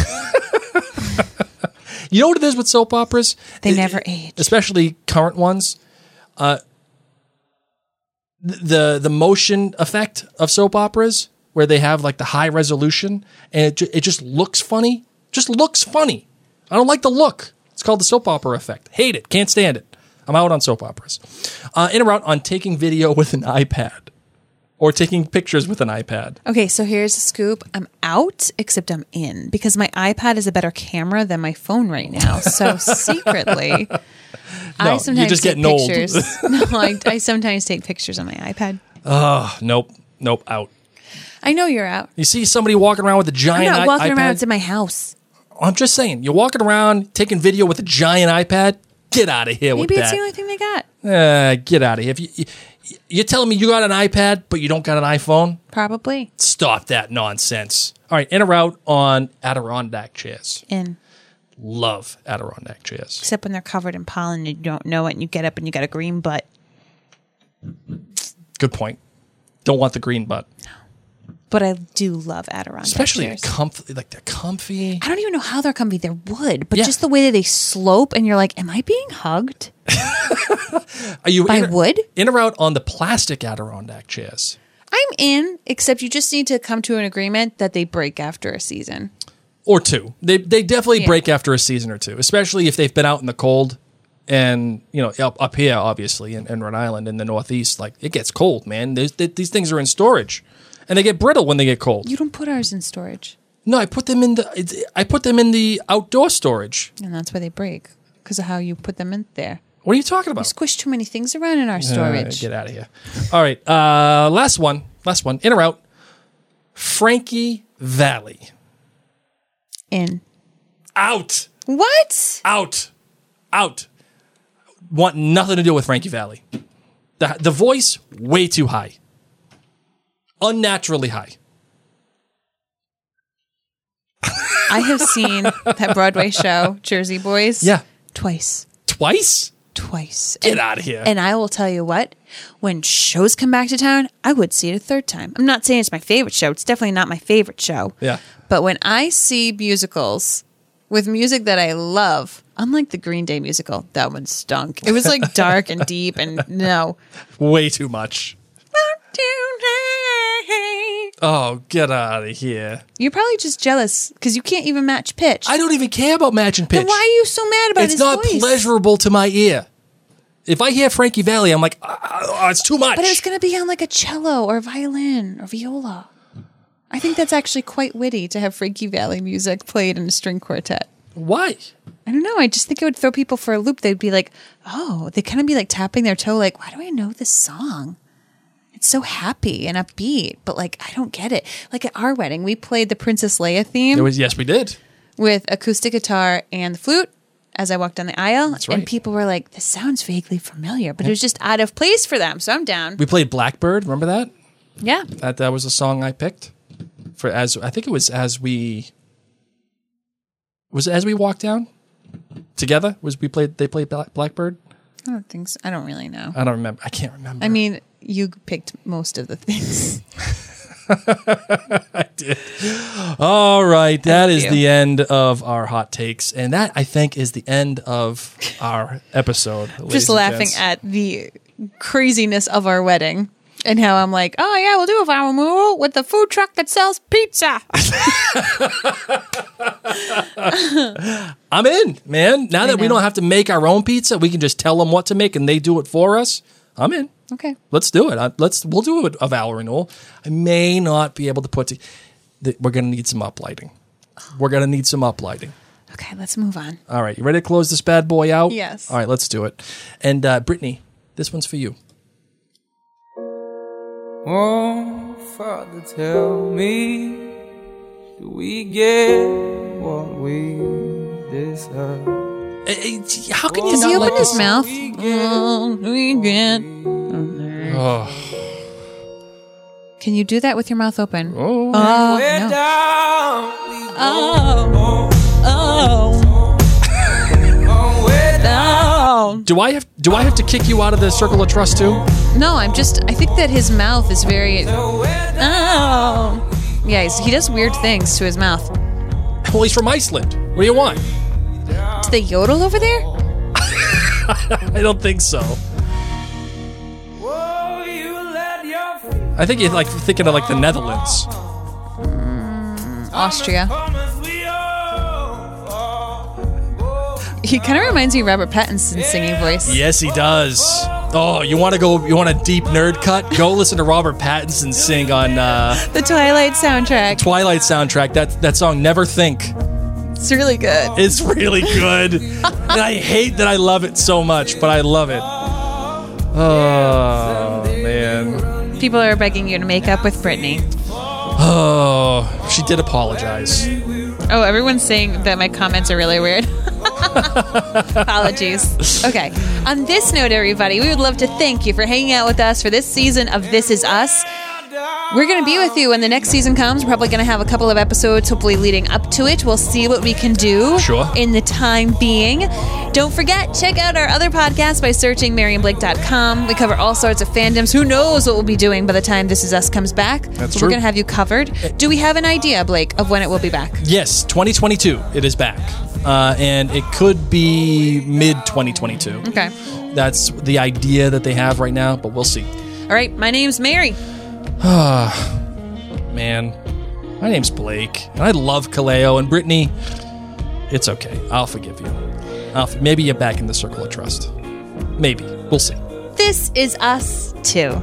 [SPEAKER 5] You know what it is with soap operas?
[SPEAKER 4] They never age.
[SPEAKER 5] Especially current ones. Uh, the the motion effect of soap operas, where they have like the high resolution, and it, ju- it just looks funny. Just looks funny. I don't like the look. It's called the soap opera effect. Hate it. Can't stand it. I'm out on soap operas. Uh, in or out on taking video with an iPad, or taking pictures with an iPad.
[SPEAKER 4] Okay, so here's a scoop. I'm out, except I'm in because my iPad is a better camera than my phone right now. So secretly, I
[SPEAKER 5] you're
[SPEAKER 4] sometimes
[SPEAKER 5] just
[SPEAKER 4] take
[SPEAKER 5] getting old.
[SPEAKER 4] pictures. no, I, I sometimes take pictures on my iPad.
[SPEAKER 5] Oh, nope, nope, out.
[SPEAKER 4] I know you're out.
[SPEAKER 5] You see somebody walking around with a giant.
[SPEAKER 4] I'm
[SPEAKER 5] giant
[SPEAKER 4] not
[SPEAKER 5] i-
[SPEAKER 4] walking
[SPEAKER 5] iPad.
[SPEAKER 4] around. It's in my house.
[SPEAKER 5] I'm just saying, you're walking around taking video with a giant iPad. Get out of here
[SPEAKER 4] Maybe
[SPEAKER 5] with
[SPEAKER 4] it's
[SPEAKER 5] that.
[SPEAKER 4] the only thing they got.
[SPEAKER 5] Uh, get out of here. If you, you, you're telling me you got an iPad, but you don't got an iPhone?
[SPEAKER 4] Probably
[SPEAKER 5] Stop that nonsense. All right, in or out on Adirondack chairs.
[SPEAKER 4] in,
[SPEAKER 5] Love Adirondack chairs.
[SPEAKER 4] except when they're covered in pollen and you don't know it, and you get up and you got a green butt.
[SPEAKER 5] Good point. Don't want the green butt.
[SPEAKER 4] But I do love Adirondack
[SPEAKER 5] Especially
[SPEAKER 4] chairs.
[SPEAKER 5] comfy, like they're comfy.
[SPEAKER 4] I don't even know how they're comfy. They're wood, but
[SPEAKER 5] Yeah.
[SPEAKER 4] just the way that they slope, and you're like, "Am I being hugged?"
[SPEAKER 5] Are you
[SPEAKER 4] By
[SPEAKER 5] in,
[SPEAKER 4] wood?
[SPEAKER 5] In or out on the plastic Adirondack chairs?
[SPEAKER 4] I'm in, except you just need to come to an agreement that they break after a season.
[SPEAKER 5] or two. They they definitely
[SPEAKER 4] Yeah.
[SPEAKER 5] break after a season or two, especially if they've been out in the cold. And you know, up up here, obviously, in, in Rhode Island, in the Northeast, like it gets cold, man. These things are in storage, and they get brittle when they get cold.
[SPEAKER 4] You don't put ours in storage,
[SPEAKER 5] No, I put them in the I put them in the outdoor storage.
[SPEAKER 4] and that's why they break because of how you put them in there.
[SPEAKER 5] What are you talking
[SPEAKER 4] You
[SPEAKER 5] about?
[SPEAKER 4] squish too many things around in our storage.
[SPEAKER 5] get out of here. All right, uh, last one, last one. In or out? Frankie Valli
[SPEAKER 4] in
[SPEAKER 5] out,
[SPEAKER 4] what?
[SPEAKER 5] out, out. Want nothing to do with Frankie Valli. The the voice way too high, unnaturally high.
[SPEAKER 4] I have seen that Broadway show, Jersey Boys.
[SPEAKER 5] Yeah.
[SPEAKER 4] twice.
[SPEAKER 5] Twice?
[SPEAKER 4] Twice.
[SPEAKER 5] Get
[SPEAKER 4] And-
[SPEAKER 5] outta here.
[SPEAKER 4] And I will tell you what, when shows come back to town, I would see it a third time. I'm not saying it's my favorite show. It's definitely not my favorite show.
[SPEAKER 5] Yeah.
[SPEAKER 4] But when I see musicals with music that I love, unlike the Green Day musical, that one stunk. It was like dark and deep and no.
[SPEAKER 5] Way too much. Oh, get out of here.
[SPEAKER 4] You're probably just jealous because you can't even match pitch.
[SPEAKER 5] I don't even care about matching pitch.
[SPEAKER 4] Then why are you so mad about it?
[SPEAKER 5] it's
[SPEAKER 4] his
[SPEAKER 5] not
[SPEAKER 4] voice?
[SPEAKER 5] pleasurable to my ear. If I hear Frankie Valli, I'm like, "Ah, ah, it's too much.
[SPEAKER 4] But it's going to be on like a cello or violin or viola. I think that's actually quite witty to have Frankie Valli music played in a string quartet.
[SPEAKER 5] Why?
[SPEAKER 4] I don't know. I just think it would throw people for a loop. They'd be like, oh, they kind of be like tapping their toe, like, why do I know this song? It's so happy and upbeat, but like, I don't get it. Like at our wedding, we played the Princess Leia theme
[SPEAKER 5] It was yes, we did.
[SPEAKER 4] with acoustic guitar and the flute as I walked down the aisle.
[SPEAKER 5] That's right.
[SPEAKER 4] And people were like, this sounds vaguely familiar, but it was just out of place for them. So I'm down.
[SPEAKER 5] We played Blackbird. Remember that?
[SPEAKER 4] Yeah.
[SPEAKER 5] That that was a song I picked for as I think it was as we was it as we walked down together. Was we played? They played Blackbird.
[SPEAKER 4] I don't think so. I don't really know.
[SPEAKER 5] I don't remember. I can't remember.
[SPEAKER 4] I mean, you picked most of the things.
[SPEAKER 5] I did. All right, that
[SPEAKER 4] Thank
[SPEAKER 5] is
[SPEAKER 4] you.
[SPEAKER 5] the end of our hot takes, and that I think is the end of our episode. ladies
[SPEAKER 4] just laughing
[SPEAKER 5] gents.
[SPEAKER 4] at the craziness of our wedding and how I'm like, oh yeah, we'll do a viral mural with the food truck that sells pizza.
[SPEAKER 5] I'm in, man. Now
[SPEAKER 4] I
[SPEAKER 5] that we don't have to make our own pizza, we can just tell them what to make, and they do it for us. I'm in.
[SPEAKER 4] Okay.
[SPEAKER 5] Let's do it. Uh, Let's we'll do a, a vow renewal. I may not be able to put. To, the, we're gonna need some uplighting. We're gonna need some uplighting.
[SPEAKER 4] Okay, let's move on.
[SPEAKER 5] All right, you ready to close this bad boy out?
[SPEAKER 4] Yes.
[SPEAKER 5] All right, let's do it. And uh, Brittany, this one's for you.
[SPEAKER 17] Oh, Father, tell me, do we get what we deserve?
[SPEAKER 5] Uh, uh, how can you
[SPEAKER 4] Does
[SPEAKER 5] not
[SPEAKER 4] he
[SPEAKER 5] let
[SPEAKER 4] open his mouth? Can you do that with your mouth open?
[SPEAKER 5] Oh,
[SPEAKER 4] oh,
[SPEAKER 17] We're
[SPEAKER 4] no.
[SPEAKER 17] down, we
[SPEAKER 4] oh, oh,
[SPEAKER 17] oh.
[SPEAKER 5] Do I have Do I have to kick you out of the circle of trust too?
[SPEAKER 4] No, I'm just. I think that his mouth is very. Oh, yeah, he does weird things to his mouth.
[SPEAKER 5] Well, he's from Iceland. What do you want?
[SPEAKER 4] Do they yodel over there?
[SPEAKER 5] I don't think so. I think you're like thinking of like the Netherlands.
[SPEAKER 4] Austria. He kind of reminds me of Robert Pattinson's singing voice.
[SPEAKER 5] Yes, he does. Oh, you want to go? You want a deep nerd cut? Go listen to Robert Pattinson sing on uh,
[SPEAKER 4] The Twilight soundtrack.
[SPEAKER 5] Twilight soundtrack. That that song, "Never Think."
[SPEAKER 4] It's really good.
[SPEAKER 5] It's really good, and I hate that I love it so much, but I love it. Oh man.
[SPEAKER 4] People are begging you to make up with Britney.
[SPEAKER 5] Oh, she did apologize.
[SPEAKER 4] Oh, everyone's saying that my comments are really weird. Apologies. Okay. On this note, everybody, we would love to thank you for hanging out with us for this season of This Is Us. We're going to be with you when the next season comes. We're probably going to have a couple of episodes, hopefully leading up to it. We'll see what we can do
[SPEAKER 5] Sure.
[SPEAKER 4] in the time being. Don't forget, check out our other podcast by searching MaryandBlake.com. We cover all sorts of fandoms. Who knows what we'll be doing by the time This Is Us comes back?
[SPEAKER 5] That's true.
[SPEAKER 4] We're going to have you covered. Do we have an idea, Blake, of when it will be back?
[SPEAKER 5] Yes, 2022. It is back, uh, and it could be mid 2022.
[SPEAKER 4] Okay.
[SPEAKER 5] That's the idea that they have right now, but we'll see.
[SPEAKER 4] All right. My name's Mary.
[SPEAKER 5] Ah, man, my name's Blake, and I love Kaleo and Brittany. It's okay. I'll forgive you. I'll, maybe you're back in the circle of trust. Maybe. We'll see.
[SPEAKER 4] This is us too.